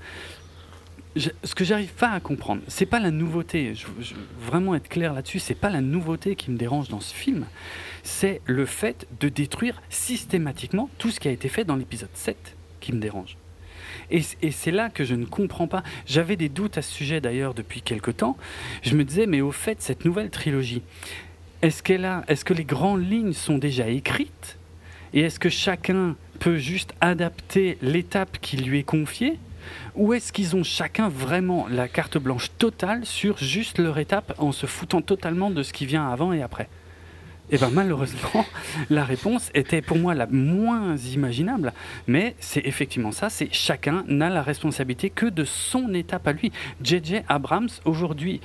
ce que j'arrive pas à comprendre, c'est pas la nouveauté, je, veux vraiment être clair là-dessus, c'est pas la nouveauté qui me dérange dans ce film, c'est le fait de détruire systématiquement tout ce qui a été fait dans l'épisode 7 qui me dérange. Et, c'est là que je ne comprends pas. J'avais des doutes à ce sujet d'ailleurs depuis quelque temps. Je me disais, mais au fait, cette nouvelle trilogie, est-ce est-ce que les grandes lignes sont déjà écrites? Et est-ce que chacun peut juste adapter l'étape qui lui est confiée? Ou est-ce qu'ils ont chacun vraiment la carte blanche totale sur juste leur étape en se foutant totalement de ce qui vient avant et après? Et eh bien malheureusement, (laughs) la réponse était pour moi la moins imaginable. Mais c'est effectivement ça, c'est chacun n'a la responsabilité que de son étape à lui. JJ Abrams, aujourd'hui,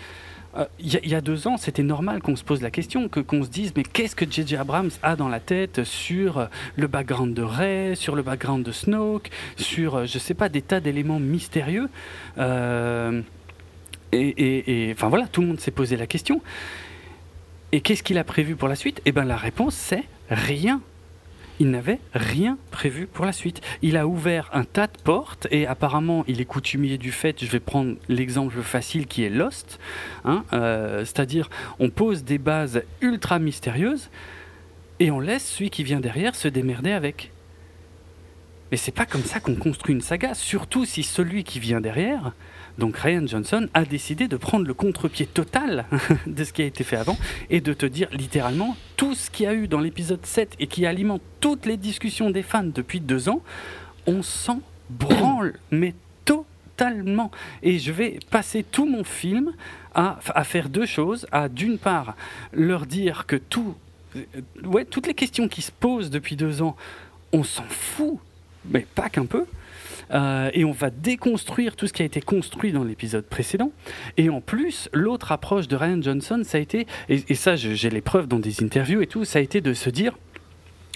euh, il y, a deux ans, c'était normal qu'on se pose la question, que qu'on se dise mais qu'est-ce que J.J. Abrams a dans la tête sur le background de Rey, sur le background de Snoke, sur euh, je sais pas des tas d'éléments mystérieux. Euh, et, enfin voilà, tout le monde s'est posé la question. Et qu'est-ce qu'il a prévu pour la suite? Eh bien la réponse c'est rien. Il n'avait rien prévu pour la suite. Il a ouvert un tas de portes et apparemment il est coutumier du fait, je vais prendre l'exemple facile qui est Lost, hein, euh, c'est-à-dire on pose des bases ultra mystérieuses et on laisse celui qui vient derrière se démerder avec. Mais c'est pas comme ça qu'on construit une saga, surtout si celui qui vient derrière, donc Ryan Johnson a décidé de prendre le contre-pied total (laughs) de ce qui a été fait avant et de te dire littéralement tout ce qu'il y a eu dans l'épisode 7 et qui alimente toutes les discussions des fans depuis deux ans, on s'en branle, (coughs) mais totalement. Et je vais passer tout mon film à, à faire deux choses, à d'une part leur dire que tout, euh, ouais, toutes les questions qui se posent depuis deux ans, on s'en fout, mais pas qu'un peu. Euh, et on va déconstruire tout ce qui a été construit dans l'épisode précédent. Et en plus, l'autre approche de Ryan Johnson, ça a été, et, ça j'ai les preuves dans des interviews et tout, ça a été de se dire,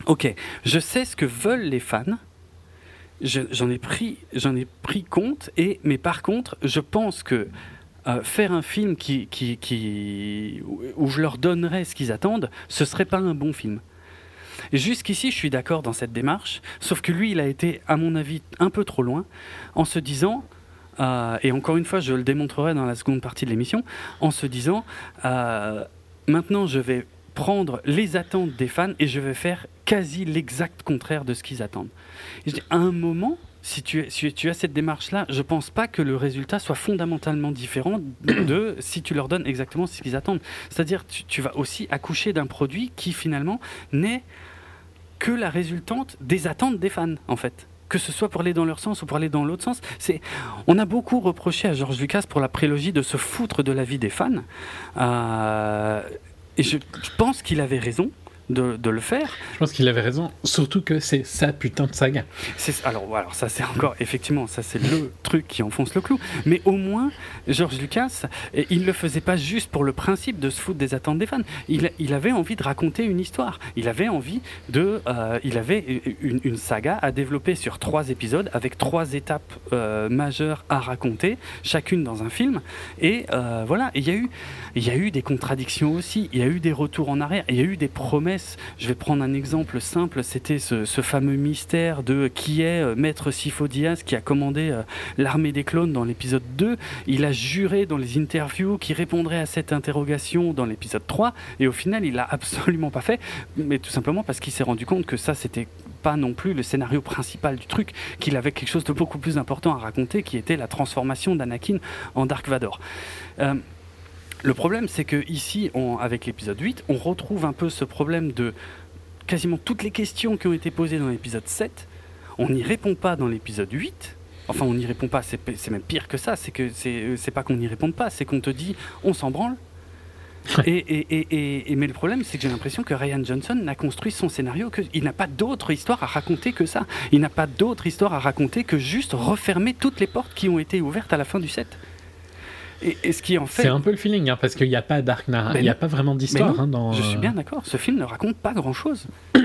ok, je sais ce que veulent les fans, j'en ai pris, j'en ai pris compte. Et mais par contre, je pense que euh, faire un film qui, qui, qui, où je leur donnerais ce qu'ils attendent, ce serait pas un bon film. Jusqu'ici, je suis d'accord dans cette démarche, sauf que lui, il a été, à mon avis, un peu trop loin, en se disant, euh, et encore une fois, je le démontrerai dans la seconde partie de l'émission, en se disant, euh, maintenant, je vais prendre les attentes des fans et je vais faire quasi l'exact contraire de ce qu'ils attendent. Je dis, à un moment, si tu, tu, as cette démarche-là, je ne pense pas que le résultat soit fondamentalement différent de (coughs) si tu leur donnes exactement ce qu'ils attendent. C'est-à-dire, tu, tu vas aussi accoucher d'un produit qui finalement n'est que la résultante des attentes des fans, en fait que ce soit pour aller dans leur sens ou pour aller dans l'autre sens. C'est, on a beaucoup reproché à George Lucas pour la prélogie de se foutre de la vie des fans. Euh, et je, pense qu'il avait raison. De, de le faire. Je pense qu'il avait raison, surtout que c'est sa putain de saga. Alors, voilà, ça c'est encore, effectivement, ça c'est le truc qui enfonce le clou. Mais au moins, George Lucas, il le faisait pas juste pour le principe de se foutre des attentes des fans. Il, il avait envie de raconter une histoire. Il avait envie de, euh, il avait une, une, saga à développer sur trois épisodes avec trois étapes euh, majeures à raconter, chacune dans un film. Et euh, voilà, il y a eu, il y a eu des contradictions aussi. Il y a eu des retours en arrière. Il y a eu des promesses je vais prendre un exemple simple, c'était ce, fameux mystère de qui est euh, Maître Sifo Diaz qui a commandé euh, l'armée des clones dans l'épisode 2. Il a juré dans les interviews qu'il répondrait à cette interrogation dans l'épisode 3 et au final il l'a absolument pas fait, mais tout simplement parce qu'il s'est rendu compte que ça c'était pas non plus le scénario principal du truc, qu'il avait quelque chose de beaucoup plus important à raconter qui était la transformation d'Anakin en Dark Vador. Euh, le problème, c'est que ici, avec l'épisode 8, on retrouve un peu ce problème de quasiment toutes les questions qui ont été posées dans l'épisode 7. On n'y répond pas dans l'épisode 8. Enfin, on n'y répond pas, c'est même pire que ça. C'est que c'est pas qu'on n'y réponde pas, c'est qu'on te dit on s'en branle. Et, et, et, mais le problème, c'est que j'ai l'impression que Ryan Johnson n'a construit son scénario qu'il n'a pas d'autre histoire à raconter que ça. Il n'a pas d'autre histoire à raconter que juste refermer toutes les portes qui ont été ouvertes à la fin du 7. Et, ce qui en fait. C'est un peu le feeling, hein, parce qu'il n'y a pas Dark Il n'y a pas vraiment d'histoire. Hein, dans... Je suis bien d'accord. Ce film ne raconte pas grand chose. (coughs)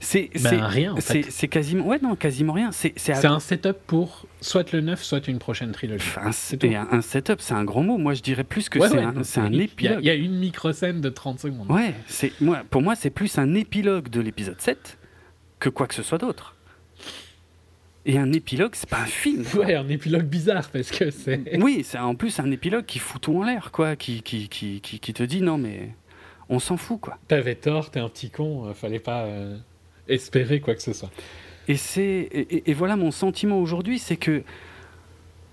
C'est ben, rien. En fait. C'est quasiment. Ouais, non, quasiment rien. C'est un setup pour soit le 9, soit une prochaine trilogie. un, un, setup, c'est un grand mot. Moi, je dirais plus que c'est un, épilogue. Il y, a une micro-scène de 30 secondes. Ouais, moi, pour moi, c'est plus un épilogue de l'épisode 7 que quoi que ce soit d'autre. Et un épilogue, c'est pas un film. Ouais, un épilogue bizarre parce que c'est. (laughs) Oui, c'est en plus un épilogue qui fout tout en l'air, quoi, qui, qui, qui, qui, te dit non mais on s'en fout, quoi. T'avais tort, t'es un petit con, euh, fallait pas euh, espérer quoi que ce soit. Et c'est et, voilà mon sentiment aujourd'hui, c'est que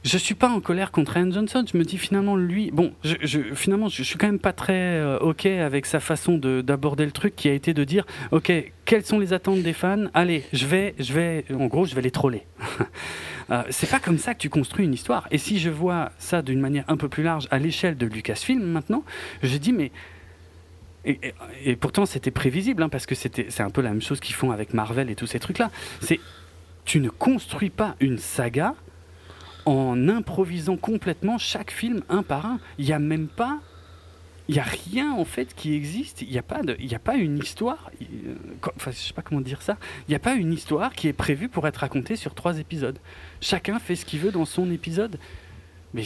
je suis pas en colère contre Ryan Johnson. Je me dis finalement lui, bon, je, finalement je, suis quand même pas très euh, ok avec sa façon d'aborder le truc, qui a été de dire, ok, quelles sont les attentes des fans? Allez, je vais, je vais, en gros, je vais les troller. (laughs) euh, c'est pas comme ça que tu construis une histoire. Et si je vois ça d'une manière un peu plus large à l'échelle de Lucasfilm maintenant, je dis mais et, pourtant c'était prévisible hein, parce que c'est un peu la même chose qu'ils font avec Marvel et tous ces trucs là. C'est tu ne construis pas une saga en improvisant complètement chaque film un par un. Il n'y a même pas. Il n'y a rien en fait qui existe. Il n'y a, pas il a pas une histoire. Euh, enfin, je sais pas comment dire ça. Il n'y a pas une histoire qui est prévue pour être racontée sur trois épisodes. Chacun fait ce qu'il veut dans son épisode. Mais...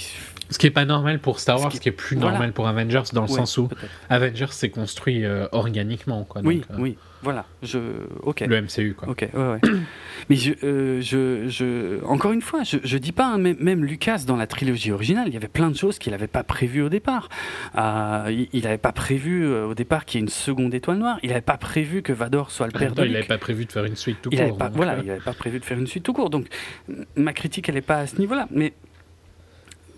Ce qui est pas normal pour Star Wars, ce qui est, plus normal pour Avengers, dans le sens où Avengers s'est construit euh, organiquement. Quoi, oui, euh, oui, voilà. Je... Le MCU, quoi. Ok, ouais, ouais. (coughs) Mais je, euh, je, je, encore une fois, je, je dis pas, hein, même, même, Lucas dans la trilogie originale, il y avait plein de choses qu'il n'avait pas prévues au départ. Il n'avait pas prévu au départ qu'il y ait une seconde étoile noire. Il n'avait pas prévu que Vador soit le père de Il n'avait pas prévu de faire une suite tout il court. Pas, voilà, il n'avait pas prévu de faire une suite tout court. Donc ma critique, elle n'est pas à ce niveau-là. Mais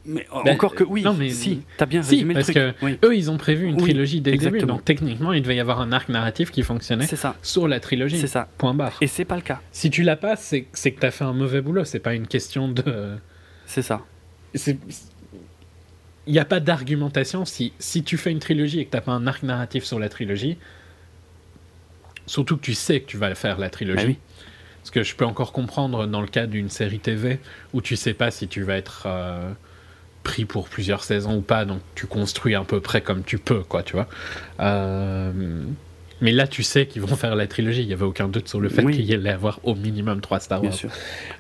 mais ben, encore que oui, non, mais si, t'as bien résumé parce le truc. Que eux, ils ont prévu une trilogie dès le début, donc techniquement, il devait y avoir un arc narratif qui fonctionnait ça. sur la trilogie. C'est ça. Point barre. Et c'est pas le cas. Si tu l'as pas, c'est que t'as fait un mauvais boulot. C'est pas une question de. C'est ça. Il n'y a pas d'argumentation si, si tu fais une trilogie et que t'as pas un arc narratif sur la trilogie, surtout que tu sais que tu vas faire la trilogie. Bah oui. Parce que je peux encore comprendre dans le cas d'une série TV où tu sais pas si tu vas être euh, pris pour plusieurs saisons ou pas, donc tu construis à peu près comme tu peux, quoi, tu vois. Euh, mais là, tu sais qu'ils vont faire la trilogie. Il n'y avait aucun doute sur le fait qu'il y allait avoir au minimum trois Star Wars.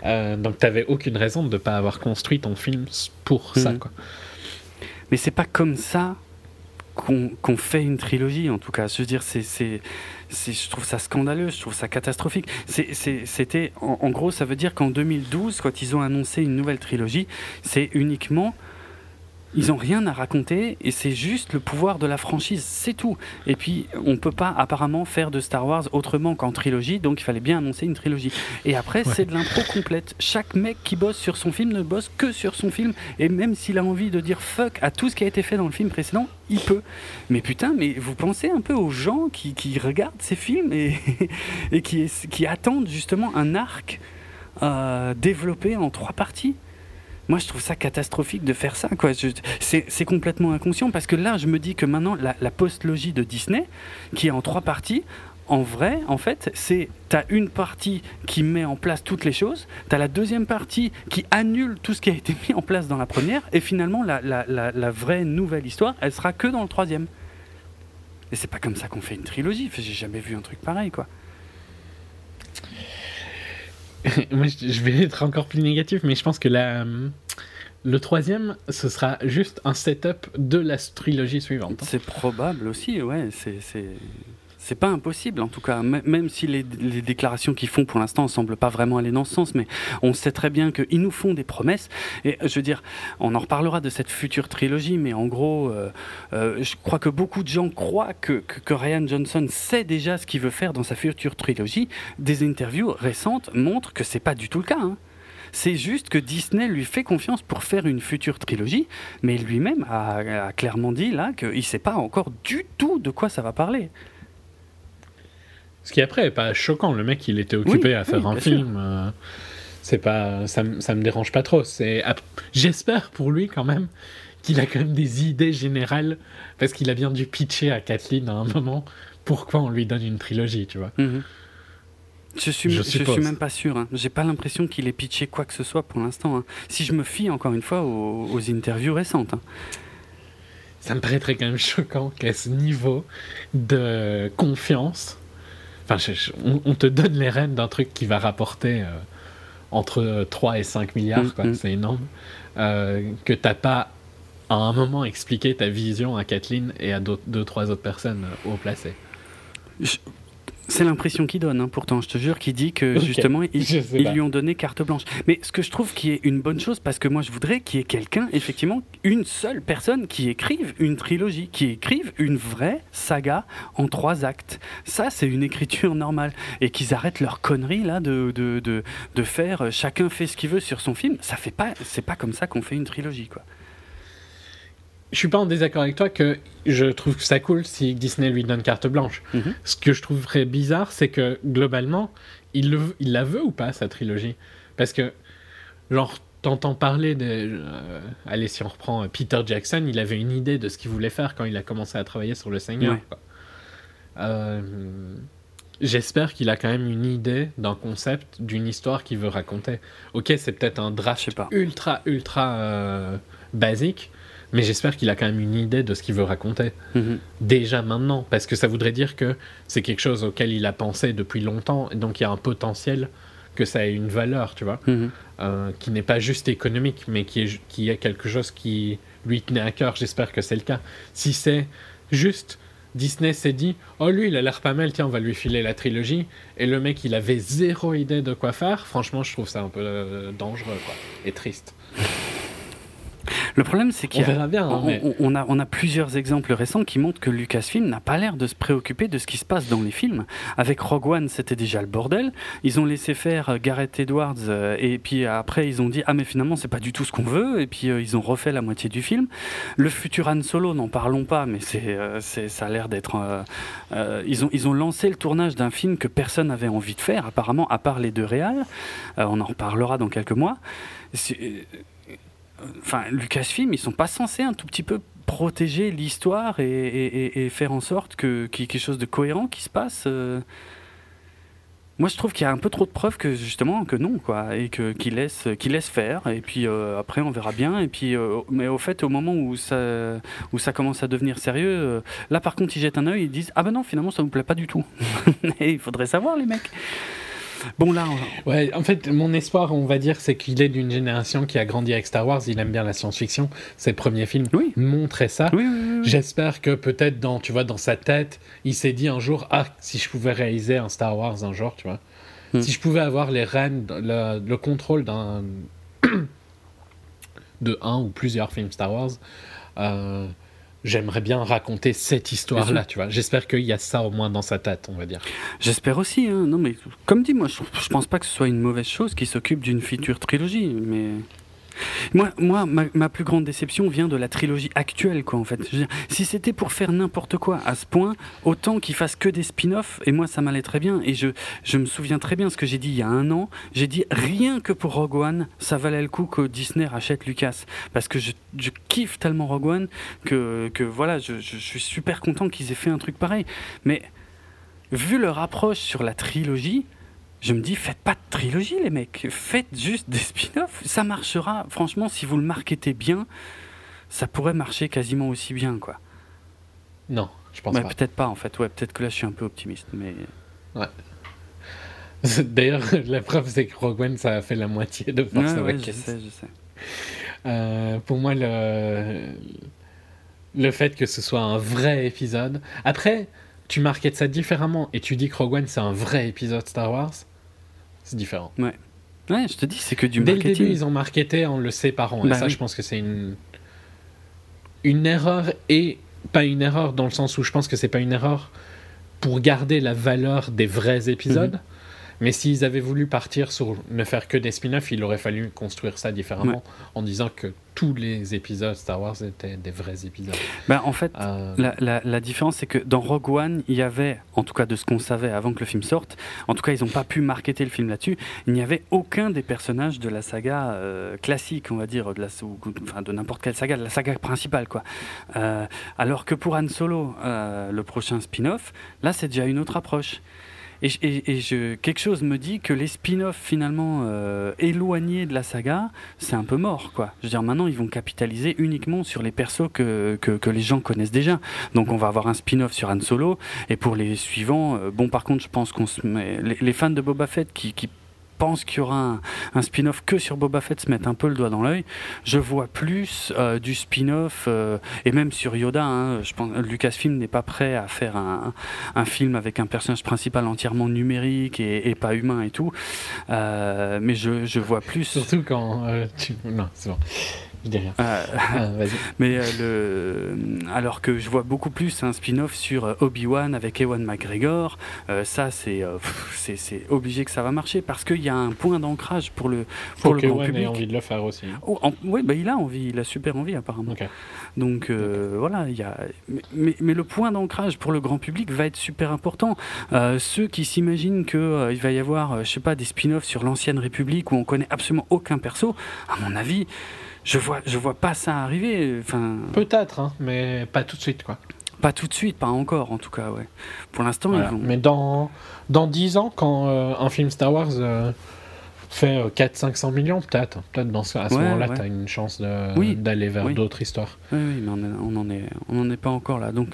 Euh, donc, tu n'avais aucune raison de ne pas avoir construit ton film pour ça. Mhm. Quoi. Mais c'est pas comme ça qu'on fait une trilogie, en tout cas. Je veux dire, c'est, je trouve ça scandaleux, je trouve ça catastrophique. C'était, en, en, gros, ça veut dire qu'en 2012, quand ils ont annoncé une nouvelle trilogie, c'est uniquement ils n'ont rien à raconter et c'est juste le pouvoir de la franchise, c'est tout. Et puis, on ne peut pas apparemment faire de Star Wars autrement qu'en trilogie, donc il fallait bien annoncer une trilogie. Et après, c'est de l'impro complète. Chaque mec qui bosse sur son film ne bosse que sur son film, et même s'il a envie de dire fuck à tout ce qui a été fait dans le film précédent, il peut. Mais putain, mais vous pensez un peu aux gens qui, regardent ces films et, (laughs) et qui, qui attendent justement un arc euh, développé en trois parties? Moi, je trouve ça catastrophique de faire ça. C'est complètement inconscient parce que là, je me dis que maintenant, la, la post-logie de Disney, qui est en trois parties, en vrai, en fait, c'est t'as une partie qui met en place toutes les choses, t'as la deuxième partie qui annule tout ce qui a été mis en place dans la première, et finalement la, la vraie nouvelle histoire, elle sera que dans le troisième. Et c'est pas comme ça qu'on fait une trilogie. J'ai jamais vu un truc pareil, quoi. (laughs) Moi, je vais être encore plus négatif, mais je pense que la, le troisième, ce sera juste un setup de la trilogie suivante. C'est probable aussi, ouais. C'est c'est pas impossible en tout cas, même si les, déclarations qu'ils font pour l'instant ne semblent pas vraiment aller dans ce sens, mais on sait très bien qu'ils nous font des promesses. Et je veux dire, on en reparlera de cette future trilogie, mais en gros, euh, euh, je crois que beaucoup de gens croient que, que, Ryan Johnson sait déjà ce qu'il veut faire dans sa future trilogie. Des interviews récentes montrent que c'est pas du tout le cas. Hein. C'est juste que Disney lui fait confiance pour faire une future trilogie, mais lui-même a, a, clairement dit là qu'il ne sait pas encore du tout de quoi ça va parler. Ce qui après est pas choquant. Le mec, il était occupé à faire un film. Euh, c'est pas, ça, ça me dérange pas trop. C'est, j'espère pour lui quand même qu'il a quand même des idées générales parce qu'il a bien dû pitcher à Kathleen à un moment pourquoi on lui donne une trilogie, tu vois. Mhm. Je suis, je, suis même pas sûr. Hein. J'ai pas l'impression qu'il ait pitché quoi que ce soit pour l'instant. Hein. Si je me fie encore une fois aux, interviews récentes. Hein. Ça me paraîtrait quand même choquant qu'à ce niveau de confiance, Enfin, on, te donne les rênes d'un truc qui va rapporter euh, entre 3 et 5 milliards, mm, mm. c'est énorme. Euh, que t'as pas à un moment expliqué ta vision à Kathleen et à deux, trois autres personnes euh, haut placées. C'est l'impression qu'il donne, hein, pourtant, je te jure, qu'il dit que justement, ils, (laughs) lui ont donné carte blanche. Mais ce que je trouve qui est une bonne chose, parce que moi je voudrais qu'il y ait quelqu'un, effectivement, une seule personne qui écrive une trilogie, qui écrive une vraie saga en trois actes. Ça, c'est une écriture normale. Et qu'ils arrêtent leur connerie là de, de, de, de faire euh, chacun fait ce qu'il veut sur son film. Ça fait pas, c'est pas comme ça qu'on fait une trilogie, quoi je suis pas en désaccord avec toi que je trouve que ça cool si Disney lui donne carte blanche. Mhm. Ce que je trouverais bizarre, c'est que globalement, il, le, il la veut ou pas, sa trilogie? Parce que, genre, t'entends parler de. Euh, allez, si on reprend euh, Peter Jackson, il avait une idée de ce qu'il voulait faire quand il a commencé à travailler sur Le Seigneur. Euh, j'espère qu'il a quand même une idée d'un concept, d'une histoire qu'il veut raconter. Ok, c'est peut-être un draft ultra, ultra basique, mais j'espère qu'il a quand même une idée de ce qu'il veut raconter. Mhm. Déjà maintenant, parce que ça voudrait dire que c'est quelque chose auquel il a pensé depuis longtemps, et donc il y a un potentiel que ça ait une valeur, tu vois, mhm. euh, qui n'est pas juste économique, mais qui est, qui est quelque chose qui lui tenait à cœur. J'espère que c'est le cas. Si c'est juste Disney s'est dit Oh, lui, il a l'air pas mal, tiens, on va lui filer la trilogie. Et le mec, il avait zéro idée de quoi faire. Franchement, je trouve ça un peu euh, dangereux, quoi. Et triste. Le problème, c'est qu'on verra bien. Hein, on, a, on a plusieurs exemples récents qui montrent que Lucasfilm n'a pas l'air de se préoccuper de ce qui se passe dans les films. Avec Rogue One, c'était déjà le bordel. Ils ont laissé faire euh, Gareth Edwards euh, et puis après ils ont dit ah mais finalement c'est pas du tout ce qu'on veut et puis euh, ils ont refait la moitié du film. Le futur Han Solo, n'en parlons pas, mais c'est, c'est ça a l'air d'être. ils ont ils ont lancé le tournage d'un film que personne n'avait envie de faire apparemment à part les deux réals. on en reparlera dans quelques mois enfin, Lucasfilm, ils sont pas censés un tout petit peu protéger l'histoire et, faire en sorte que qu'il y ait quelque chose de cohérent qui se passe. Euh. Moi, je trouve qu'il y a un peu trop de preuves que justement que non, quoi, et que qu'ils laissent laissent faire. Et puis euh, après, on verra bien. Et puis, euh, mais au fait, au moment où ça où ça commence à devenir sérieux, là, par contre, ils jettent un œil, ils disent ah ben non, finalement, ça vous plaît pas du tout. (laughs) il faudrait savoir, les mecs. Bon, là. Ouais, en fait, mon espoir, on va dire, c'est qu'il est d'une génération qui a grandi avec Star Wars. Il aime bien la science-fiction. Ses premiers films oui. montraient ça. Oui, J'espère que peut-être dans, tu vois, dans sa tête, il s'est dit un jour Ah, si je pouvais réaliser un Star Wars un jour, tu vois. Hmm. Si je pouvais avoir les rênes, le, le contrôle d'un. (clears throat) de un ou plusieurs films Star Wars. Euh, j'aimerais bien raconter cette histoire-là, tu vois. J'espère qu'il y a ça au moins dans sa tête, on va dire. J'espère aussi, hein. non mais comme dit, moi je, je pense pas que ce soit une mauvaise chose qui s'occupe d'une future trilogie, mais moi, moi ma, plus grande déception vient de la trilogie actuelle, quoi, en fait. si c'était pour faire n'importe quoi à ce point, autant qu'ils fassent que des spin-offs, et moi, ça m'allait très bien. Et je, je me souviens très bien ce que j'ai dit il y a un an. J'ai dit rien que pour Rogue One, ça valait le coup que Disney rachète Lucas. Parce que je, kiffe tellement Rogue One que, que voilà, je, je suis super content qu'ils aient fait un truc pareil. Mais vu leur approche sur la trilogie, je me dis, faites pas de trilogie, les mecs. Faites juste des spin-offs. Ça marchera. Franchement, si vous le marketez bien, ça pourrait marcher quasiment aussi bien, quoi. Non, je pense Ouais, pas. peut-être pas, en fait. Ouais, peut-être que là, je suis un peu optimiste, mais. (laughs) D'ailleurs, (laughs) la preuve, c'est que Rogue One, ça a fait la moitié de Force Ouais, ouais, je sais, je sais. Euh, pour moi, le... le fait que ce soit un vrai épisode. Après, tu marketes ça différemment et tu dis que Rogue One, c'est un vrai épisode Star Wars, c'est différent. Ouais, je te dis, c'est que du Dès le marketing. début, ils ont marketé en le séparant. et Bah ça, oui. je pense que c'est une... une erreur et pas une erreur dans le sens où je pense que c'est pas une erreur pour garder la valeur des vrais épisodes. Mhm. Mais s'ils avaient voulu partir sur ne faire que des spin-offs, il aurait fallu construire ça différemment en disant que tous les épisodes Star Wars étaient des vrais épisodes. Bah, en fait, Euh, La, la- la différence, c'est que dans Rogue One, il y avait, en tout cas de ce qu'on savait avant que le film sorte, en tout cas, ils n'ont pas pu marketer le film là-dessus. Il n'y avait aucun des personnages de la saga euh, classique, on va dire, de, la, ou- enfin, de n'importe quelle saga, de la saga principale, quoi. Euh, alors que pour Han Solo, le prochain spin-off, là, c'est déjà une autre approche. Et, je- quelque chose me dit que les spin-offs finalement euh, éloignés de la saga, c'est un peu mort, quoi. Je veux dire, maintenant, ils vont capitaliser uniquement sur les persos que, que, les gens connaissent déjà. Donc, on va avoir un spin-off sur Han Solo, et pour les suivants, euh, bon, par contre, je pense qu'on se met, les, les fans de Boba Fett qui, qui pensent qu'il y aura un, spin-off que sur Boba Fett se mettent un peu le doigt dans l'œil. Je vois plus euh, du spin-off, euh, et même sur Yoda, hein, je pense Lucasfilm n'est pas prêt à faire un, film avec un personnage principal entièrement numérique et, pas humain et tout. Euh, mais je, vois plus. Surtout quand. Non, c'est bon. Je dis rien. Euh, Ah, Vas-y. (laughs) mais euh, le, alors que je vois beaucoup plus un spin-off sur euh, Obi-Wan avec Ewan McGregor, euh, ça c'est euh, c'est obligé que ça va marcher parce qu'il y a un point d'ancrage pour le Faut pour le que grand ait public. envie de le faire aussi. Oh, en- oui, bah, il a envie, il a super envie apparemment. Donc euh, voilà, il y a. Mais, mais- mais le point d'ancrage pour le grand public va être super important. Euh, ceux qui s'imaginent que euh, il va y avoir, euh, je sais pas, des spin-offs sur l'ancienne République où on connaît absolument aucun perso, à mon avis, je vois, je vois pas ça arriver. Enfin, Peut-être, hein, mais pas tout de suite, quoi. pas tout de suite, pas encore en tout cas. Ouais. Pour l'instant, Voilà. ils vont. Mais dans, dans 10 ans, quand euh, un film Star Wars euh, fait 400-500 millions, peut-être. Peut-être dans ce, à ce Ouais, moment-là, ouais. tu as une chance de- Oui, d'aller vers oui. d'autres histoires. Oui, oui, mais on on en est, on en est pas encore là. Donc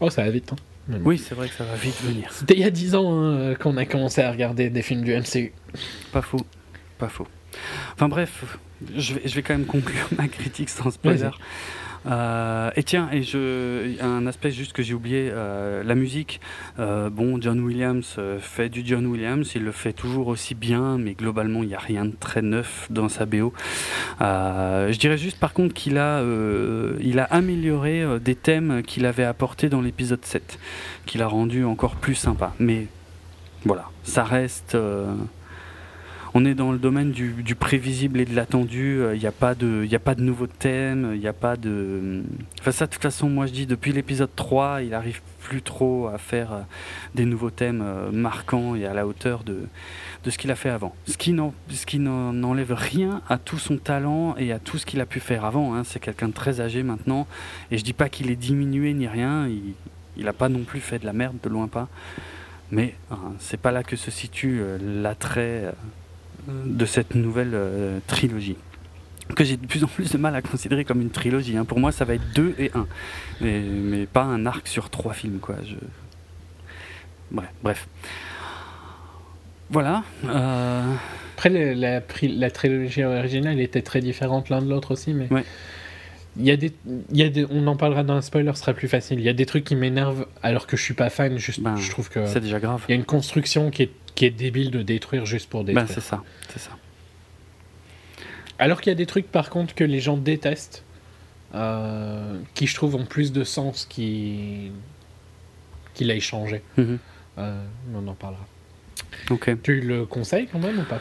Oh, ça va vite. Hein. oui, c'est vrai que ça va vite venir. C'était il y a 10 ans hein, qu'on a commencé à regarder des films du MCU. Pas faux, pas faux. Enfin bref, je vais, je vais quand même conclure (laughs) ma critique sans spoiler. Euh, et tiens, et je, un aspect juste que j'ai oublié, euh, la musique. Euh, bon, John Williams fait du John Williams, il le fait toujours aussi bien, mais globalement, il n'y a rien de très neuf dans sa BO. Je dirais juste par contre qu'il a, il a amélioré des thèmes qu'il avait apportés dans l'épisode 7, qu'il a rendu encore plus sympa. Mais voilà, ça reste. Euh, on est dans le domaine du, prévisible et de l'attendu. Il n'y a pas de, il a pas de nouveaux thèmes. Il n'y a pas de. Enfin ça, de toute façon, moi je dis depuis l'épisode 3, il arrive plus trop à faire euh, des nouveaux thèmes euh, marquants et à la hauteur de, de ce qu'il a fait avant. Ce qui n'enlève rien à tout son talent et à tout ce qu'il a pu faire avant. hein. C'est quelqu'un de très âgé maintenant. Et je dis pas qu'il est diminué ni rien. Il, il a pas non plus fait de la merde, de loin pas. Mais hein, c'est pas là que se situe euh, l'attrait euh, de cette nouvelle euh, trilogie. Que j'ai de plus en plus de mal à considérer comme une trilogie. hein. Pour moi, ça va être deux et un. Mais, mais pas un arc sur trois films, quoi. Je... Bref, bref. Voilà. euh, Après, la, trilogie originale était très différente l'un de l'autre aussi, mais. Ouais. Il y a des, il y a des, on en parlera dans un spoiler, ce sera plus facile. Il y a des trucs qui m'énervent alors que je suis pas fan. Juste, Ben, je trouve que c'est déjà grave. il y a une construction qui est, qui est débile de détruire juste pour Ben, détruire. c'est ça, c'est ça. alors qu'il y a des trucs par contre que les gens détestent, euh, qui je trouve ont plus de sens qui qu'il a échangé. Mhm. Euh, on en parlera. Ok. Tu le conseilles quand même ou pas?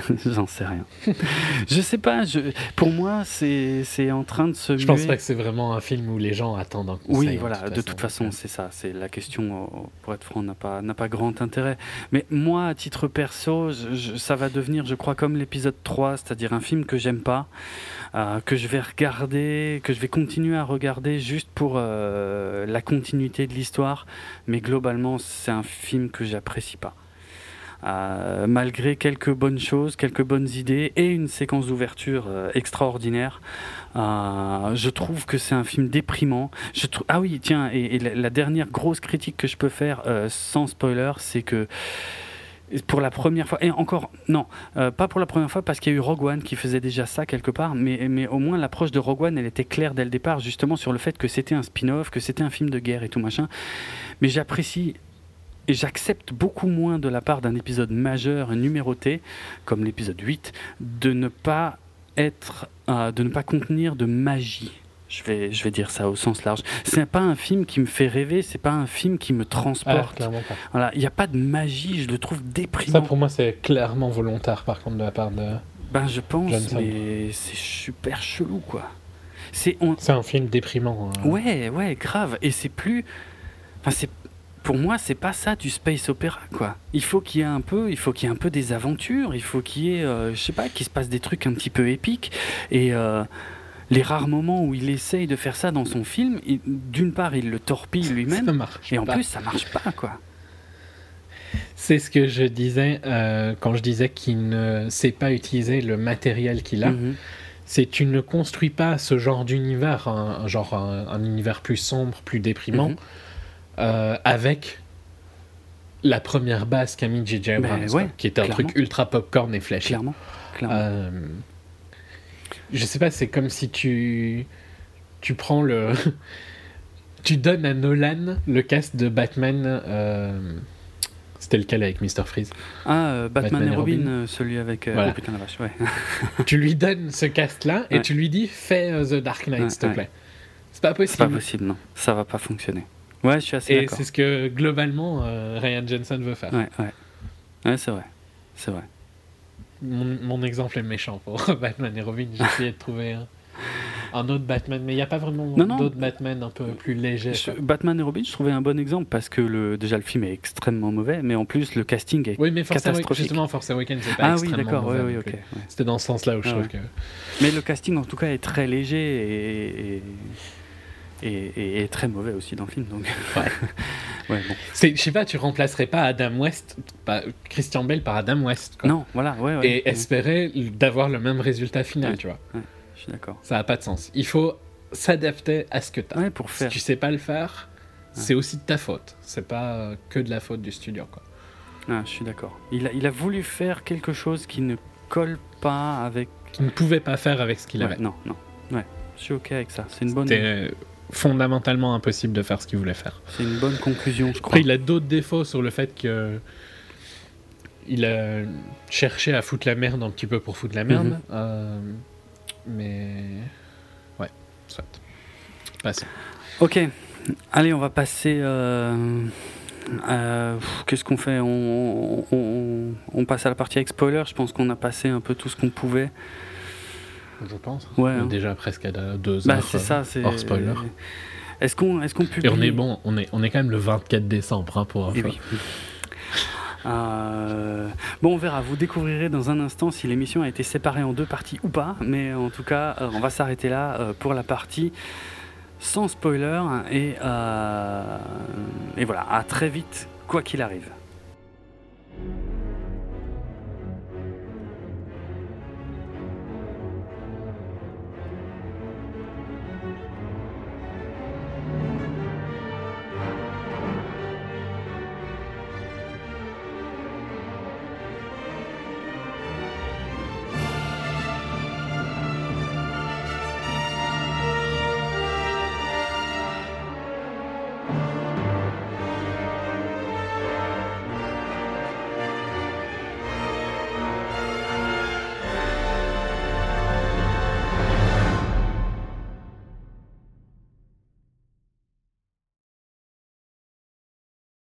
(laughs) J'en sais rien. je sais pas, je... pour moi, c'est en train de se. Je pense pas que c'est vraiment un film où les gens attendent un conseil. Oui, voilà, de toute façon, c'est ça. C'est la question, euh, pour être franc, n'a pas, pas grand intérêt. Mais moi, à titre perso, ça va devenir, je crois, comme l'épisode 3, c'est-à-dire un film que j'aime pas, euh, que je vais regarder, que je vais continuer à regarder juste pour euh, la continuité de l'histoire. Mais globalement, c'est un film que j'apprécie pas. Euh, malgré quelques bonnes choses, quelques bonnes idées et une séquence d'ouverture euh, extraordinaire. Euh, je trouve que c'est un film déprimant. Ah oui, tiens, et, la, dernière grosse critique que je peux faire sans spoiler, c'est que pour la première fois, et encore, non, pas pour la première fois parce qu'il y a eu Rogue One qui faisait déjà ça quelque part, mais, mais au moins l'approche de Rogue One, elle était claire dès le départ, justement sur le fait que c'était un spin-off, que c'était un film de guerre et tout machin. Mais j'apprécie et j'accepte beaucoup moins de la part d'un épisode majeur numéroté, comme l'épisode 8, de ne pas être, euh, de ne pas contenir de magie. Je vais, je vais dire ça au sens large. C'est pas un film qui me fait rêver, c'est pas un film qui me transporte. Ah, voilà, il n'y a pas de magie, je le trouve déprimant. Ça pour moi c'est clairement volontaire par contre de la part de. Ben je pense, mais c'est super chelou quoi. C'est on... un film déprimant. Hein. Ouais, ouais, grave. Et c'est plus. Enfin, c'est pour moi, c'est pas ça du space opéra, quoi. Il faut qu'il y ait un peu, il faut qu'il y ait un peu des aventures, il faut qu'il y ait, euh, je sais pas, qu'il se passe des trucs un petit peu épiques. Et euh, les rares moments où il essaye de faire ça dans son film, d'une part, il le torpille lui-même, et en plus, ça marche pas, quoi. C'est ce que je disais euh, quand je disais qu'il ne sait pas utiliser le matériel qu'il a. Mhm. C'est tu ne construis pas ce genre d'univers, un, genre un, univers plus sombre, plus déprimant. Mhm. Euh, avec la première base qu'a mis J.J. Ben Abrams, qui était un truc ultra popcorn et flashy. Clairement. Euh, je sais pas, c'est comme si tu tu prends le (laughs) tu donnes à Nolan le cast de Batman. Euh, c'était lequel avec Mr. Freeze? Ah, Batman, et Robin, celui avec. Oh putain la vache, ouais. (laughs) tu lui donnes ce cast-là et tu lui dis fais The Dark Knight, s'il te plaît. C'est pas possible. C'est pas possible, non. Ça va pas fonctionner. Ouais, je suis assez Et c'est ce que globalement euh, Ryan Jensen veut faire. Ouais, ouais. Ouais, c'est vrai. C'est vrai. Mon, mon, exemple est méchant pour (laughs) Batman et Robin. J'ai essayé de trouver un, un, autre Batman, mais il n'y a pas vraiment d'autres Batman un peu plus légers. Batman et Robin, je trouvais un bon exemple parce que le, déjà le film est extrêmement mauvais, mais en plus le casting est oui, mais catastrophique. Justement, Force Awakens, c'est pas ah, oui, d'accord, oui, oui, ok. C'était dans ce sens-là où je ah trouve que. Mais le casting, en tout cas, est très léger et, et et, très mauvais aussi dans le film. Donc. Ouais. (laughs) ouais bon. Je sais pas, tu remplacerais pas Adam West, pas Christian Bell par Adam West. Quoi. Non, voilà, ouais, ouais, Et espérer d'avoir le même résultat final, tu vois. je suis d'accord. Ça n'a pas de sens. Il faut s'adapter à ce que tu as. pour faire. Si tu sais pas le faire, c'est aussi de ta faute. C'est pas euh, que de la faute du studio, quoi. Ah, je suis d'accord. Il a, il a voulu faire quelque chose qui ne colle pas avec. Qui ne pouvait pas faire avec ce qu'il avait. Non, non. Ouais, je suis ok avec ça. C'est une bonne fondamentalement impossible de faire ce qu'il voulait faire. C'est une bonne conclusion, je crois. Après, il a d'autres défauts sur le fait que il a cherché à foutre la merde un petit peu pour foutre la merde. Mhm. Euh, mais ouais, soit. Passons. Ok, allez, on va passer. Euh, qu'est-ce qu'on fait? On, on, passe à la partie avec spoiler. Je pense qu'on a passé un peu tout ce qu'on pouvait je pense. Ouais, hein. Déjà presque à deux bah, heures. c'est ça, c'est. Hors spoiler. Est-ce qu'on est qu'on publie Et on est bon, on est, on est quand même le 24 décembre hein, pour. Eh oui. Euh, bon, on verra. Vous découvrirez dans un instant si l'émission a été séparée en deux parties ou pas. Mais en tout cas, euh, on va s'arrêter là euh, pour la partie sans spoiler. Et, et voilà, à très vite, quoi qu'il arrive.